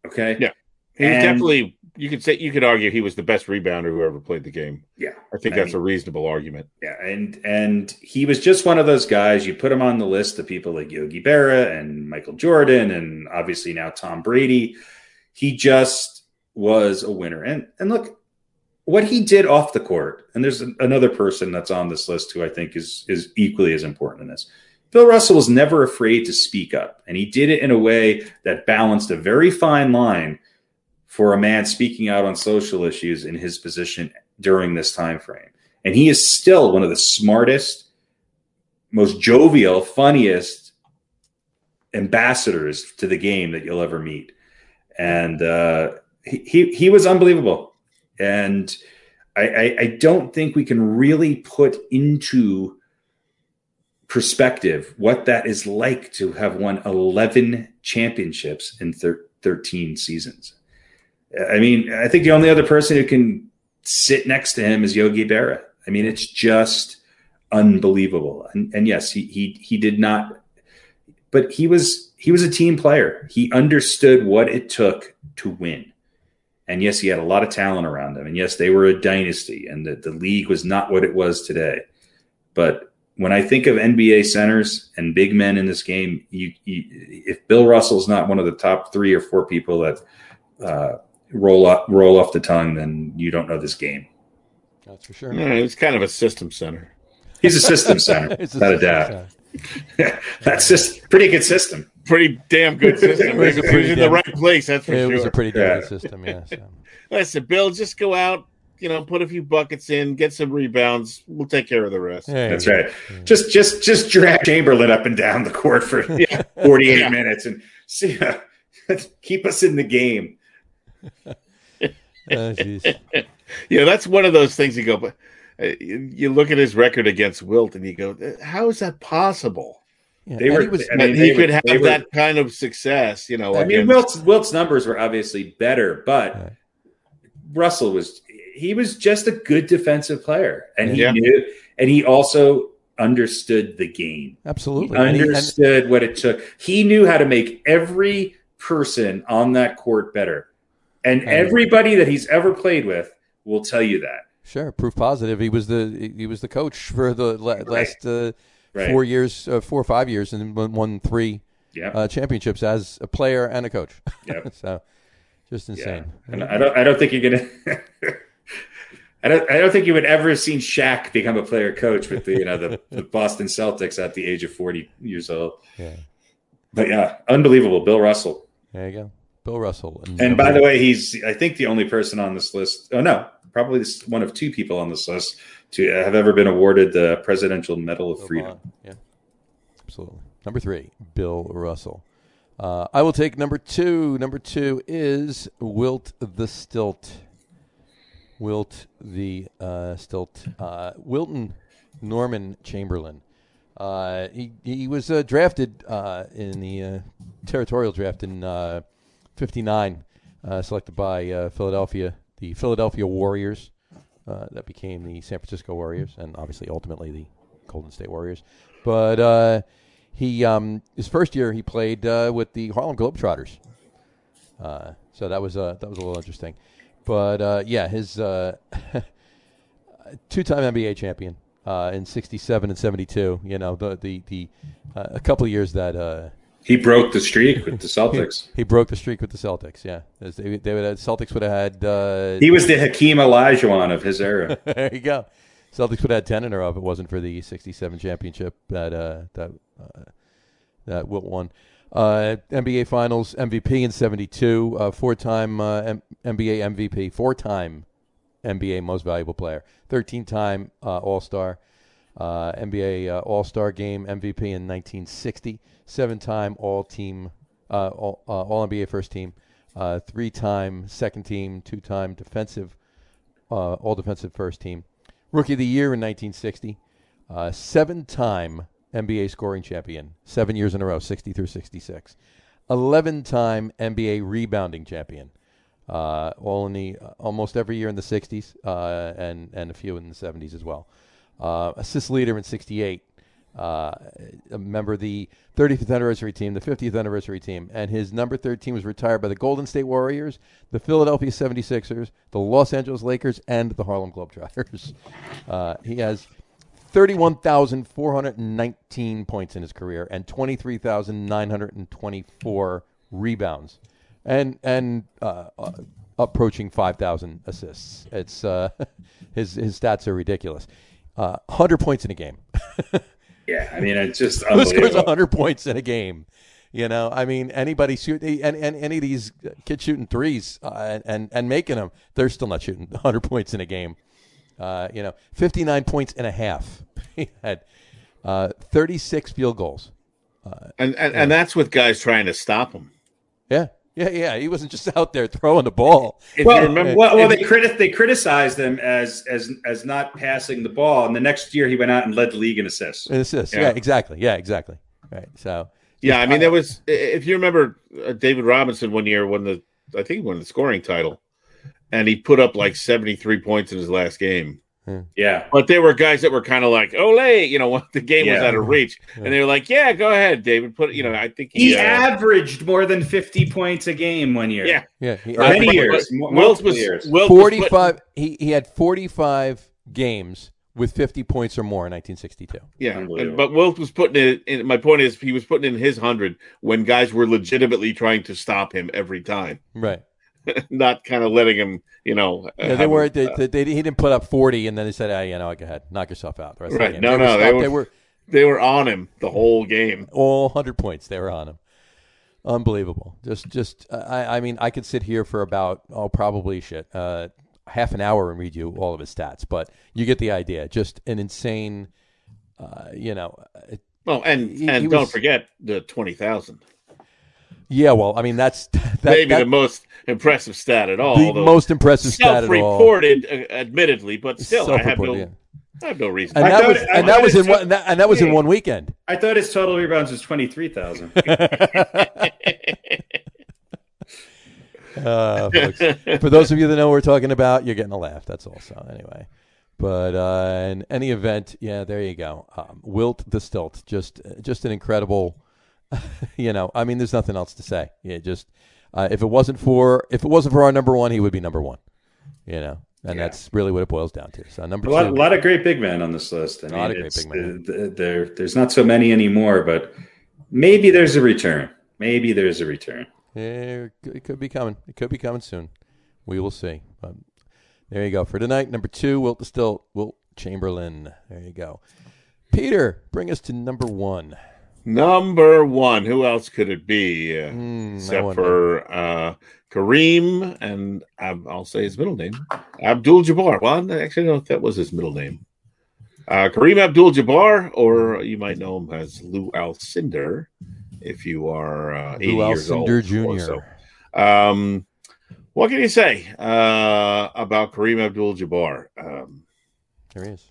Okay. Yeah. He was definitely you could say you could argue he was the best rebounder who ever played the game. Yeah, I think I that's mean, a reasonable argument. Yeah, and and he was just one of those guys. You put him on the list of people like Yogi Berra and Michael Jordan, and obviously now Tom Brady. He just was a winner. And and look, what he did off the court. And there's another person that's on this list who I think is is equally as important in this. Bill Russell was never afraid to speak up, and he did it in a way that balanced a very fine line for a man speaking out on social issues in his position during this time frame. And he is still one of the smartest, most jovial, funniest ambassadors to the game that you'll ever meet. And uh, he, he was unbelievable. And I, I, I don't think we can really put into perspective what that is like to have won 11 championships in thir- 13 seasons. I mean, I think the only other person who can sit next to him is Yogi Berra. I mean, it's just unbelievable. And, and yes, he he he did not, but he was he was a team player. He understood what it took to win. And yes, he had a lot of talent around him. And yes, they were a dynasty, and the, the league was not what it was today. But when I think of NBA centers and big men in this game, you, you, if Bill Russell's not one of the top three or four people that uh, roll up, roll off the tongue, then you don't know this game. That's for sure. Yeah, it's kind of a system center. He's a system center, without a doubt. that's just pretty good system. Pretty damn good system. He's in the right place. That's for it sure. It was a pretty damn yeah. good system. Yeah. So. Listen, Bill, just go out, you know, put a few buckets in, get some rebounds. We'll take care of the rest. Yeah, That's right. Yeah. Just just just drag Chamberlain up and down the court for yeah. 48 yeah. minutes and see uh, keep us in the game. oh, yeah, that's one of those things you go, but uh, you look at his record against Wilt and you go, uh, how is that possible? Yeah, they were, was, I mean, he could were, have that were, kind of success, you know. I against, mean, Wilt's Wilt's numbers were obviously better, but right. Russell was he was just a good defensive player, and he yeah. knew, and he also understood the game. Absolutely, he understood and, what it took. He knew how to make every person on that court better. And everybody that he's ever played with will tell you that. Sure, proof positive. He was the he was the coach for the last uh, right. four years, uh, four or five years, and won three yep. uh, championships as a player and a coach. Yep. so, just insane. Yeah. And I don't I don't think you're gonna. I don't, I don't think you would ever have seen Shaq become a player coach with the you know the, the Boston Celtics at the age of forty years old. Yeah, but yeah, unbelievable, Bill Russell. There you go. Bill Russell. And, and by the way, he's I think the only person on this list. Oh no, probably this, one of two people on this list to have ever been awarded the Presidential Medal of Freedom. Yeah, absolutely. Number three, Bill Russell. Uh, I will take number two. Number two is Wilt the Stilt. Wilt the uh, Stilt. Uh, Wilton Norman Chamberlain. Uh, he he was uh, drafted uh, in the uh, territorial draft in '59, uh, uh, selected by Philadelphia, the Philadelphia Warriors, that became the San Francisco Warriors, and obviously ultimately the Golden State Warriors. But he um, his first year he played with the Harlem Globetrotters, so that was that was a little interesting. But yeah, his two-time NBA champion uh, in '67 and '72. You know, the the the uh, a couple of years that uh, he broke the streak with the Celtics. he, he, broke the streak with the Celtics. Yeah, they, they would have, Celtics would have had. Uh, he was the Hakeem Olajuwon of his era. there you go. Celtics would have had ten in a row if it wasn't for the '67 championship that uh, that uh, that Wilt won. Uh, NBA Finals MVP in '72, uh, four-time uh, M- NBA MVP, four-time NBA Most Valuable Player, 13-time uh, All-Star, uh, NBA uh, All-Star Game MVP in 1960, seven-time All-Team, uh, All, uh, All NBA First Team, uh, three-time Second Team, two-time Defensive, uh, All Defensive First Team, Rookie of the Year in 1960, uh, seven-time NBA scoring champion, seven years in a row, 60 through 66, 11-time NBA rebounding champion, uh, all in the uh, almost every year in the 60s uh, and and a few in the 70s as well. Uh, assist leader in 68. Uh, a member of the 35th anniversary team, the 50th anniversary team, and his number 13 was retired by the Golden State Warriors, the Philadelphia 76ers, the Los Angeles Lakers, and the Harlem Globetrotters. Uh, he has 31,419 points in his career and 23,924 rebounds and and uh, uh, approaching 5,000 assists. It's uh, his his stats are ridiculous. Uh, 100 points in a game. Yeah, I mean, it's just Who scores unbelievable. 100 points in a game? You know, I mean, anybody shoot and, and any of these kids shooting threes uh, and, and and making them, they're still not shooting 100 points in a game. Uh, you know, 59 points and a half. he had uh, 36 field goals. And and, and that's with guys trying to stop him. Yeah, yeah, yeah. He wasn't just out there throwing the ball. If well, you remember, well, well, they criti- they criticized him as as as not passing the ball, and the next year he went out and led the league in assists. And assists. Yeah. Yeah. exactly. Yeah, exactly. Right. So Yeah, I mean, there was. If you remember, uh, David Robinson one year won the, I think he won the scoring title, and he put up like seventy three points in his last game. Yeah, But there were guys that were kind of like, "Ole," you know, when the game was out of reach, and they were like, "Yeah, go ahead, David." Put, you know, I think he uh, averaged more than fifty points a game one year. Yeah. yeah, he, many Wilt- years, Wilt was years. Wilt was putting- 45 he, he had 45 games with 50 points or more in 1962 Yeah, and, but Wilt was putting it. In, my point is, he was putting in his hundred when guys were legitimately trying to stop him every time, right not kind of letting him, you know. yeah, they were they, uh, they, they- he didn't put up 40 and then they said ah, you know go ahead knock yourself out Right. the No, they no, were, stopped- were- they were they were on him the whole game. all 100 points they were on him unbelievable just just I, I mean i could sit here for about oh probably shit uh, half an hour and read you all of his stats but you get the idea just an insane uh, you know uh, Well, and He- and he don't was- forget the twenty thousand. Yeah well i mean that's that, Maybe that- the most impressive stat at all. the most impressive stat at all self-reported, uh, admittedly, but still, I have no, yeah. I have no reason. and I that thought was it- I and that was in took- one and that, and that was in one weekend. I thought his total rebounds was twenty three thousand. Uh, for those of you that know what we're talking about, you're getting a laugh. That's all. So anyway, but uh, in any event, yeah, there you go. Um, Wilt the Stilt, just just an incredible. you know, I mean, there's nothing else to say. Yeah, just uh, if it wasn't for if it wasn't for our number one, he would be number one. You know, and Yeah. that's really what it boils down to. So number A lot, two, a lot of great big men on this list. I A mean, lot of great big men. th- there, there's not so many anymore, but maybe there's a return. Maybe there's a return. It could be coming. It could be coming soon. We will see. But there you go for tonight. Number two, Wilt the Stilt, Wilt Chamberlain. There you go. Peter, bring us to number one. Number one. Who else could it be? Hmm, except for uh, Kareem and Ab- I'll say his middle name, Abdul Jabbar. Well, I actually don't know if that was his middle name. Uh, Kareem Abdul Jabbar, or you might know him as Lou Alcindor, if you are uh, 80 Lou years old. Alcindor or Jr. so. Um, what can you say uh, about Kareem Abdul Jabbar? Um, There he is.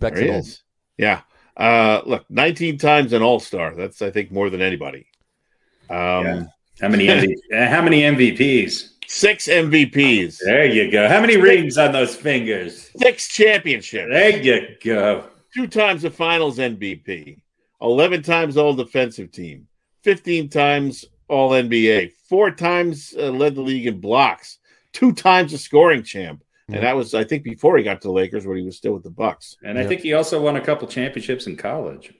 there he is. Yeah. Uh, look, 19 times an All Star. That's, I think, more than anybody. Um, Yeah. How many MV- uh, how many MVPs? Six MVPs, There you go. How many rings on those fingers? six championships, There you go. two times a Finals MVP, 11 times All Defensive Team, 15 times All NBA, four times uh, led the league in blocks, two times a scoring champ. Yeah. And that was, I think, before he got to the Lakers when he was still with the Bucks. And I Yeah. think he also won a couple championships in college.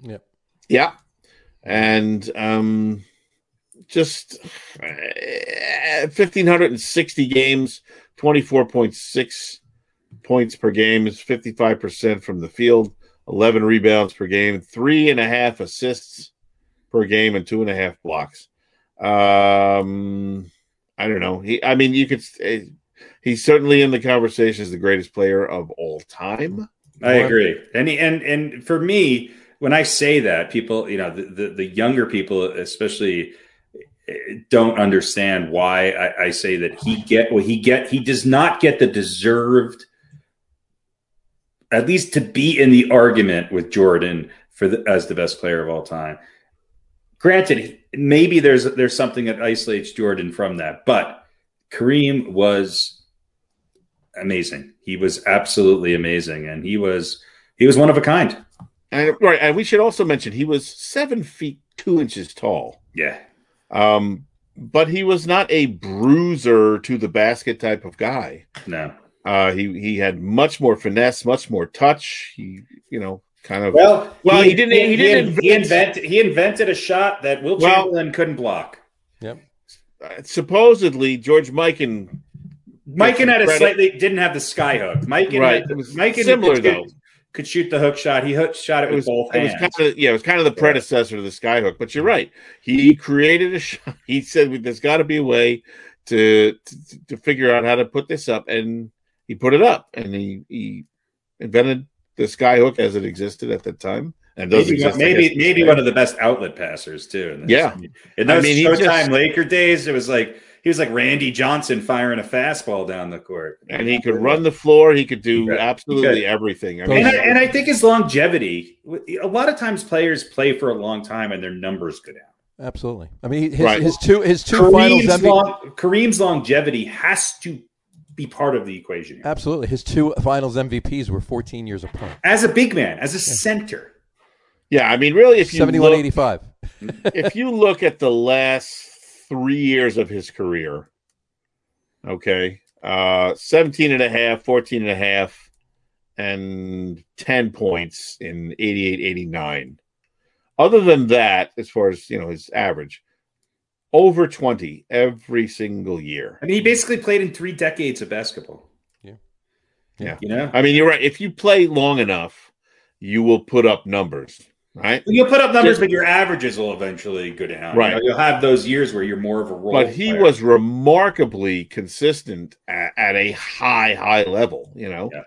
Yeah. Yeah. And um, just uh, 1,560 games, 24.6 points per game is 55% from the field, 11 rebounds per game, three and a half assists per game and two and a half blocks. Um, I don't know. He, I mean, you could. He's certainly in the conversation as the greatest player of all time. I agree. And he, and and for me, when I say that, people, you know, the the, the younger people, especially, eh, don't understand why I, I say that he get well, he get he does not get the deserved, at least to be in the argument with Jordan for the, as the best player of all time. Granted, maybe there's there's something that isolates Jordan from that, but Kareem was amazing. He was absolutely amazing, and he was he was one of a kind. And right, and we should also mention he was seven feet two inches tall. Yeah, Um, but he was not a bruiser to the basket type of guy. no. Uh, he he had much more finesse, much more touch. He, you know, kind of. Well, Well, he didn't- he didn't He, invent- invented. He invented a shot that Wilt Well- Chamberlain couldn't block. Yep. Uh, supposedly, George Mikan. Mikan had a credit. slightly didn't have the sky hook. Mikan, Right, had, it was Mikan similar, could, though. Could shoot the hook shot. He hook, shot it, It with was, both it was kind of yeah, it was kind of the predecessor to the skyhook. But you're right. He created a shot. He said there's got to be a way to, to to figure out how to put this up, and he put it up, and he he invented the skyhook as it existed at the time, and does maybe exist. Maybe, guess, maybe today. one of the best outlet passers too. In this. Yeah. in I those mean, he Showtime just- Laker days, it was like he was like Randy Johnson firing a fastball down the court, and he could run the floor. He could do He could. absolutely could. everything. I And mean, And I, and I think his longevity. A lot of times, players play for a long time and their numbers go down. Absolutely. I mean, his, Right. his two his two finals Kareem's, MVP. long, Kareem's longevity has to be part of the equation. Absolutely, his two finals MVPs were 14 years apart. as a big man, as a center. Yeah, I mean, really, if you 71 look, 85. if you look at the last three years of his career, okay, uh, 17 and a half, 14 and a half, and 10 points in 88, 89. Other than that, as far as, you know, his average, over 20 every single year. I mean, he basically played in three decades of basketball. Yeah. Yeah. You know, I mean, you're right. If you play long enough, you will put up numbers, right? you'll put up numbers, Just- but your averages will eventually go down. Right. You know, you'll have those years where you're more of a role. but he player. was remarkably consistent at, at a high, high level. You know, Yeah.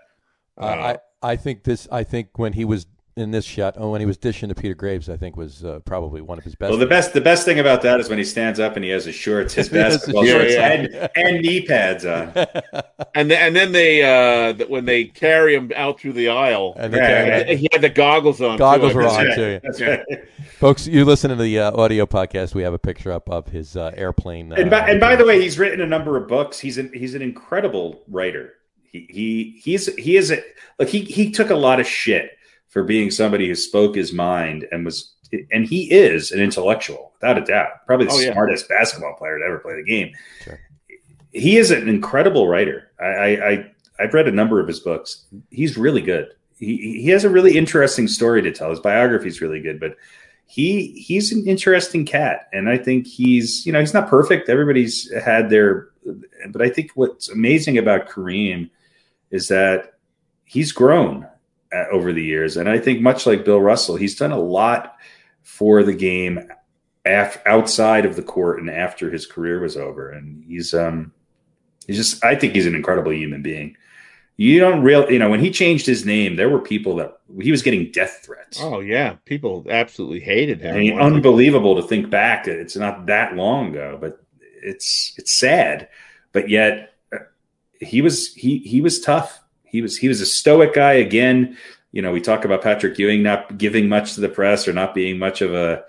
Uh, I I think this. I think when he was in this shot, oh, when he was dishing to Peter Graves, I think was uh, probably one of his best. Well, the best the best thing about that is when he stands up and he has his shorts, his He has his basketball shorts shorts, and, and knee pads on. and then, and then they uh when they carry him out through the aisle, And they Right, carry- right. he had the goggles on. Goggles too, were on guess. too. That's Yeah. right. Folks, you listen to the uh, audio podcast. We have a picture up of his uh, airplane. Uh, And by, and by the way, he's written a number of books. He's an he's an incredible writer. He he he's he is a look. He he took a lot of shit for being somebody who spoke his mind and was and he is an intellectual without a doubt. Probably the Oh, yeah. smartest basketball player to ever play the game. Sure. He is an incredible writer. I, I I I've read a number of his books. He's really good. He he has a really interesting story to tell. His biography is really good, but he he's an interesting cat and i think he's you know he's not perfect everybody's had their but i think what's amazing about kareem is that he's grown over the years and i think much like bill russell he's done a lot for the game af- outside of the court and after his career was over and he's um he's just i think he's an incredible human being you don't real you know when he changed his name there were people that he was getting death threats Oh yeah, people absolutely hated him. I mean, unbelievable to think back. It's not that long ago, but it's it's sad. But yet, uh, he was he he was tough. He was he was a stoic guy. Again, you know, we talk about Patrick Ewing not giving much to the press or not being much of a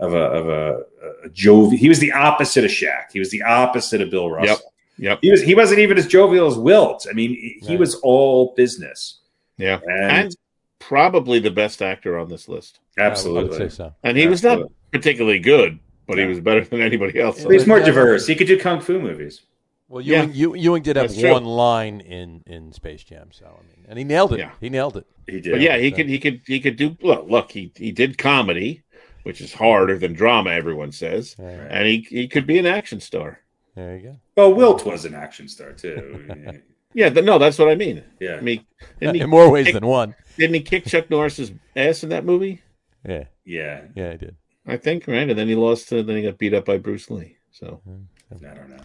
of a of a, a jovial. He was the opposite of Shaq. He was the opposite of Bill Russell. Yep. Yep. He was he wasn't even as jovial as Wilt. I mean, he Right. was all business. Yeah, And, and probably the best actor on this list. I would absolutely. say so. And he was not particularly good, but he was better than anybody else. But he's more diverse. He could do kung fu movies. Well, Ewing, Ew- Ewing did have That's true. one line in, in Space Jam, so I mean, and he nailed it. Yeah. He nailed it. He did. But yeah, he so- could he could he could do look, look he he did comedy, which is harder than drama, everyone says. All right. And he he could be an action star. There you go. Well, Wilt was an action star too. Yeah, th- no, that's what I mean. yeah. I mean, didn't In he, more ways kick- than one. didn't he kick Chuck Norris's ass in that movie? Yeah, Yeah. yeah, he did. I think, right? And then he lost to, then he got beat up by Bruce Lee. So mm-hmm. I don't know.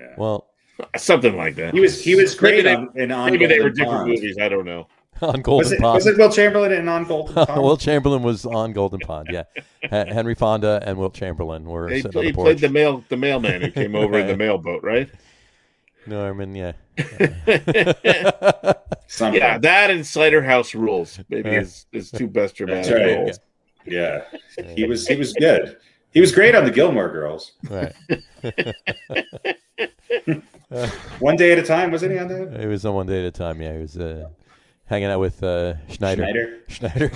Yeah. Well, something like that. He was he was great Maybe on, in on Maybe they were different Pond. movies. I don't know. on Golden Was it, Pond. was it Wilt Chamberlain and on Golden Pond? Wilt Chamberlain was on Golden Pond. Yeah, Henry Fonda and Wilt Chamberlain were He, sitting on he the played the mail the mailman who came over in the mailboat, right? Norman, yeah. Something. Yeah, that and Cider House Rules maybe Yeah. is his two best dramatic right. roles. Yeah, he was he was good. He was great on the Gilmore Girls. right. One day at a time, wasn't he on that? It was on one day at a time. Yeah, he was uh, hanging out with uh, Schneider. Schneider.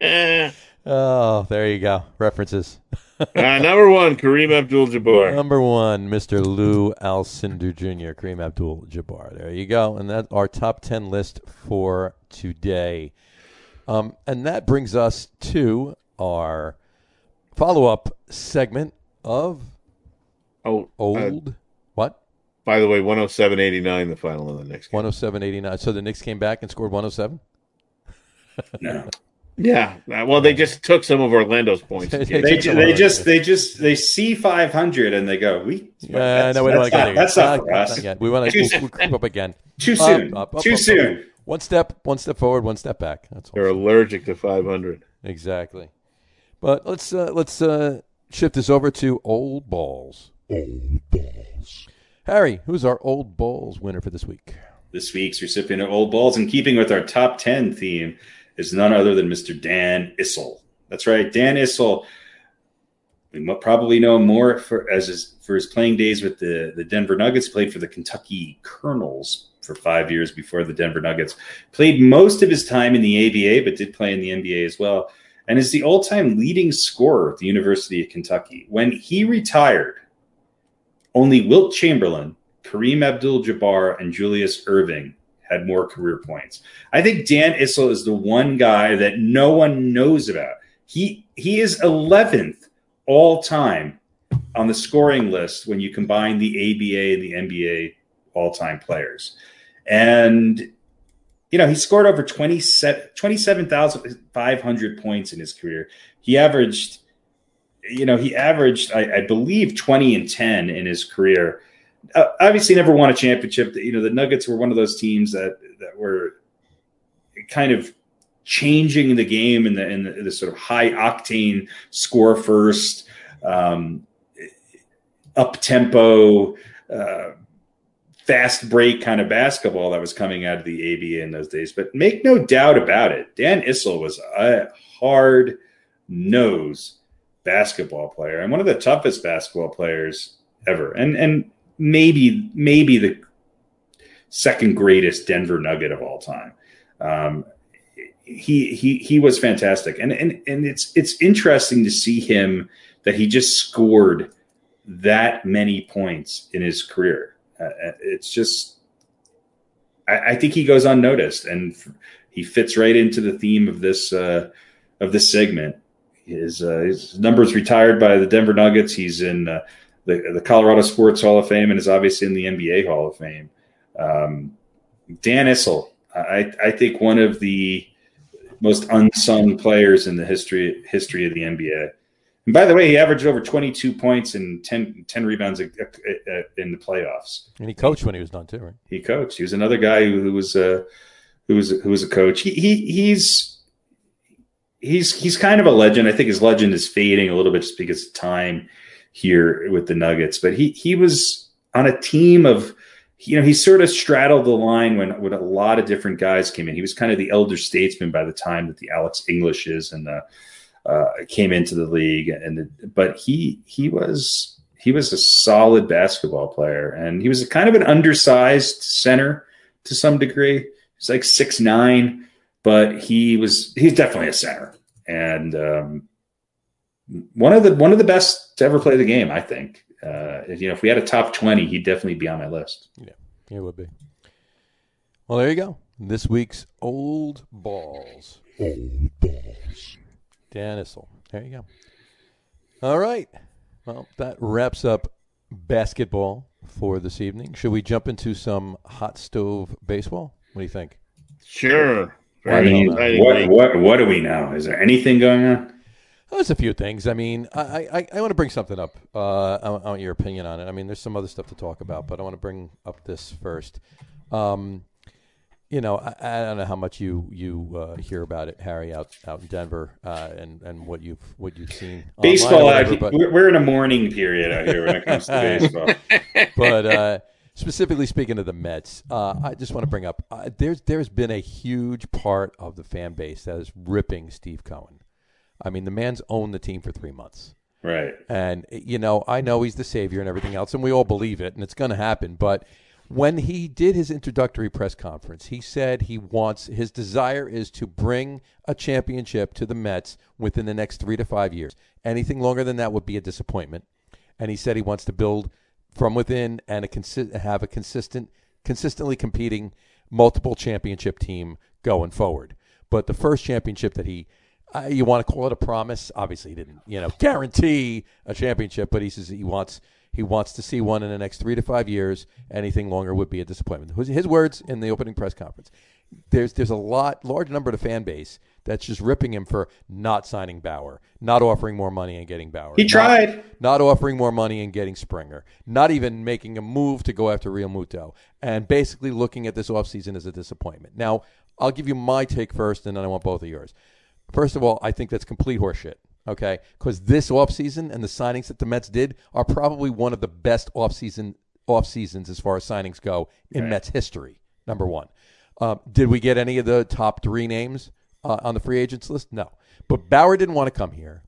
Schneider. Oh, there you go. References. Uh, number one, Kareem Abdul-Jabbar. Number one, Mr. Lou Alcindor Jr., Kareem Abdul-Jabbar. There you go, and that's our top ten list for today. Um, and that brings us to our follow-up segment of Oh, uh, old what by the way, 107.89 the final of the next game. one hundred seven eighty nine. So the Knicks came back and scored one hundred seven. No, Yeah. Uh, well, they just took some of Orlando's points. They- they, Take ju- some they just they just they see five hundred and they go we. Yeah, that's, no, we don't want to get that's there. not for us. again. We want to Too we'll, we'll creep up again. Too soon. up, up, Too up, up. soon. One step, one step forward, one step back. That's all. They're allergic to 500. Exactly. But let's uh, let's uh, shift this over to old balls. Old balls. Harry, who's our old balls winner for this week? This week's recipient of Old Balls, in keeping with our top 10 theme, is none other than Mr. Dan Issel. That's right, Dan Issel. We probably know him more for as his, for his playing days with the, the Denver Nuggets. Played for the Kentucky Colonels for five years before the Denver Nuggets. Played most of his time in the ABA, but did play in the NBA as well. And is the all-time leading scorer at the University of Kentucky. When he retired, only Wilt Chamberlain, Kareem Abdul-Jabbar, and Julius Erving had more career points. I think Dan Issel is the one guy that no one knows about. He he is 11th all time on the scoring list when you combine the ABA and the NBA all time players. And you know, he scored over 27 27,500 points in his career. He averaged you know, he averaged I, I believe 20 and 10 in his career. Uh, obviously never won a championship. You know, the Nuggets were one of those teams that that were kind of changing the game in the in the, the sort of high octane score first, um, up tempo, uh, fast break kind of basketball that was coming out of the ABA in those days. But make no doubt about it, Dan Issel was a hard nose basketball player and one of the toughest basketball players ever. And and maybe maybe the second greatest Denver Nugget of all time. Um, he he he was fantastic, and and and it's it's interesting to see him that he just scored that many points in his career. Uh, it's just, I, I think he goes unnoticed, and he fits right into the theme of this uh, of this segment. His, uh, his numbers retired by the Denver Nuggets. He's in uh, the the Colorado Sports Hall of Fame and is obviously in the NBA Hall of Fame. Um, Dan Issel, I, I think one of the most unsung players in the history history of the NBA. And by the way, he averaged over 22 points and 10, 10 rebounds in the playoffs. And he coached when he was done too, right? He coached. He was another guy who, who was a who was who was a coach. He, he he's he's he's kind of a legend. I think his legend is fading a little bit just because of time here with the Nuggets. But he he was on a team of you know, he sort of straddled the line when, when a lot of different guys came in. He was kind of the elder statesman by the time that the Alex Englishes and the, uh, came into the league. And the, but he he was he was a solid basketball player, and he was a kind of an undersized center to some degree. He's like six nine, but he was he's definitely a center, and um, one of the one of the best to ever play the game, I think. Uh, you know, if we had a top 20, he'd definitely be on my list. Yeah, he would be. Well, there you go. This week's Old Balls. Old Balls. Dan Issel. There you go. All right. Well, that wraps up basketball for this evening. Should we jump into some hot stove baseball? What do you think? Sure. I mean, what, what, what do we know? Is there anything going on? There's a few things. I mean, I, I, I want to bring something up. Uh, I, want- I want your opinion on it. I mean, there's some other stuff to talk about, but I want to bring up this first. Um, you know, I, I don't know how much you you uh, hear about it, Harry, out out in Denver, uh, and and what you've what you've seen. Baseball, whatever, out, but- we're, we're in a mourning period out here when it comes to baseball. but uh, specifically speaking of the Mets, uh, I just want to bring up uh, there's there's been a huge part of the fan base that is ripping Steve Cohen. I mean, the man's owned the team for three months. Right. And, you know, I know he's the savior and everything else, and we all believe it, and it's going to happen. But when he did his introductory press conference, he said he wants, his desire is to bring a championship to the Mets within the next three to five years. Anything longer than that would be a disappointment. And he said he wants to build from within and a consi- have a consistent, consistently competing multiple championship team going forward. But the first championship that he uh, you want to call it a promise. Obviously, he didn't, you know, guarantee a championship, but he says he wants he wants to see one in the next three to five years. Anything longer would be a disappointment. His, his words in the opening press conference. There's there's a lot large number of the fan base that's just ripping him for not signing Bauer, not offering more money and getting Bauer. He not- tried. not offering more money and getting Springer, not even making a move to go after Realmuto, and basically looking at this offseason as a disappointment. Now, I'll give you my take first, and then I want both of yours. First of all, I think that's complete horseshit, okay? Because this offseason and the signings that the Mets did are probably one of the best offseason off seasons as far as signings go in Mets history, number one. Um, did we get any of the top three names uh, on the free agents list? No. But Bauer didn't want to come here.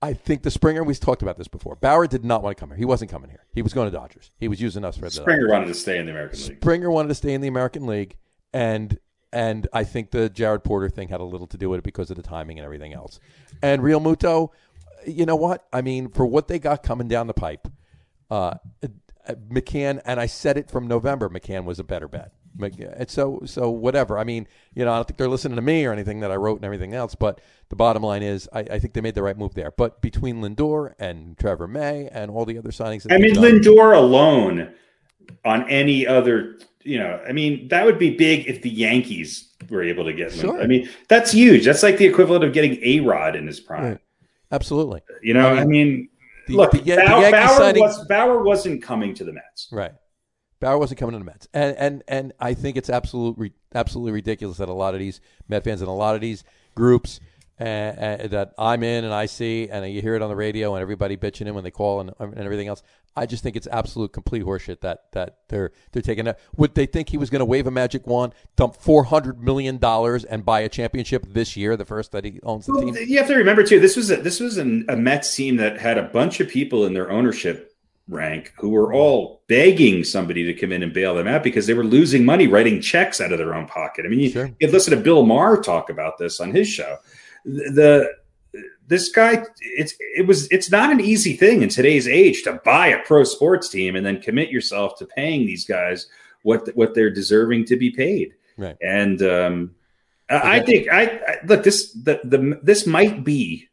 I think the Springer, we've talked about this before. Bauer did not want to come here. He wasn't coming here. He was going to Dodgers. He was using us for the Springer wanted to stay in the American League. Springer wanted to stay in the American League, and and I think the Jared Porter thing had a little to do with it because of the timing and everything else. And Realmuto, you know what? I mean, for what they got coming down the pipe, uh, McCann, and I said it from November, McCann was a better bet. And So, so whatever. I mean, you know, I don't think they're listening to me or anything that I wrote and everything else. But the bottom line is, I, I think they made the right move there. But between Lindor and Trevor May and all the other signings, I mean, done- Lindor alone on any other, you know, I mean, that would be big if the Yankees were able to get. Lindor. Sure. I mean, that's huge. That's like the equivalent of getting A Rod in his prime. Right. absolutely. You know, I I mean, The- look, the the Bau- Yankees Bauer, signing- was, Bauer wasn't coming to the Mets. Right. Bauer wasn't coming to the Mets, and and and I think it's absolutely absolutely ridiculous that a lot of these Met fans and a lot of these groups uh, uh, that I'm in and I see, and you hear it on the radio and everybody bitching in when they call and, and everything else. I just think it's absolute complete horseshit that that they're they're taking that. Would they think he was going to wave a magic wand, dump four hundred million dollars, and buy a championship this year, the first that he owns the Well, team? you have to remember too. This was a, this was an, a Mets team that had a bunch of people in their ownership rank who were all begging somebody to come in and bail them out because they were losing money writing checks out of their own pocket. I mean, you, Sure. you listen to Bill Maher talk about this on his show. The this guy, it's it was it's not an easy thing in today's age to buy a pro sports team and then commit yourself to paying these guys what what they're deserving to be paid. Right. And um, I I think I, I look this the the this might be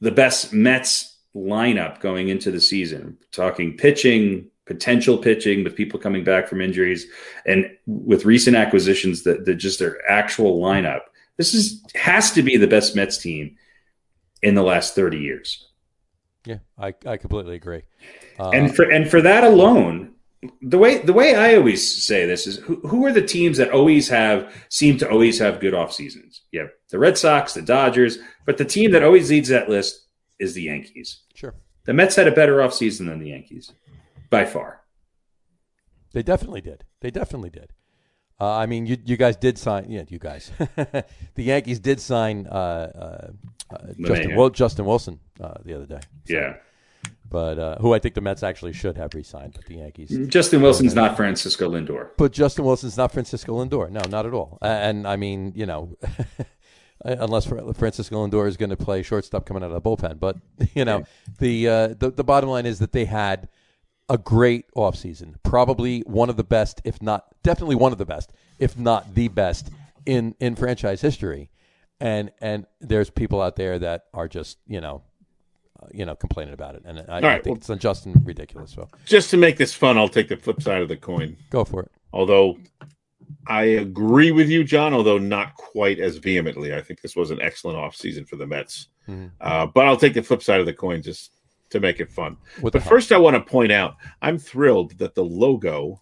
the best Mets lineup going into the season. Talking pitching, potential pitching with people coming back from injuries, and with recent acquisitions that that just their actual lineup. This is has to be the best Mets team in the last thirty years. Yeah, I I completely agree. Uh, and for and for that alone the way the way i always say this is who, who are the teams that always have seem to always have good off seasons you have the red sox the dodgers but the team that always leads that list is the yankees sure. the mets had a better off season than the yankees by far They definitely did. They definitely did. Uh, I mean, you you guys did sign. Yeah, you guys. the Yankees did sign uh, uh, uh, Justin. Wil- Justin Wilson uh, the other day. yeah But uh, who I think the Mets actually should have re-signed, but the Yankees. justin wilson's not francisco lindor But Justin Wilson's not Francisco Lindor. No, not at all. And I mean, you know, unless Francisco Lindor is going to play shortstop coming out of the bullpen. But you know, the, uh, the the bottom line is that they had a great offseason. Probably one of the best, if not definitely one of the best, if not the best in in franchise history. And and there's people out there that are just you know. Uh, you know, complaining about it, and I, I right, think well- it's unjust and ridiculous. So, Just to make this fun, I'll take the flip side of the coin. go for it. Although I agree with you, John, although not quite as vehemently. I think this was an excellent offseason for the Mets. Mhm. Uh, but I'll take the flip side of the coin just to make it fun. With But first, I want to point out I'm thrilled that the logo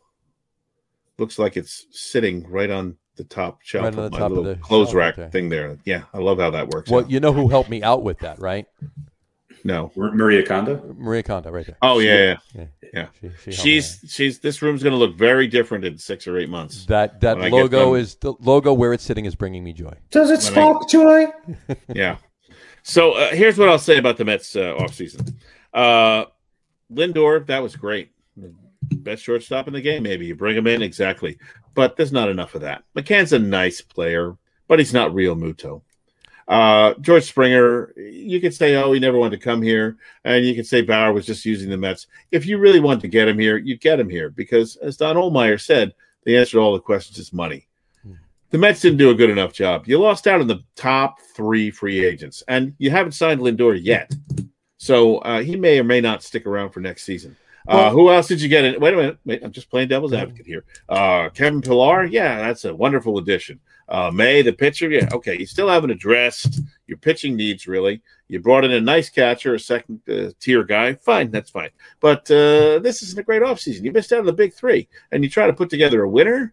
looks like it's sitting right on the top shelf Right on of the my top of little the clothes shelf, rack okay. thing there. Yeah, I love how that works. well, out. you know who helped me out with that, right? No. Maria Kondo. Maria Kondo, right there. Oh yeah, yeah. Yeah. She, she She's she's this room's going to look very different in six or eight months. that that when I get logo is the logo where it's sitting is bringing me joy. Does it When I- spark joy? yeah. So uh, here's what I'll say about the Mets uh, offseason. Uh, Lindor, that was great. Best shortstop in the game, maybe. You bring him in, exactly. But there's not enough of that. McCann's a nice player, but he's not Realmuto. Uh, George Springer, you could say, oh, he never wanted to come here. And you could say Bauer was just using the Mets. If you really wanted to get him here, you'd get him here because, as Don Ohlmeyer said, the answer to all the questions is money. The Mets didn't do a good enough job. You lost out on the top three free agents, and you haven't signed Lindor yet. So uh, he may or may not stick around for next season. Uh, who else did you get in? Wait a minute. Wait, I'm just playing devil's advocate here. Uh, Kevin Pillar, yeah, that's a wonderful addition. Uh, May, the pitcher, yeah, okay. You still haven't addressed your pitching needs, really. You brought in a nice catcher, a second uh, tier guy. Fine, that's fine. But uh, this isn't a great offseason. You missed out on the big three, and you try to put together a winner.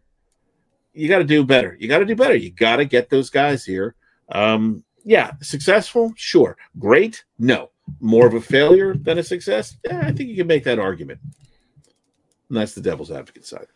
You got to do better. You got to do better. You got to get those guys here. Um, yeah, successful, sure. Great, no. More of a failure than a success. Yeah, I think you can make that argument. And that's the devil's advocate side.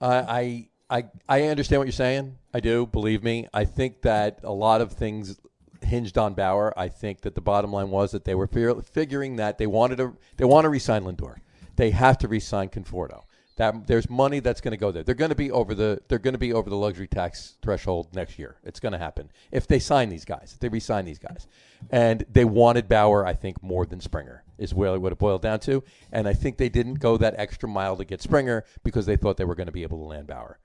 I I I understand what you're saying. I do. Believe me. I think that a lot of things hinged on Bauer. I think that the bottom line was that they were figuring that they wanted to they want to resign Lindor. They have to resign Conforto. That there's money that's going to go there. They're going to be over the they're going to be over the luxury tax threshold next year. It's going to happen if they sign these guys. If they resign these guys, and they wanted Bauer, I think more than Springer is where what it boiled down to. And I think they didn't go that extra mile to get Springer because they thought they were going to be able to land Bauer.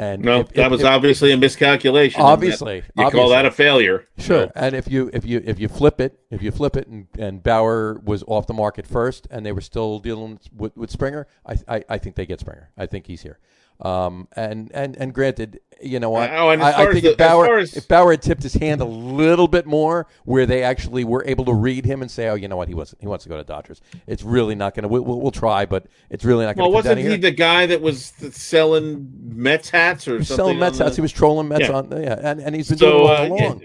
And No, if- that if- was if- obviously a miscalculation. Obviously, you call that a failure? Sure, and if you if you if you flip it, if you flip it, and, and Bauer was off the market first, and they were still dealing with, with Springer, I, I I think they get Springer. I think he's here. Um, and and and granted, you know what? Oh, and I, I think the- if Bauer as as- if Bauer had tipped his hand a little bit more, where they actually were able to read him and say, oh, you know what, he wants he wants to go to Dodgers. It's really not going to. We'll, we'll, we'll try, but it's really not Well, going to come wasn't he the guy that was selling Mets hats or was selling Mets hats. the- He was trolling Mets Yeah. on, yeah, and, and he's been So doing it uh, all yeah, along.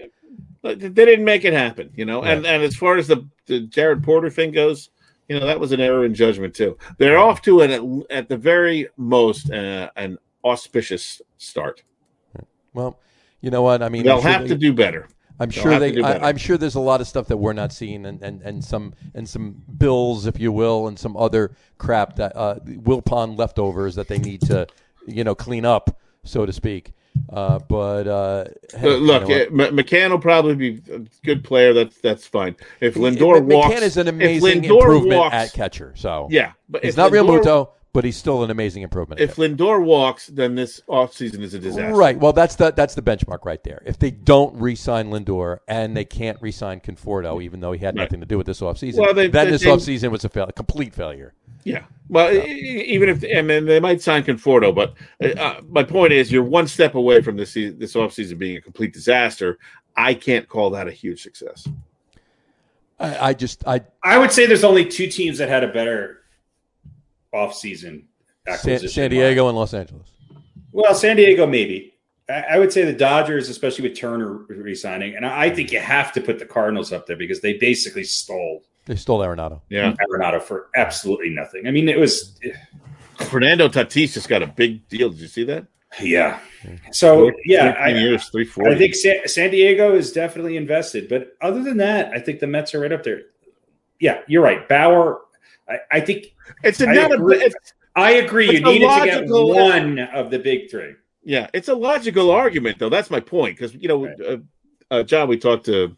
but they didn't make it happen, you know. And and as far as the, the Jared Porter thing goes, you know that was an error in judgment too. They're off to an at the very most uh, an auspicious start. Well, you know what? I mean, They'll I'm sure have they- to do better. I'm They'll sure they. I, I'm sure there's a lot of stuff that we're not seeing, and, and, and some and some bills, if you will, and some other crap that uh, Wilpon leftovers that they need to, you know, clean up, so to speak. Uh, but uh, hey, look, you know M- McCann will probably be a good player. That's that's fine. If? Lindor McCann walks, is an amazing Lindor improvement walks- at catcher. So Yeah, but he's if not real Lindor- Muto, but he's still an amazing improvement. If Lindor walks, then this offseason is a disaster. Right. Well, that's the that's the benchmark right there. If they don't re-sign Lindor and they can't re-sign Conforto, even though he had Right. nothing to do with this offseason, Well, they- then they- this they- offseason was a, fail, a complete failure. Yeah. Well, e- even if I mean they might sign Conforto, but uh, my point is you're one step away from this se- this offseason being a complete disaster. I can't call that a huge success. I, I just I I would say there's only two teams that had a better offseason San, acquisition. San Diego and Los Angeles. Well, San Diego maybe. I I would say the Dodgers, especially with Turner resigning, and I I think you have to put the Cardinals up there because they basically stole They stole Arenado. Yeah. Arenado for absolutely nothing. I mean, it was eh. Fernando Tatis just got a big deal. Did you see that? yeah. So yeah, I, years, three forty. I think San, San Diego is definitely invested, but other than that, I think the Mets are right up there. Yeah, you're right. Bauer, I, I think it's a, I not a, it's, I agree. You It's a needed to get logical- one of the big three. yeah, it's a logical argument though. That's my point because you know, Right. uh, uh, John, we talked to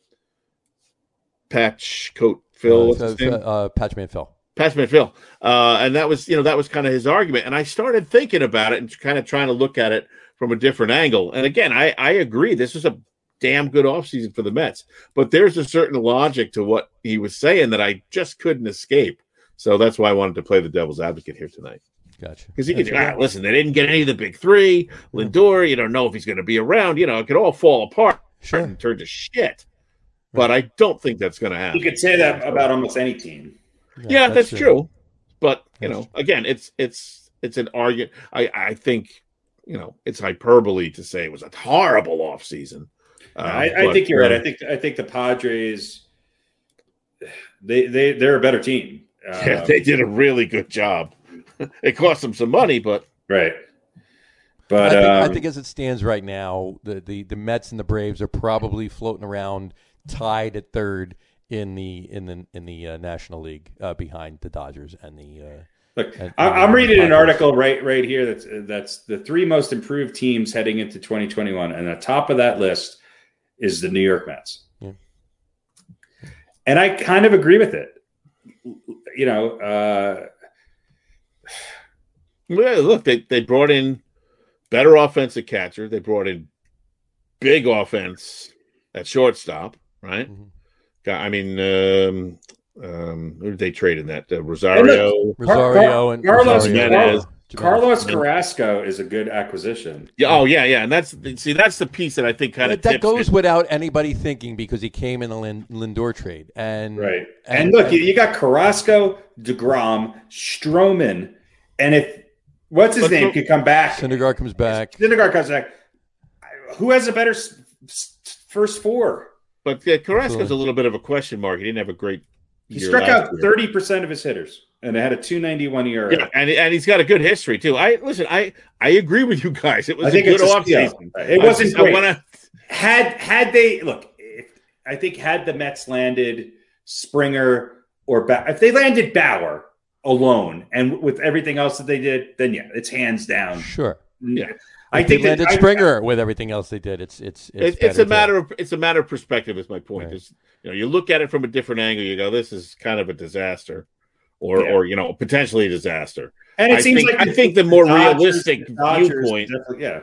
Patch Coat Phil. uh, what's uh, his name? uh, Patchman Phil. Patchman Phil. Uh, and that was, you know, that was kind of his argument. And I started thinking about it and kind of trying to look at it from a different angle. And again, I, I agree. This was a damn good offseason for the Mets. But there's a certain logic to what he was saying that I just couldn't escape. So that's why I wanted to play the devil's advocate here tonight. Gotcha. Because he could, That's ah, listen, they didn't get any of the big three. Lindor, you don't know if he's going to be around. You know, it could all fall apart Sure. and turn to shit. But I don't think that's going to happen. You could say that about almost any team. Yeah, that's, true. But you know, again, it's it's it's an argument. I I think you know it's hyperbole to say it was a horrible offseason. Uh, I, I but, think you're right. uh, I think I think the Padres they they they're a better team. Uh, yeah, they did a really good job. it cost them some money, but right. I But think, I um, think as it stands right now, the, the, the Mets and the Braves are probably floating around tied at third in the in the in the uh, National League uh, behind the Dodgers and the. Uh, Look, And- I- I'm and reading an article right right here that's that's the three most improved teams heading into 2021, and the top of that list is the New York Mets. Yeah. And I kind of agree with it. You know, uh, well, look, they they brought in better offensive catcher. They brought in big offense at shortstop, right? Mhm. I mean, um, um, who did they trade in that? Uh, Rosario. Rosario and Carlos Rosario, Giménez. Giménez. Carlos Carrasco is a good acquisition. Yeah, oh yeah, yeah, and that's see that's the piece that I think kind of That, that goes without anybody thinking because he came in the Lin, Lindor trade, and Right. And- And, look, you, you got Carrasco, DeGrom, Stroman, and if what's his name the- could come back, Syndergaard comes back. Syndergaard comes back. Who has a better s- s- first four? But yeah, Carrasco's Absolutely. a little bit of a question mark. He didn't have a great. He year struck out thirty percent of his hitters, and they had a two ninety one ERA. Yeah, and and he's got a good history too. I listen. I I agree with you guys. It was I think a good offseason. steal. It wasn't I, great. I wanna, Had had they look, if, I think had the Mets landed Springer or ba- if they landed Bauer alone and with everything else that they did, then yeah, it's hands down. Sure, Yeah. I If think they that- landed I- Springer with everything else they did. It's it's it's, it's a to- matter of it's a matter of perspective. Is my point. Right. Is you know you look at it from a different angle. You go, this is kind of a disaster, or Yeah. or you know potentially a disaster. And it I seems think- like I think the more Dodgers- realistic Dodgers viewpoint yeah,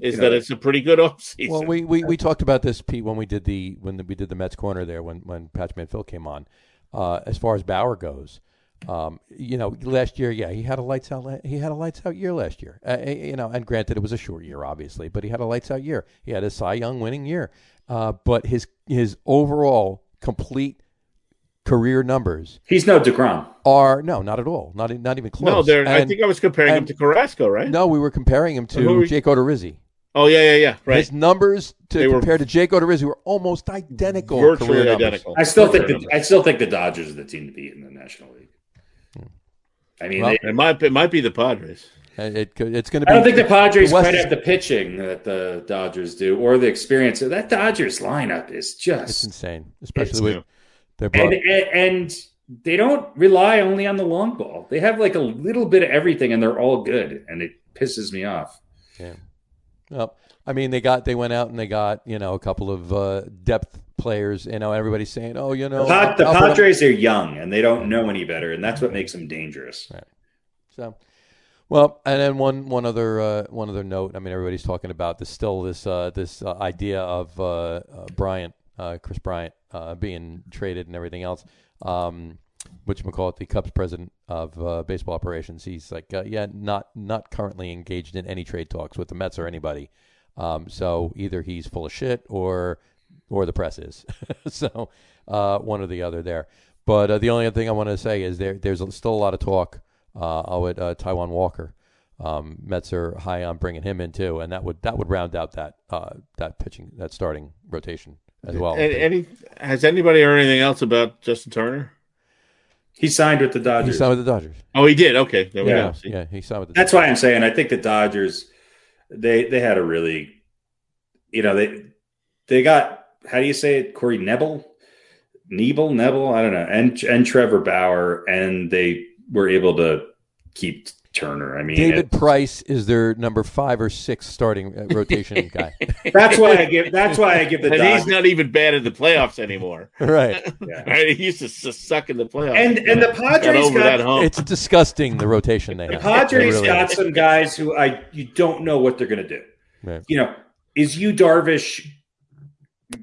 Is You know, that it's a pretty good offseason. Well, we, we, we talked about this, Pete, when we did the when we did the Mets corner there when when Patchman Phil came on. Uh, as far as Bauer goes, um, you know, last year, yeah, he had a lights out. He had a lights out year last year. Uh, uh, you know, and granted, it was a short year, obviously, but he had a lights out year. He had a Cy Young winning year. Uh, but his his overall complete career numbers he's no Degrom. are no, not at all, not e- not even close. no, there. I And- think I was comparing him to Carrasco, right? no, we were comparing him to were- Jake Odorizzi. Oh yeah, yeah, yeah. Right. His numbers to They were- compare to Jake Odorizzi were almost identical. Virtually career numbers. identical. I still think the, I still think the Dodgers are the team to beat in the National League. I mean, Well, they- It might it might be the Padres. It, could- it's going to be. I don't think the Padres the quite is- have the pitching that the Dodgers do, or the experience. That Dodgers lineup is It's just insane, especially It's- with yeah. their and, and and they don't rely only on the long ball. They have like a little bit of everything, and they're all good, and it pisses me off. Yeah. Well, I mean, they got they went out and they got you know a couple of uh, depth players. You know, everybody's saying, oh, you know, The, the I'll put 'em- Padres are young, and they don't know any better, and that's what makes them dangerous. Right. So, well, and then one one other uh, one other note. I mean, everybody's talking about this still this uh, this uh, idea of uh, uh, Bryant, uh, Kris Bryant, uh, being traded and everything else. Um, which it the Cubs president of uh, baseball operations. He's like, uh, yeah, not not currently engaged in any trade talks with the Mets or anybody. Um, so either he's full of shit or or the press is. so uh, one or the other there. But uh, the only other thing I want to say is there there's still a lot of talk uh, uh, Taijuan Walker. Um, Mets are high on bringing him in too, and that would that would round out that that pitching that starting rotation as well. And any has anybody heard anything else about Justin Turner? He signed with the Dodgers. he signed with the Dodgers. Oh, he did. Okay, there we Yeah. go. Yeah, See? yeah, he signed with the. That's why I'm saying I think the Dodgers they they had a really you know they they got how do you say it Corey Knebel Knebel Knebel I don't know and and Trevor Bauer and they were able to keep Turner. I mean David it- Price is their number five or six starting uh, rotation guy. that's why I give that's why I give the And he's not even bad in the playoffs anymore. right. yeah. Right? He used to suck in the playoffs. and and the Padres over got that. It's disgusting the rotation they the have. Padres It really got is. some guys who I you don't know what they're going to do. Right. You know, is you Darvish?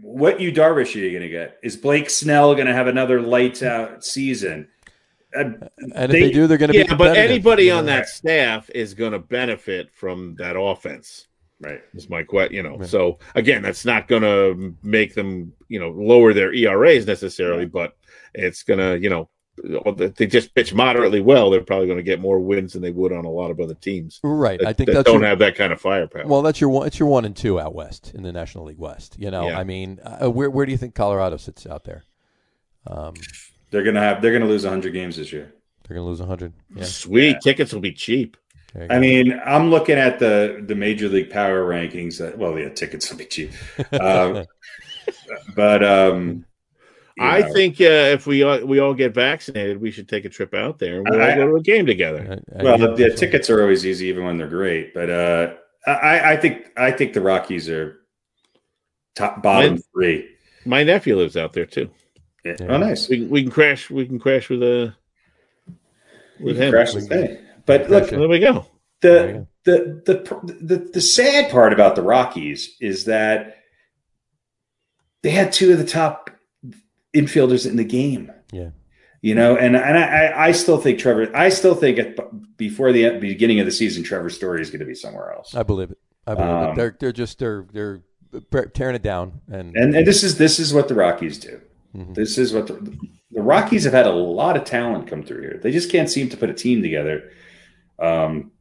What you Darvish are you going to get? Is Blake Snell going to have another lights out season? And if they, do, they're going to be. yeah, be. but anybody on that staff is going to benefit from that offense. Right. Is my question. You know, right. so again, that's not going to make them, you know, lower their ERAs necessarily, but it's going to, you know, they just pitch moderately well, they're probably going to get more wins than they would on a lot of other teams. Right. That, I think that don't your, have that kind of firepower. Well, that's your one. It's your one and two out west in the National League West. You know, yeah. I mean, uh, where where do you think Colorado sits out there? Um, they're gonna have. They're gonna lose hundred games this year. They're gonna lose hundred. Yeah. Sweet yeah. tickets will be cheap. I mean, I'm looking at the the major league power rankings. That, well, yeah, tickets will be cheap, um, but um, I know. think uh, if we all, we all get vaccinated, we should take a trip out there and we'll I, go to a game together. I, well, the, the tickets are always easy, even when they're great. But uh, I, I think I think the Rockies are top bottom my, three. My nephew lives out there too. Yeah. Oh, nice. We, we can crash. We can crash with a uh, with him. Crash with But look, there we go. The, the the the the sad part about the Rockies is that they had two of the top infielders in the game. Yeah. You know, and and I, I still think Trevor. I still think at, before the beginning of the season, Trevor Story is going to be somewhere else. I believe it. I believe um, it. They're they're just they're they're tearing it down, and and, and this is this is what the Rockies do. Mm-hmm. This is what the, the Rockies have had a lot of talent come through here. They just can't seem to put a team together. Um,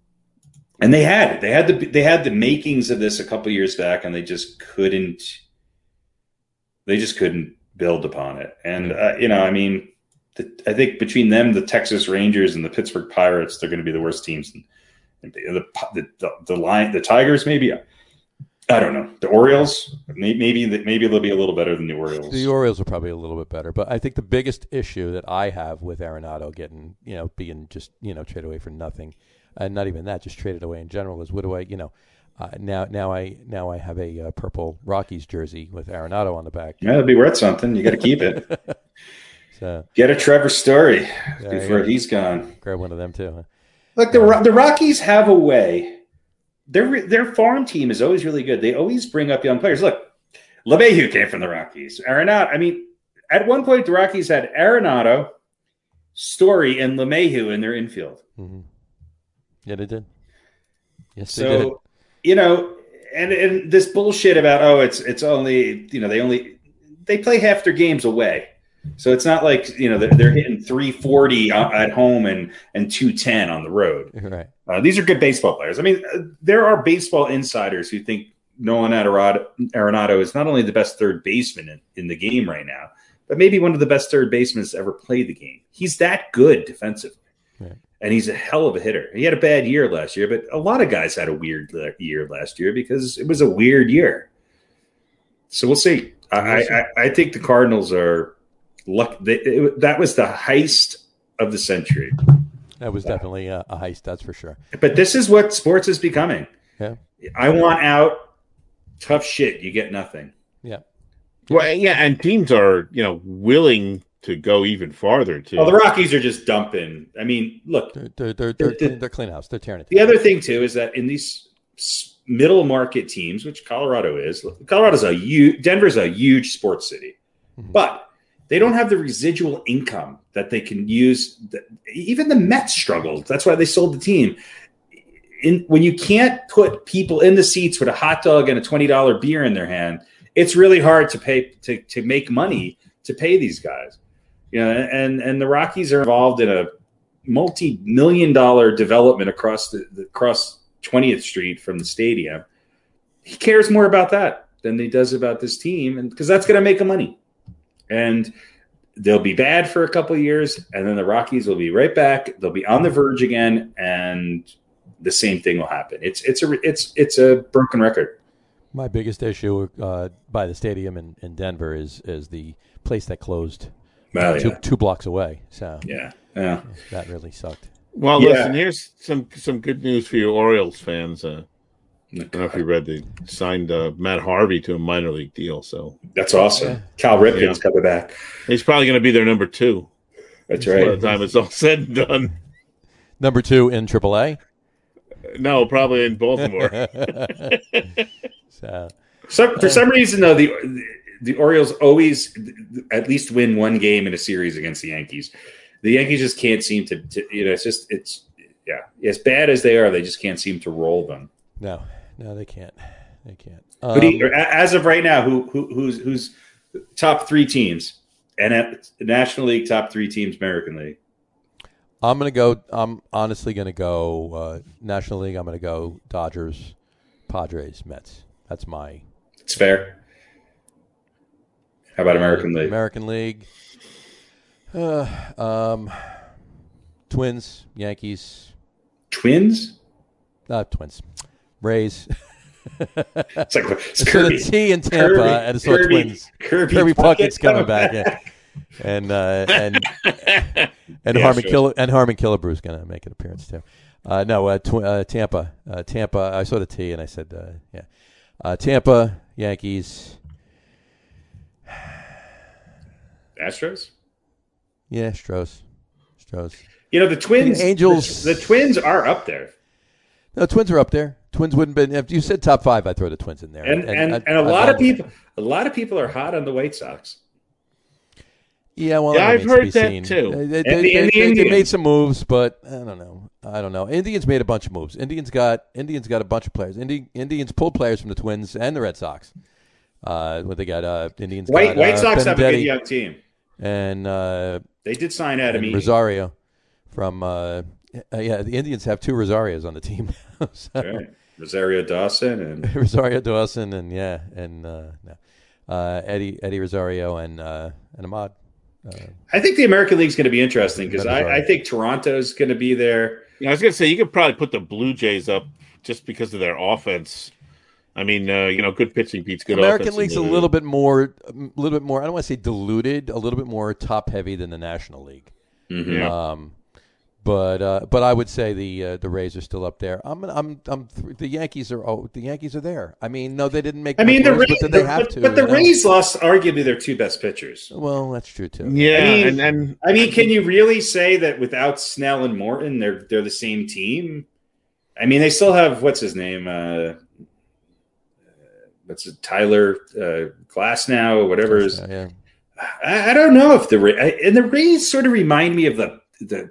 and they had it. They had the they had the makings of this a couple years back, and they just couldn't. They just couldn't build upon it. And uh, you know, I mean, the, I think between them, the Texas Rangers and the Pittsburgh Pirates, they're going to be the worst teams. And, the, the the the line, the Tigers, maybe. I don't know. The Orioles, maybe maybe they'll be a little better than the Orioles. The Orioles are probably a little bit better, but I think the biggest issue that I have with Arenado getting, you know, being just you know traded away for nothing, and not even that, just traded away in general, is what do I, you know, uh, now, now I now I have a uh, purple Rockies jersey with Arenado on the back. Yeah, it'll be worth something. You got to keep it. so, Get a Trevor Story yeah, before he's gone. Grab one of them too. Huh? Look, the the Rockies have a way. Their their farm team is always really good. They always bring up young players. Look, LeMahieu came from the Rockies. Arenado. I mean, at one point the Rockies had Arenado, Story, and LeMahieu in their infield. Mm-hmm. Yeah, they did. Yes, so, they did you know, and and this bullshit about oh, it's it's only you know they only they play half their games away. So it's not like you know they're, they're hitting 340 at home and and 210 on the road. Right. Uh, these are good baseball players. I mean, uh, there are baseball insiders who think Nolan Arenado is not only the best third baseman in, in the game right now, but maybe one of the best third basemen to ever play the game. He's that good defensively. Right and he's a hell of a hitter. He had a bad year last year, but a lot of guys had a weird year last year because it was a weird year. So we'll see. I, I, I think the Cardinals are luck. They, it, that was the heist of the century. That was definitely a, a, heist, that's for sure. But this is what sports is becoming. Yeah, I want out. Tough shit. You get nothing. Yeah. Well, yeah, and teams are you know willing to go even farther too. Well, the Rockies are just dumping. I mean, look, they're they're they're, they're, they're, they're clean house. They're tearing it. The other thing too is that in these middle market teams, which Colorado is, Colorado's a huge, Denver's a huge sports city, mm-hmm. but they don't have the residual income that they can use. Even the Mets struggled. That's why they sold the team. In, when you can't put people in the seats with a hot dog and a twenty dollar beer in their hand, it's really hard to pay to to make money to pay these guys. You know, and and the Rockies are involved in a multi-million dollar development across the, the across 20th Street from the stadium. He cares more about that than he does about this team, and because that's going to make him money. And they'll be bad for a couple years, and then the Rockies will be right back. They'll be on the verge again, and the same thing will happen. It's it's a it's it's a broken record. My biggest issue uh, by the stadium in, in Denver is is the place that closed well, two, yeah. two blocks away. So yeah, yeah, that really sucked. Well, yeah. listen, here's some some good news for you Orioles fans. Uh, I don't know if you read they signed uh, Matt Harvey to a minor league deal. So that's awesome. Yeah. Cal Ripken's yeah. coming back. He's probably going to be their number two. That's right. By the time it's all said and done. Number two in AAA. No, probably in Baltimore. so, so, for some reason, though, the the Orioles always at least win one game in a series against the Yankees. The Yankees just can't seem to, to, you know, it's just it's yeah, as bad as they are, they just can't seem to roll them. No, no, they can't. They can't. Do you- Um, as of right now, who, who who's who's top three teams and at National League top three teams, American League. I'm gonna go. I'm honestly gonna go uh, National League. I'm gonna go Dodgers, Padres, Mets. That's my It's fair. How about American League? American League. Uh, um, Twins, Yankees, Twins. uh, Twins, Rays. It's like it's Kirby. of T in Tampa, Kirby, and all Kirby, Twins. Kirby, Kirby Puckett's coming back, yeah. and uh, and and Yeah, Harmon sure. Kill and Harmon Killebrew's going to make an appearance too. Uh, no, uh, tw- uh, Tampa, uh, Tampa. I saw the T and I said, uh, yeah, uh, Tampa Yankees. Astros. Yeah, Stros, Stros. You know the Twins. The Angels- The, the Twins are up there, No, Twins are up there. Twins wouldn't been if you said top five, I'd throw the Twins in there. and and, I- and, a I- lot I- of people, a lot of people are hot on the White Sox. Yeah, well, Yeah, I've heard that seen. too. They, they, And they- the- and they- the they- they made some moves, but I don't know. I don't know. Indians made a bunch of moves. Indians got Indians got a bunch of players. Indi- Indians pulled players from the Twins and the Red Sox. Uh, what they got? Uh, Indians White got, White uh, Sox have a good young team. and, uh, They did sign Adam and Rosario from. Uh, uh, yeah, the Indians have two Rosarios on the team. now, so- Right. Rosario Dawson and Rosario Dawson and yeah, and uh, no. uh, Eddie Eddie Rosario and uh, and Amed. Uh, I think the American League's going to be interesting because I, right. I think Toronto's going to be there. Yeah, I was gonna say you could probably put the Blue Jays up just because of their offense. I mean, uh, you know, good pitching beats good American. League's a little bit more, a little bit more. I don't want to say diluted, a little bit more top heavy than the National League. Mhm. Yeah. Um, but uh, but I would say the uh, the Rays are still up there. I'm I'm I'm th- the Yankees are oh the Yankees are there. I mean no they didn't make. I mean, the much moves, Rays, but they have but, to. but the you know? Rays lost arguably their two best pitchers. Well, that's true too. Yeah, I mean- and and I mean, can you really say that without Snell and Morton, they're they're the same team? I mean, they still have what's his name? Uh, what's it? Tyler uh, Glasnow, or whatever. Is, Yeah, yeah. I, I don't know if the I- and the Rays sort of remind me of the the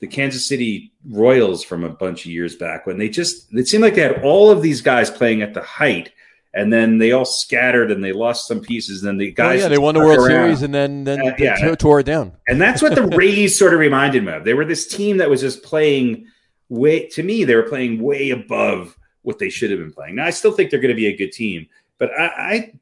the Kansas City Royals from a bunch of years back when they just it seemed like they had all of these guys playing at the height. And then they all scattered, and they lost some pieces. And then the guys, yeah, they won the World around. Series and then then Uh, they yeah. t- tore it down. And that's what the Rays sort of reminded me of. They were this team that was just playing way to me, they were playing way above what they should have been playing. Now I still think they're going to be a good team, but I I,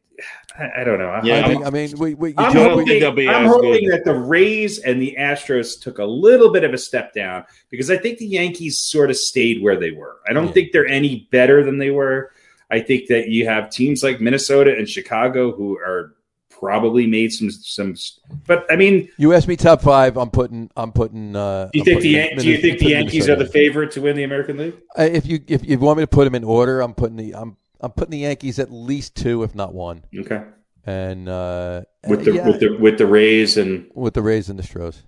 I don't know. I- Yeah, I, think, I mean, we, we, you I'm I think hoping, they'll be I'm as hoping good. that the Rays and the Astros took a little bit of a step down because I think the Yankees sort of stayed where they were. I don't Yeah. think they're any better than they were. I think that you have teams like Minnesota and Chicago who are probably made some some but I mean you asked me top five. I'm putting. I'm putting. Uh, Do you I'm think the Yan- do you Minnes- think the Yankees Minnesota are the favorite to win the American League? Uh, if you if you want me to put them in order, I'm putting the I'm I'm putting the Yankees at least two, if not one, Okay, and uh, with the yeah, with the with the Rays and with the Rays and the Stros.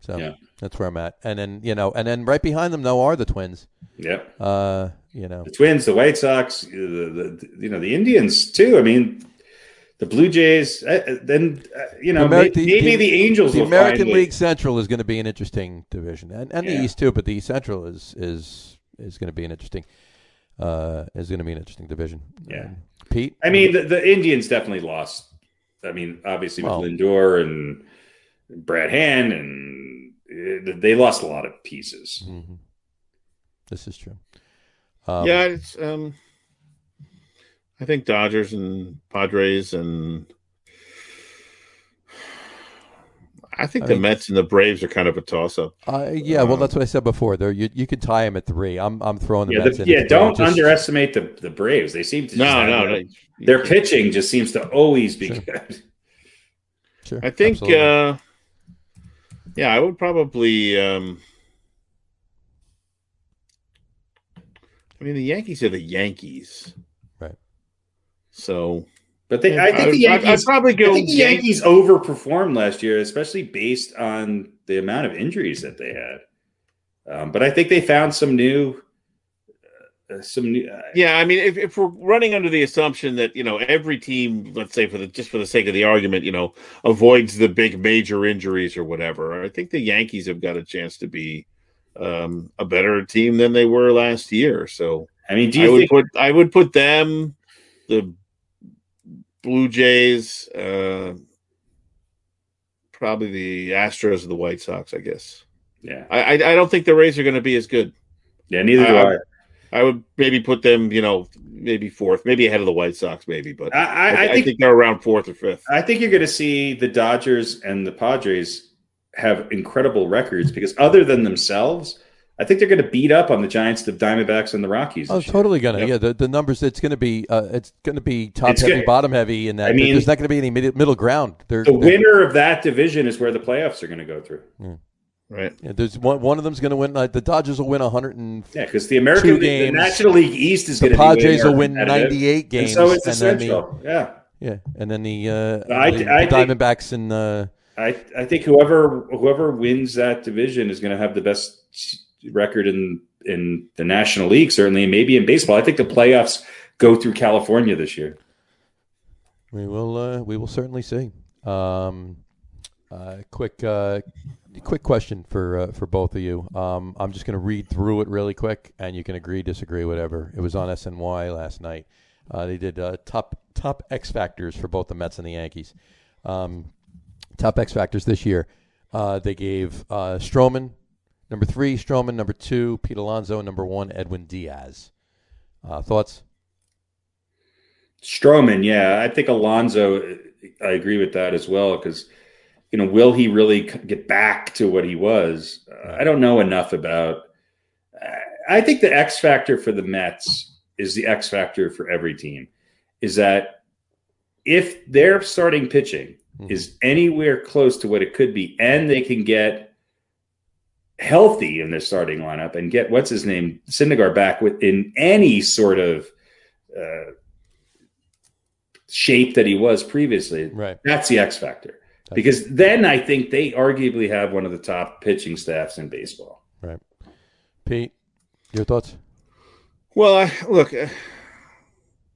So Yeah. that's where I'm at, and then you know, and then right behind them though are the Twins. Yep. Uh, you know, the Twins, the White Sox, the, the, you know the Indians too. I mean, the Blue Jays. Uh, then uh, you know Ameri- the- maybe the- the, Angels. the will American League Central is going to be an interesting division, and, and Yeah. the East too. But the East Central is is is going to be an interesting uh is going to be an interesting division. Yeah. Um, Pete. I mean, the, the Indians definitely lost. I mean, obviously with Well- Lindor and Brad Hand, and uh, they lost a lot of pieces. hmm This is true. Um, yeah, it's um, I think Dodgers and Padres and I think I the mean- Mets and the Braves are kind of a toss up. Uh, yeah, well, Um, that's what I said before. There, you you could tie them at three. I'm I'm throwing the Yeah, Mets the, in. yeah. at three. Don't Just- underestimate the the Braves. They seem to just No, no, no. Their pitching just seems to always be Sure. good. Sure, I think, uh, yeah, I would probably. Um, I mean, the Yankees are the Yankees, Right. So, But they, yeah, I think the Yankees. I'd probably I think the Yankees overperformed last year, especially based on the amount of injuries that they had. Um, but I think they found some new, uh, some new, uh, Yeah, I mean, if, if we're running under the assumption that you know every team, let's say for the just for the sake of the argument, you know, avoids the big major injuries or whatever, I think the Yankees have got a chance to be um, a better team than they were last year. So I mean, do I you would put I would put them, the Blue Jays, uh, probably the Astros or the White Sox. I guess yeah, I I, I don't think the Rays are going to be as good. yeah, neither do I- I. I would maybe put them, you know, maybe fourth, maybe ahead of the White Sox, maybe, but I, I, I, think think they're around fourth or fifth. I think you're going to see the Dodgers and the Padres have incredible records because other than themselves, I think they're going to beat up on the Giants, the Diamondbacks, and the Rockies. Oh, this totally gonna. Yep. Yeah, the, the numbers. It's gonna be. Uh, it's gonna be top It's heavy, gonna- bottom heavy, and that I mean- there's not gonna be any middle, middle ground. There, The there- winner of that division is where the playoffs are going to go through. Right. yeah, there's one. One of them's gonna win. Like the Dodgers will win 100 and Yeah, because the American Two League, the. National League East is the going to be way Padres more will win competitive. 98 And games, so is the then the yeah, yeah, and then the uh, I- the, I the think- Diamondbacks and uh, I I think whoever whoever wins that division is going to have the best record in in the National League, certainly, and maybe in baseball. I think the playoffs go through California this year. we will. Uh, we will certainly see. Um, uh, quick. Uh, Quick question for uh, for both of you. Um, I'm just going to read through it really quick, and you can agree, disagree, whatever. It was on SNY last night. Uh, they did uh, top top X factors for both the Mets and the Yankees. Um, top X factors this year. They gave uh, Stroman number three, Stroman number two, Pete Alonso number one, Edwin Diaz. Uh, thoughts? Stroman, yeah, I think Alonso. I agree with that as well because you know, will he really get back to what he was? Uh, I don't know enough about. I think the X factor for the Mets is the X factor for every team. Is that if their starting pitching Mhm. is anywhere close to what it could be, and they can get healthy in their starting lineup and get what's his name Syndergaard back within any sort of uh, shape that he was previously. Right. That's the X factor. Because then I think they arguably have one of the top pitching staffs in baseball. Right. Pete, your thoughts? Well, I, look, uh,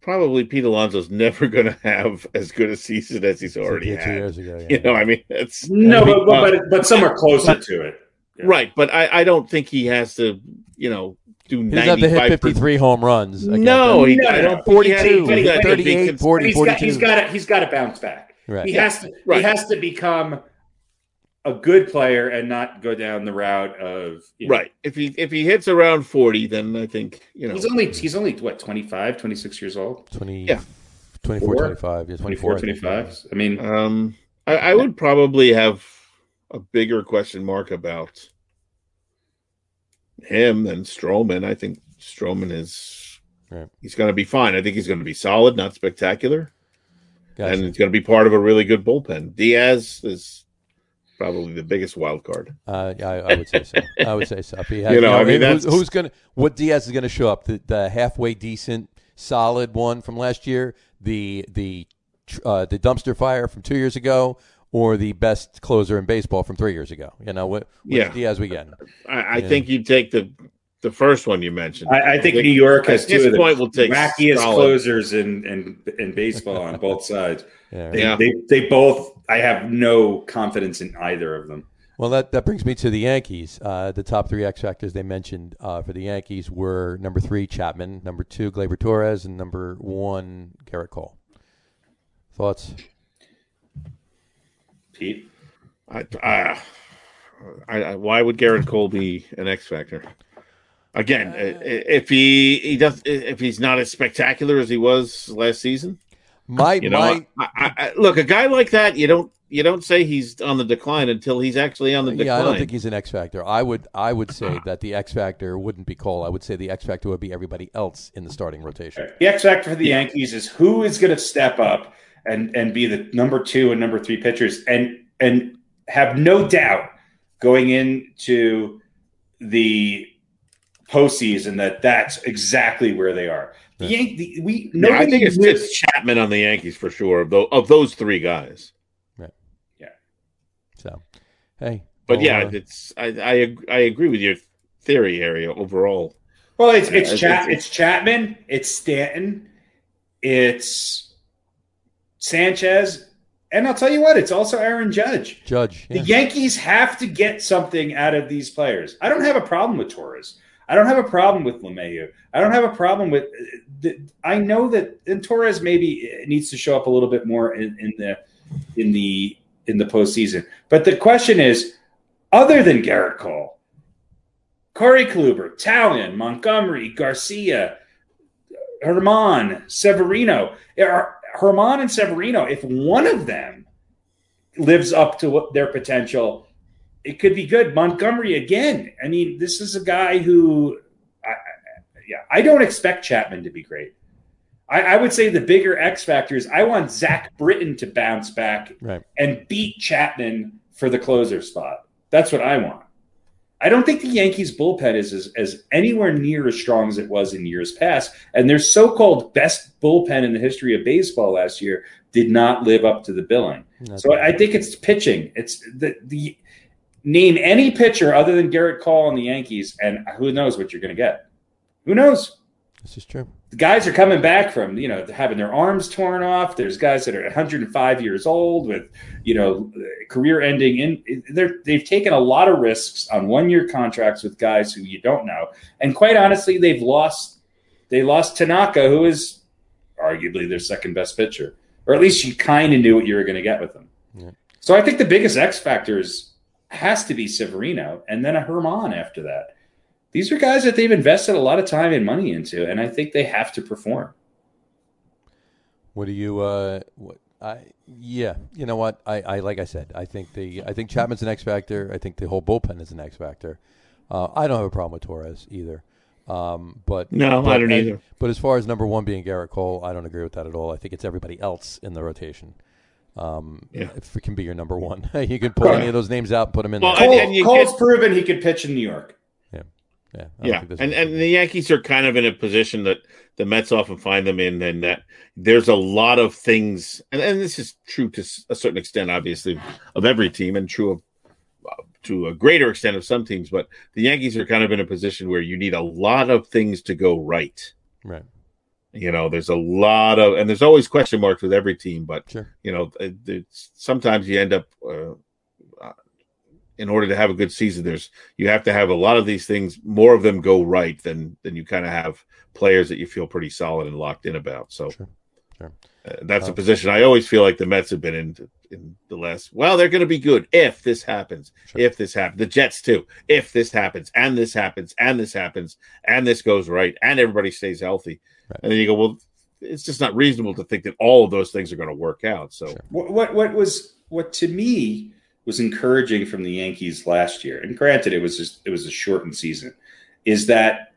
probably Pete Alonso's never going to have as good a season as he's already Two- two had. years ago. Yeah. You know, I mean, it's No, I mean, but, but, but somewhere closer to it. Yeah. right. But I, I don't think he has to, you know, do he doesn't have to hit 95 53 home runs. again. No, he, No, I no, don't no. think he has to 42, do that to be 38, 40, He's got, 42. he's got to he's got to bounce back. Right. He has to right. he has to become a good player and not go down the route of you know, Right. If he if he hits around 40, then I think, you know, He's only he's only what 25, 26 years old. 20, Yeah. 24, 25. Yeah, 24, 24, I 25. I mean, Um, I, I would probably have a bigger question mark about him than Stroman. I think Stroman is Right. he's going to be fine. I think he's going to be solid, not spectacular, Gotcha. and it's going to be part of a really good bullpen. Diaz is probably the biggest wild card. Uh, I, I would say so. I would say so. If he has, You know, I mean, who's, who's going to what Diaz is going to show up? The, the halfway decent, solid one from last year, the the uh, the dumpster fire from two years ago, or the best closer in baseball from three years ago. You know what? Yeah. Diaz we get. I, I Yeah. think you take the the first one you mentioned. I, I think New York has at two this of the point we'll take wackiest solid. closers in, in in baseball on both sides. Yeah. They, Yeah. they they both. I have no confidence in either of them. Well, that, that brings me to the Yankees. Uh, the top three X factors they mentioned uh, for the Yankees were number three Chapman, number two Gleyber Torres, and number one Gerrit Cole. Thoughts? Pete, I, I, I, I- why would Gerrit Cole be an X factor? Again, Uh, i- i- if he he does if he's not as spectacular as he was last season, My you know, my I, I, I, look a guy like that you don't you don't say he's on the decline until he's actually on the decline. yeah, I don't think he's an X factor. I would I would say that the X factor wouldn't be Cole. I would say the X factor would be everybody else in the starting rotation. the X factor for the Yankees is who is going to step up and and be the number two and number three pitchers and and have no doubt going into the postseason that that's exactly where they are. The Right. Yankee, we Yeah, I nobody think it's, knew- it's Chapman on the Yankees for sure. Of those, of those three guys, Right. Yeah. So, hey, but well, yeah, uh, it's I, I I agree with your theory area overall. Well, it's it's, Yeah, Chat, it's- it's Chapman, it's Stanton, it's Sanchez, and I'll tell you what, it's also Aaron Judge. Judge. The Yankees have to get something out of these players. I don't have a problem with Torres. I don't have a problem with LeMahieu. I don't have a problem with. I know that and Torres maybe needs to show up a little bit more in, in the in the in the postseason. But the question is, other than Gerrit Cole, Corey Kluber, Taillon, Montgomery, Garcia, Germán, Severino, are Germán and Severino. If one of them lives up to what their potential, it could be good. Montgomery again. I mean, this is a guy who, I, I- yeah, I don't expect Chapman to be great. I, I would say the bigger X factor is I want Zach Britton to bounce back Right. and beat Chapman for the closer spot. That's what I want. I don't think the Yankees bullpen is as, as anywhere near as strong as it was in years past. And their so-called best bullpen in the history of baseball last year did not live up to the billing. That's So I think it's pitching. It's the the name any pitcher other than Gerrit Cole on the Yankees, and who knows what you're going to get. Who knows? this is true. The guys are coming back from you know having their arms torn off. There's guys that are 105 years old with you know career-ending. In they're they've taken a lot of risks on one-year contracts with guys who you don't know, and quite honestly, they've lost. They lost Tanaka, who is arguably their second best pitcher, or at least you kind of knew what you were going to get with him. Yeah. So I think the biggest X factor is has to be Severino, and then a Germán after that. These are guys that they've invested a lot of time and money into, and I think they have to perform. What do you? Uh, what I yeah. You know what? I, I like I said. I think the I think Chapman's an X factor. I think the whole bullpen is an X factor. Uh, I don't have a problem with Torres either. Um, but No, but, I don't either. But as far as number one being Gerrit Cole, I don't agree with that at all. I think it's everybody else in the rotation. Um, Yeah. if it can be your number one, you can pull Right. any of those names out and put them in Well, there. Cole, and you Cole's get- proven he could pitch in New York. Yeah, Yeah, and and the Yankees are kind of in a position that the Mets often find them in, and that there's a lot of things, and, and this is true to a certain extent, obviously, of every team, and true of uh, to a greater extent of some teams. But the Yankees are kind of in a position where you need a lot of things to go right. right. You know, there's a lot of, and there's always question marks with every team, but Sure. you know, sometimes you end up, uh, in order to have a good season, there's you have to have a lot of these things, more of them go right than than you kind of have players that you feel pretty solid and locked in about. So Sure. Sure. uh, that's a Um, position I always feel like the Mets have been in in the last. Well, they're going to be good if this happens, Sure. if this happens. The Jets too, if this happens, and this happens, and this happens, and this goes right, and everybody stays healthy, Right. and then you go, well, it's just not reasonable to think that all of those things are going to work out. So Sure. What, what what was what to me was encouraging from the Yankees last year, and granted it was just it was a shortened season, is that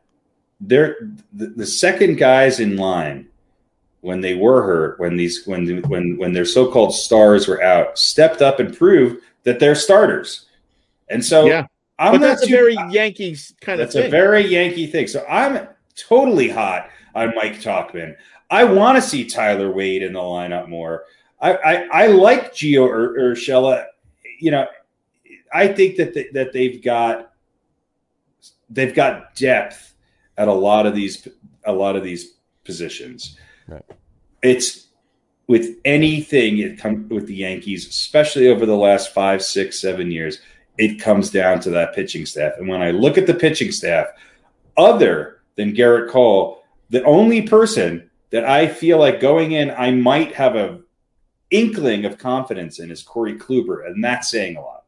they're the, the second guys in line when they were hurt, when these when when when their so-called stars were out, stepped up and proved that they're starters. And so yeah, I'm but that's a very Yankees kind of that's a very Yankee thing. So I'm totally hot on Mike Tauchman. I want to see Tyler Wade in the lineup more. I I, I like Gio Ur- Urshela. You know, I think that they, that they've got they've got depth at a lot of these a lot of these positions. Right. It's with anything it comes with the Yankees, especially over the last five, six, seven years. It comes down to that pitching staff, and when I look at the pitching staff, other than Gerrit Cole, the only person that I feel like going in, I might have a inkling of confidence in is Corey Kluber, and that's saying a lot.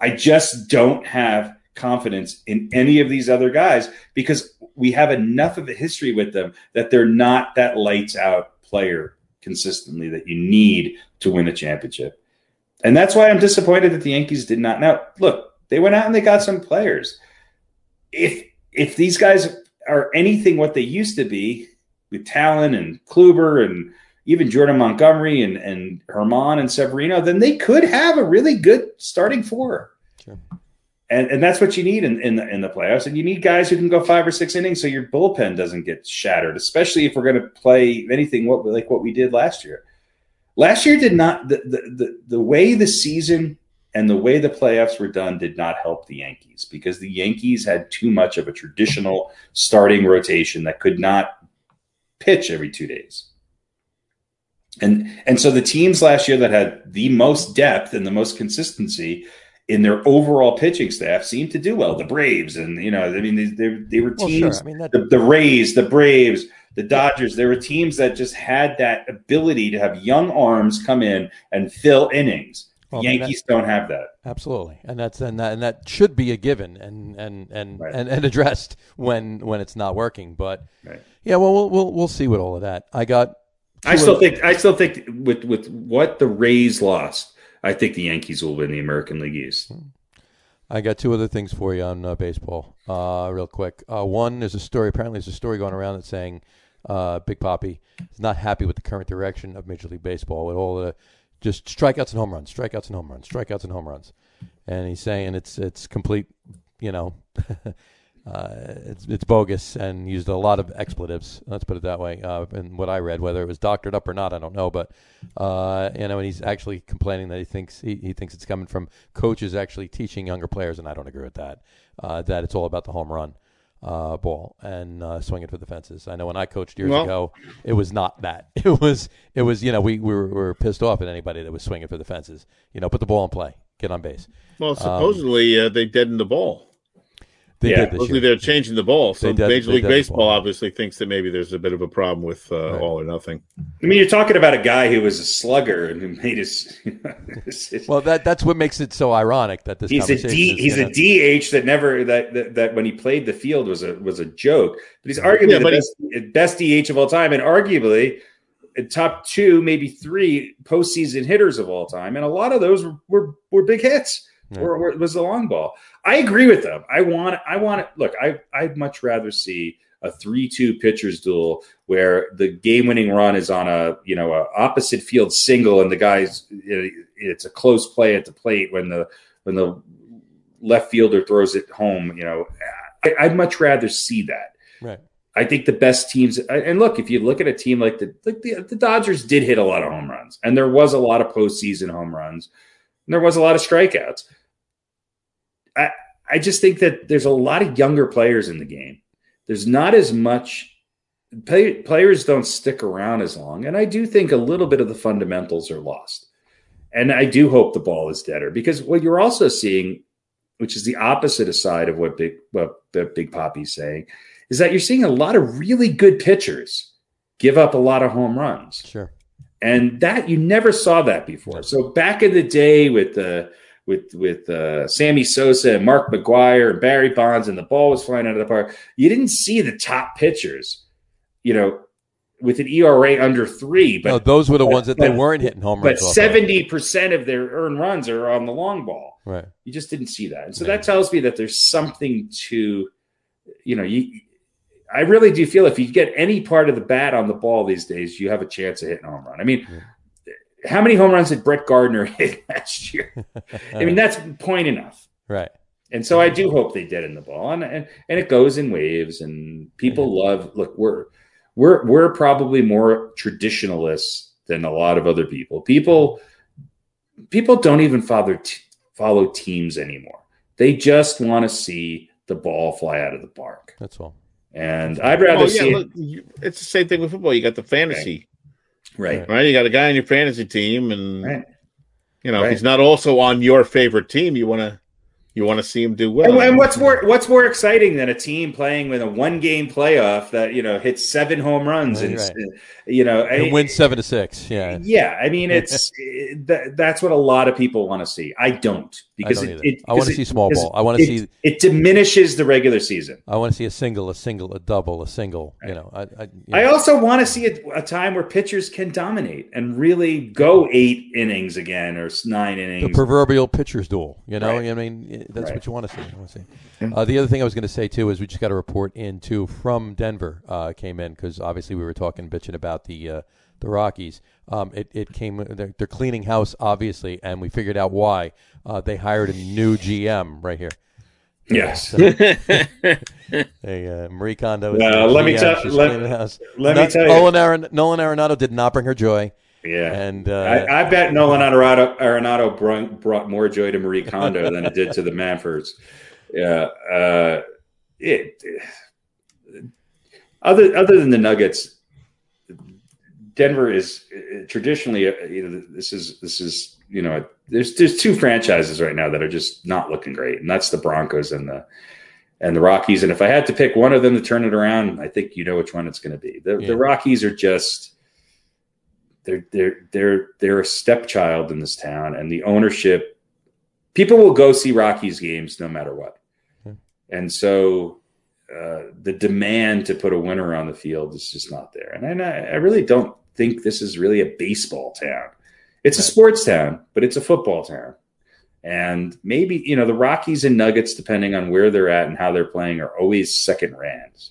I just don't have confidence in any of these other guys because we have enough of a history with them that they're not that lights out player consistently that you need to win a championship. And that's why I'm disappointed that the Yankees did not. Now, look, they went out and they got some players. If if these guys are anything what they used to be with Taillon and Kluber and even Jordan Montgomery and, and Germán and Severino, then they could have a really good starting four. Sure. And, and that's what you need in, in the in the playoffs. And you need guys who can go five or six innings so your bullpen doesn't get shattered, especially if we're going to play anything what like what we did last year. Last year did not the, the the the way the season And the way the playoffs were done did not help the Yankees because the Yankees had too much of a traditional starting rotation that could not pitch every two days. And and so the teams last year that had the most depth and the most consistency in their overall pitching staff seemed to do well. The Braves and you know, I mean, they they, they were Well, teams. sure. I mean, that, the, the Rays, the Braves, the Dodgers. There were teams that just had that ability to have young arms come in and fill innings. Well, Yankees don't have that. Absolutely, and that's and that and that should be a given and and and Right. and, and addressed when when it's not working. But Right. yeah, well, we'll we'll we'll see with all of that. I got. I still think I still think with with what the Rays lost, I think the Yankees will win the American League East. I got two other things for you on uh, baseball, uh, real quick. Uh, one, is a story. Apparently, there's a story going around that's saying uh, Big Poppy is not happy with the current direction of Major League Baseball with all the just strikeouts and home runs, strikeouts and home runs, strikeouts and home runs, and he's saying it's it's complete, you know, uh, it's it's bogus and used a lot of expletives. Let's put it that way. Uh, and what I read, whether it was doctored up or not, I don't know. But uh, you know, and he's actually complaining that he thinks he, he thinks it's coming from coaches actually teaching younger players, and I don't agree with that. Uh, that it's all about the home run uh, ball and uh, swinging for the fences. I know when I coached years Well- ago, it was not that. It was it was you know we, we, were, we were pissed off at anybody that was swinging for the fences. You know, put the ball in play, get on base. Well, supposedly uh, they deadened the ball. They Yeah, did this Supposedly year. they're changing the ball. So did- Major League Baseball obviously thinks that maybe there's a bit of a problem with uh, Right. all or nothing. I mean, you're talking about a guy who was a slugger and who made his. his- Well, that that's what makes it so ironic that this he's a D. is He's gonna- a DH that never that, that that when he played the field was a was a joke. But he's arguably Yeah, the but best, best DH of all time, and arguably top two, maybe three postseason hitters of all time. And a lot of those were were, were big hits. Yeah. Or, or was the long ball. I agree with them. I want. I want it. Look, I I'd much rather see a three-two pitchers duel where the game-winning run is on a you know a opposite field single, and the guys it, it's a close play at the plate when the when the left fielder throws it home. You know, I, I'd much rather see that. right. I think the best teams, and look, if you look at a team like the like the, the Dodgers did hit a lot of home runs, and there was a lot of postseason home runs, and there was a lot of strikeouts. I I just think that there's a lot of younger players in the game. There's not as much play, players don't stick around as long, and I do think a little bit of the fundamentals are lost. And I do hope the ball is deader because what you're also seeing, which is the opposite aside of what Big what Big Poppy's saying, is that you're seeing a lot of really good pitchers give up a lot of home runs. Sure. And that you never saw that before. So back in the day with the with with uh, Sammy Sosa and Mark McGwire and Barry Bonds, and the ball was flying out of the park, you didn't see the top pitchers, you know, with an ERA under three. But no, those were the but- ones that they but- weren't hitting home runs. of. seventy percent of their earned runs are on the long ball. Right. You just didn't see that, and so Yeah. that tells me that there's something to, you know, you. I really do feel if you get any part of the bat on the ball these days, you have a chance of hitting a home run. I mean, how many home runs did Brett Gardner hit last year? I mean, that's point enough. right. And so I do hope they dead in the ball, and and, and it goes in waves. And people mm-hmm. love. Look, we're we're we're probably more traditionalists than a lot of other people. People people don't even follow t- follow teams anymore. They just want to see the ball fly out of the park. That's all. And I'd rather Oh, see yeah, it look, you- it's the same thing with football. You got the fantasy, right. right? You got a guy on your fantasy team, and Right. you know if Right. he's not also on your favorite team, you want to you want to see him do well. And, and what's more what's more exciting than a team playing with a one game playoff that you know hits seven home runs and Right. you know And I- win seven to six. Yeah. Yeah, I mean it's eh, that, that's what a lot of people want to see. I don't because don't it, it, I wanna see small ball. I wanna it- see- it diminishes the regular season. I want to see a single, a single, a double, a single. You know, I, I, you I know, also want to see a, a time where pitchers can dominate and really go eight innings again or nine innings. the proverbial pitcher's duel. You know, Right. I mean, that's Right. what you want to see. I want to see. Uh, the other thing I was going to say too is we just got a report in too from Denver. Uh, came in because obviously we were talking bitching about the uh, the Rockies. Um, it it came. They're, they're cleaning house obviously, and we figured out why. Uh, they hired a new GM right here. yes. Hey, uh, Marie Kondo. Is Well, the let me tell- She's let- cleaning house. let me Not- tell you- Nolan, Aron, Nolan Arenado did not bring her joy. Yeah, And uh, I, I bet Nolan Arenado, Arenado brought, brought more joy to Marie Kondo than it did to the Monforts. Yeah, uh, it. Other other than the Nuggets, Denver is uh, traditionally. uh, You know, this is this is you know. There's there's two franchises right now that are just not looking great, and that's the Broncos and the and the Rockies. And if I had to pick one of them to turn it around, I think you know which one it's going to be. The, Yeah. the Rockies are just they're they're they're they're a stepchild in this town, and the ownership. People will go see Rockies games no matter what, Hmm. and so uh, the demand to put a winner on the field is just not there. And I, I really don't think this is really a baseball town. It's a sports town, but it's a football town. And maybe, you know, the Rockies and Nuggets, depending on where they're at and how they're playing, are always second rands.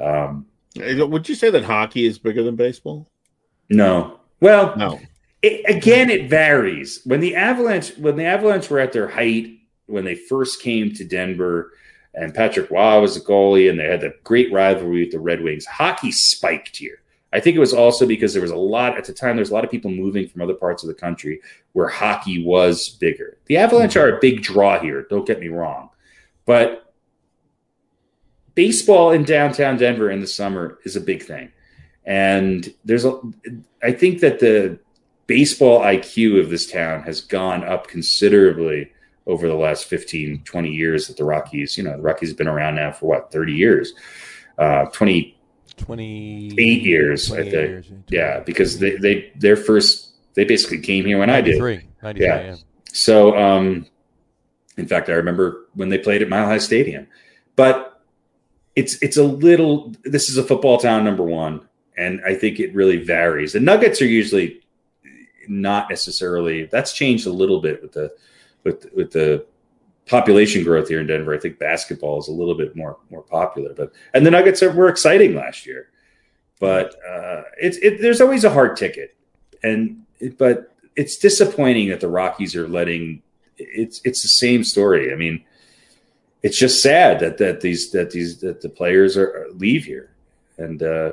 Um, Would you say that hockey is bigger than baseball? no. Well, No. it, again, it varies. When the Avalanche, when the Avalanche were at their height, when they first came to Denver, and Patrick Roy was a goalie, and they had the great rivalry with the Red Wings, hockey spiked here. I think it was also because there was a lot at the time. There's a lot of people moving from other parts of the country where hockey was bigger. The Avalanche are a big draw here. Don't get me wrong, but baseball in downtown Denver in the summer is a big thing, and there's a. I think that the baseball IQ of this town has gone up considerably over the last 15, 20 years that the Rockies, you know, the Rockies have been around now for what, 30 years, uh, 28 28 years, I think. years, Yeah. Because they, they, their first, they basically came here when I did. 93, 93, Yeah. yeah. So, um, in fact, I remember when they played at Mile High Stadium, but it's it's a little. This is a football town, number one, and I think it really varies. The Nuggets are usually not necessarily. That's changed a little bit with the with with the population growth here in Denver. I think basketball is a little bit more more popular, but and the Nuggets are, were exciting last year, but uh, it's it, there's always a hard ticket, and but it's disappointing that the Rockies are letting it's it's the same story. I mean, it's just sad that that these that these that the players are leave here, and uh,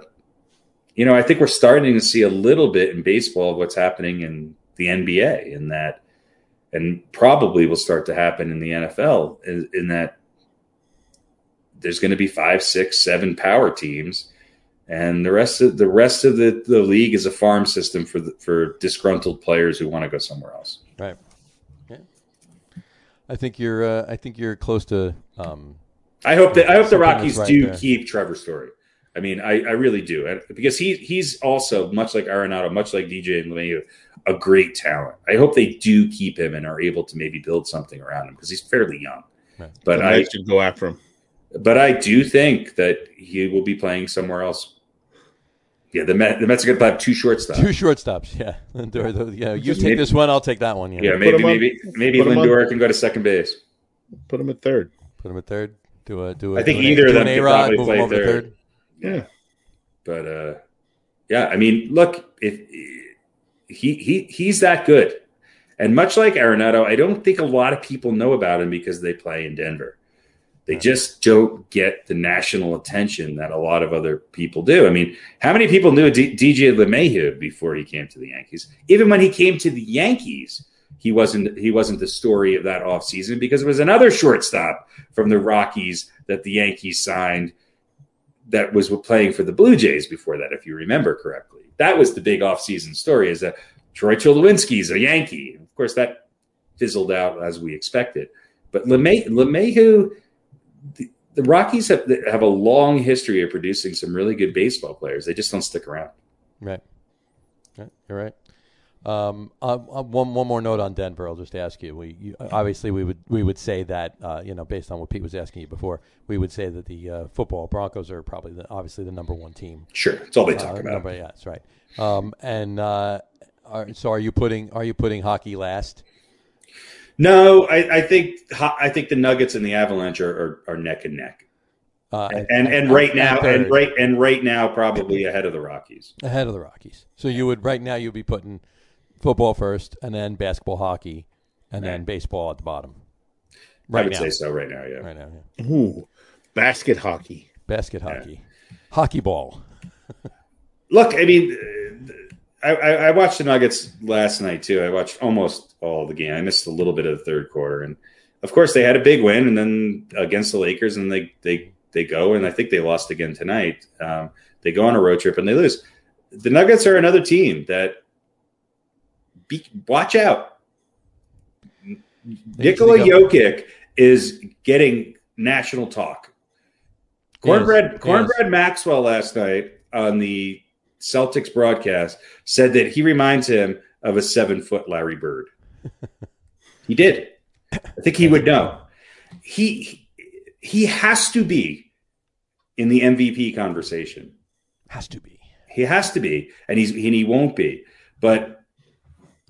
you know I think we're starting to see a little bit in baseball of what's happening in the NBA, in that, and probably will start to happen in the NFL, in, in that there's going to be five, six, seven power teams and the rest of the rest of the, the league is a farm system for the, for disgruntled players who want to go somewhere else. Right. Yeah. I think you're. Uh, I think you're close to. Um, I hope that I hope the Rockies right do there. keep Trevor Story. I mean, I, I really do And- because he he's also much like Arenado, much like DJ and LeMahieu, a great talent. I hope they do keep him and are able to maybe build something around him because he's fairly young. Right. But I Mets should go after him. but I do think that he will be playing somewhere else. Yeah, the Met, the Mets are going to have two shortstops. two shortstops. Yeah. Lindor, the, yeah. You Just take maybe- this one. I'll take that one. You know? Yeah, maybe on- maybe maybe put on- Lindor can go to second base. Put him at third. Put him at third. Do a do a. I think do an- either of them an could A-Rod, probably play over to third. Yeah. But uh, yeah, I mean, look, if he he he's that good, and much like Arenado, I don't think a lot of people know about him because they play in Denver. They just don't get the national attention that a lot of other people do. I mean, how many people knew D- DJ LeMahieu before he came to the Yankees? Even when he came to the Yankees, he wasn't he wasn't the story of that offseason because it was another shortstop from the Rockies that the Yankees signed that was playing for the Blue Jays before that, if you remember correctly. That was the big offseason story is that Troy Tulowitzki's a Yankee. Of course, that fizzled out as we expected. But LeMay- LeMahieu, the, the Rockies have, have a long history of producing some really good baseball players. They just don't stick around. Right. Right. You're right. Um, uh, uh, one one more note on Denver. I'll just ask you. We you, obviously we would we would say that uh, you know based on what Pete was asking you before, we would say that the uh, football Broncos are probably the, obviously the number one team. Sure, that's all they talk Uh, about. number, yeah, that's right. Um, and uh, are, so are you putting are you putting hockey last? No, I, I think I think the Nuggets and the Avalanche are, are, are neck and neck, Uh, and and right now and right and right now probably ahead of the Rockies. ahead of the Rockies. So you would right now you'd be putting football first, and then basketball, hockey, and then baseball at the bottom. Right I Right would now, say so right now. Yeah. right now, yeah. Ooh. Basket hockey. basket hockey, hockey ball. Look, I mean, I, I, I watched the Nuggets last night too. I watched almost all the game. I missed a little bit of the third quarter, and of course they had a big win, and then against the Lakers, and they they they go, and I think they lost again tonight. Um, they go on a road trip and they lose. The Nuggets are another team that be, watch out. Nikola Jokic is getting national talk. Cornbread Yes, Cornbread yes. Maxwell last night on the Celtics broadcast said that he reminds him of a seven foot Larry Bird. he did. I think he would know. He he has to be in the MVP conversation. Has to be. He has to be, and he's and he won't be. But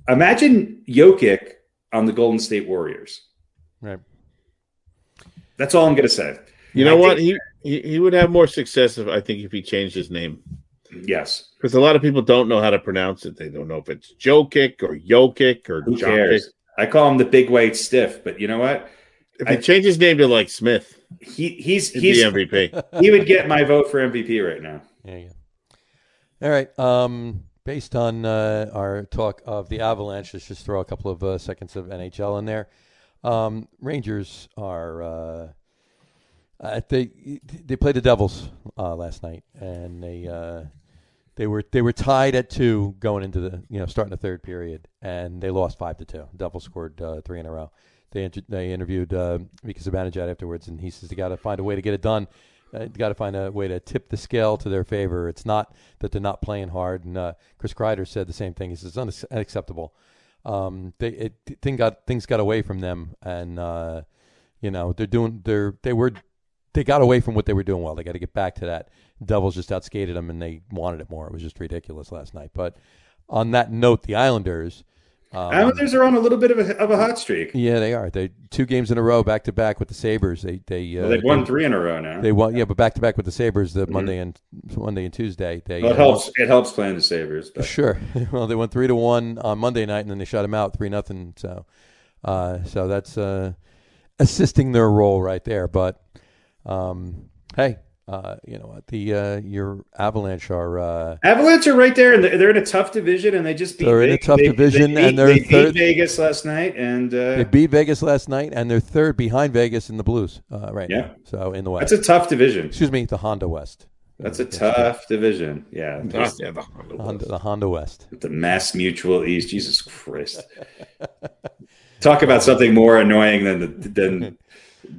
imagine Jokic on the Golden State Warriors. Right. That's all I'm going to say. You know I what? think- He, he he would have more success if I think if he changed his name Yes. because a lot of people don't know how to pronounce it. They don't know if it's Jokic or Jokic or Who Jokic. cares? I call him the big white stiff, but you know what? If he I- changed his name to like Smith, He he's he'd he's be MVP. he would get my vote for MVP right now. There you go. All right. Um, based on uh, our talk of the Avalanche, let's just throw a couple of uh, seconds of NHL in there. Um, Rangers are uh, they they played the Devils uh, last night, and they uh, they were they were tied at two going into the you know starting the third period, and they lost five to two. Devils scored uh, three in a row. They inter- they interviewed uh, Mika Zibanejad afterwards, and he says they got to find a way to get it done. Uh, got to find a way to tip the scale to their favor. It's not that they're not playing hard. And uh, Chris Kreider said the same thing. He says it's unacceptable. Um, they it thing got things got away from them, and uh, you know they're doing they're they were they got away from what they were doing well. They got to get back to that. Devils just outskated them, and they wanted it more. It was just ridiculous last night. But on that note, the Islanders. Um, Islanders are on a little bit of a, of a hot streak. yeah, they are. They two games in a row, back to back with the Sabres. They they uh, Well, they've won they, three in a row now. they won, yeah, but back to back with the Sabres the Monday and Monday and Tuesday. They well, it uh, helps. It helps playing the Sabres. But Sure. well, they went three to one on Monday night, and then they shut them out three nothing. So, uh, so that's uh, assisting their role right there. But um, hey, uh, you know what? The uh, your Avalanche are uh, Avalanche are right there, and they're they're in a tough division, and they just beat. They're in a tough They- division, they beat- and they're they beat third- Vegas last night, and uh, they beat Vegas last night, and they're third behind Vegas in the Blues uh, right Yeah. now. So in the West, that's a tough division. excuse me, the Honda West. That's a tough division. Yeah, Ah, yeah, the Honda Honda, was. the Honda West. the Mass Mutual East. Jesus Christ! Talk about something more annoying than the, than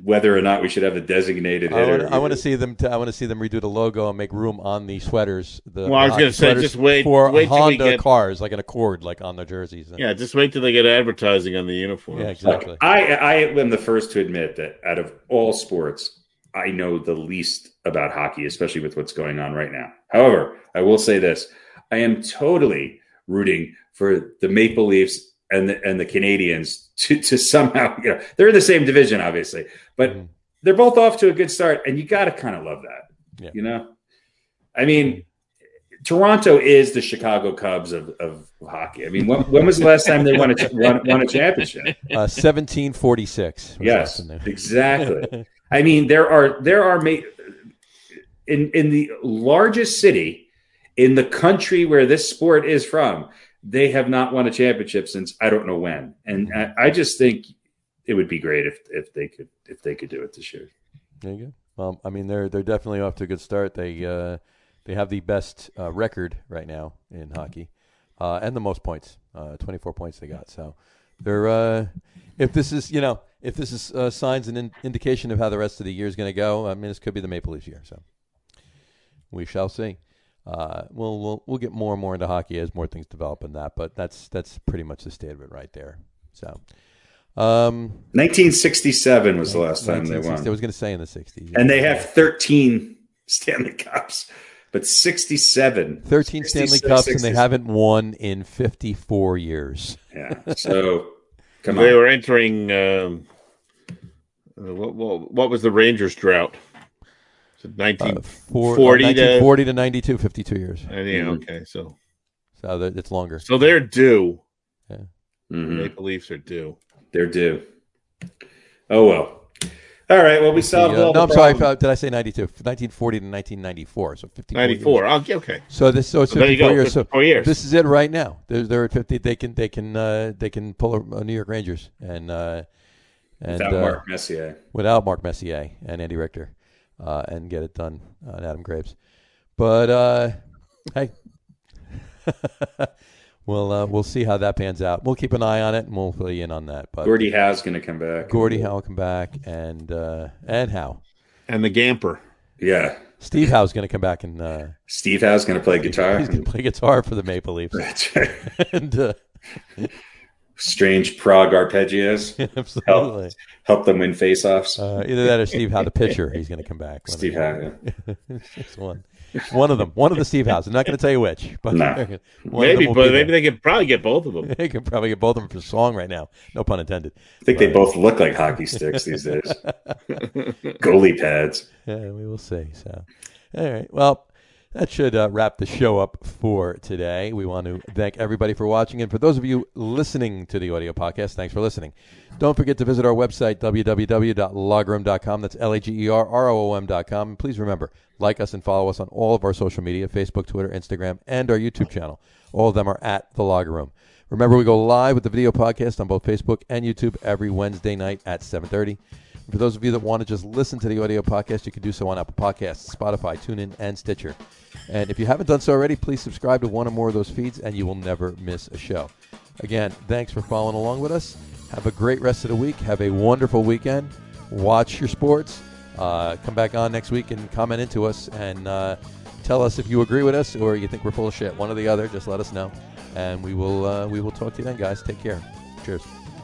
whether or not we should have a designated I hitter. want, I want to see them. T- I want to see them redo the logo and make room on the sweaters. The Well, I was gonna say, just wait- for wait till Honda get- cars, like an Accord, like on their jerseys. Yeah, just wait till they get advertising on the uniform. Yeah, Look, exactly. I I am the first to admit that out of all sports, I know the least about hockey, especially with what's going on right now. However, I will say this: I am totally rooting for the Maple Leafs and the and the Canadiens to to somehow you know they're in the same division, obviously, but Mhm. they're both off to a good start, and you got to kind of love that. Yeah. You know, I mean. Toronto is the Chicago Cubs of, of hockey. I mean, when, when was the last time they won a won, won a championship? Uh, Seventeen forty six. Yes, exactly. I mean, there are there are in in the largest city in the country where this sport is from. They have not won a championship since I don't know when, and I, I just think it would be great if if they could if they could do it this year. There you go. Well, I mean, they're they're definitely off to a good start. They uh, they have the best uh, record right now in hockey, uh, and the most points. Uh, Twenty four points they got. So they're uh, if this is you know if this is uh, signs and in- indication of how the rest of the year is going to go. I mean, this could be the Maple Leafs year. So we shall see. Uh, we'll we'll we'll get more and more into hockey as more things develop in that. But that's that's pretty much the state of it right there. So. Um, 1967 was the last time they 1960 I won, was going to say in the 60s. and they have 13 Stanley Cups, but 67, 13 Stanley 66, Cups, and they haven't won in 54 years. Yeah, so come They on. were entering. Um, uh, what, what what was the Rangers drought? Is it Uh, 19? 40 to- 1940 to 92, 52 years. Uh, yeah, Mhm. okay, so So that, it's longer. so they're due. Mhm. Maple Leafs are due. They're due. Oh well. All right. Well, we solved The, uh, no, the I'm sorry. uh, Did I say 92? 1940 to 1994. So 54 years. 94. Okay, okay. So this so it's So there you 54 go, years. So 54 years. this is it right now. They're, they're at 50. They can they can uh, they can pull a, a New York Rangers and uh, and Without uh, Mark Messier. without Mark Messier and Andy Richter uh, and get it done on Adam Graves. But uh, hey, we'll uh, we'll see how that pans out. We'll keep an eye on it and we'll fill you in on that. But Gordie Howe's going to come back. Gordie Howe will come back and uh, and Howe. And the Gamper. Yeah. Steve Howe's going to come back and uh, Steve Howe's going to play guitar. he's going to play guitar for the Maple Leafs. That's right. and uh, Strange prog arpeggios. absolutely, Help them win face-offs. uh, either that or Steve Howe, the pitcher. He's going to come back. Steve the- Howe. yeah. It's one, one of them, one of the Steve Howe's. I'm not going to tell you which, but No. one of them Maybe, but maybe there. they could probably get both of them. they could probably get both of them for song right now. No pun intended. I think they both look like hockey sticks these days. Goalie pads. Yeah, we will see. So, all right. Well, that should uh, wrap the show up for today. We want to thank everybody for watching. And for those of you listening to the audio podcast, thanks for listening. Don't forget to visit our website, www.lagerroom.com. That's L A G E R R O O M.com. And please remember, like us and follow us on all of our social media Facebook, Twitter, Instagram, and our YouTube channel. All of them are at The Lager Room. Remember, we go live with the video podcast on both Facebook and YouTube every Wednesday night at 730. For those of you that want to just listen to the audio podcast, you can do so on Apple Podcasts, Spotify, TuneIn, and Stitcher. And if you haven't done so already, please subscribe to one or more of those feeds, and you will never miss a show. Again, thanks for following along with us. Have a great rest of the week. Have a wonderful weekend. Watch your sports. Uh, come back on next week and comment into us and uh, tell us if you agree with us or you think we're full of shit. One or the other. Just let us know, and we will uh, we will talk to you then, guys. Take care. Cheers.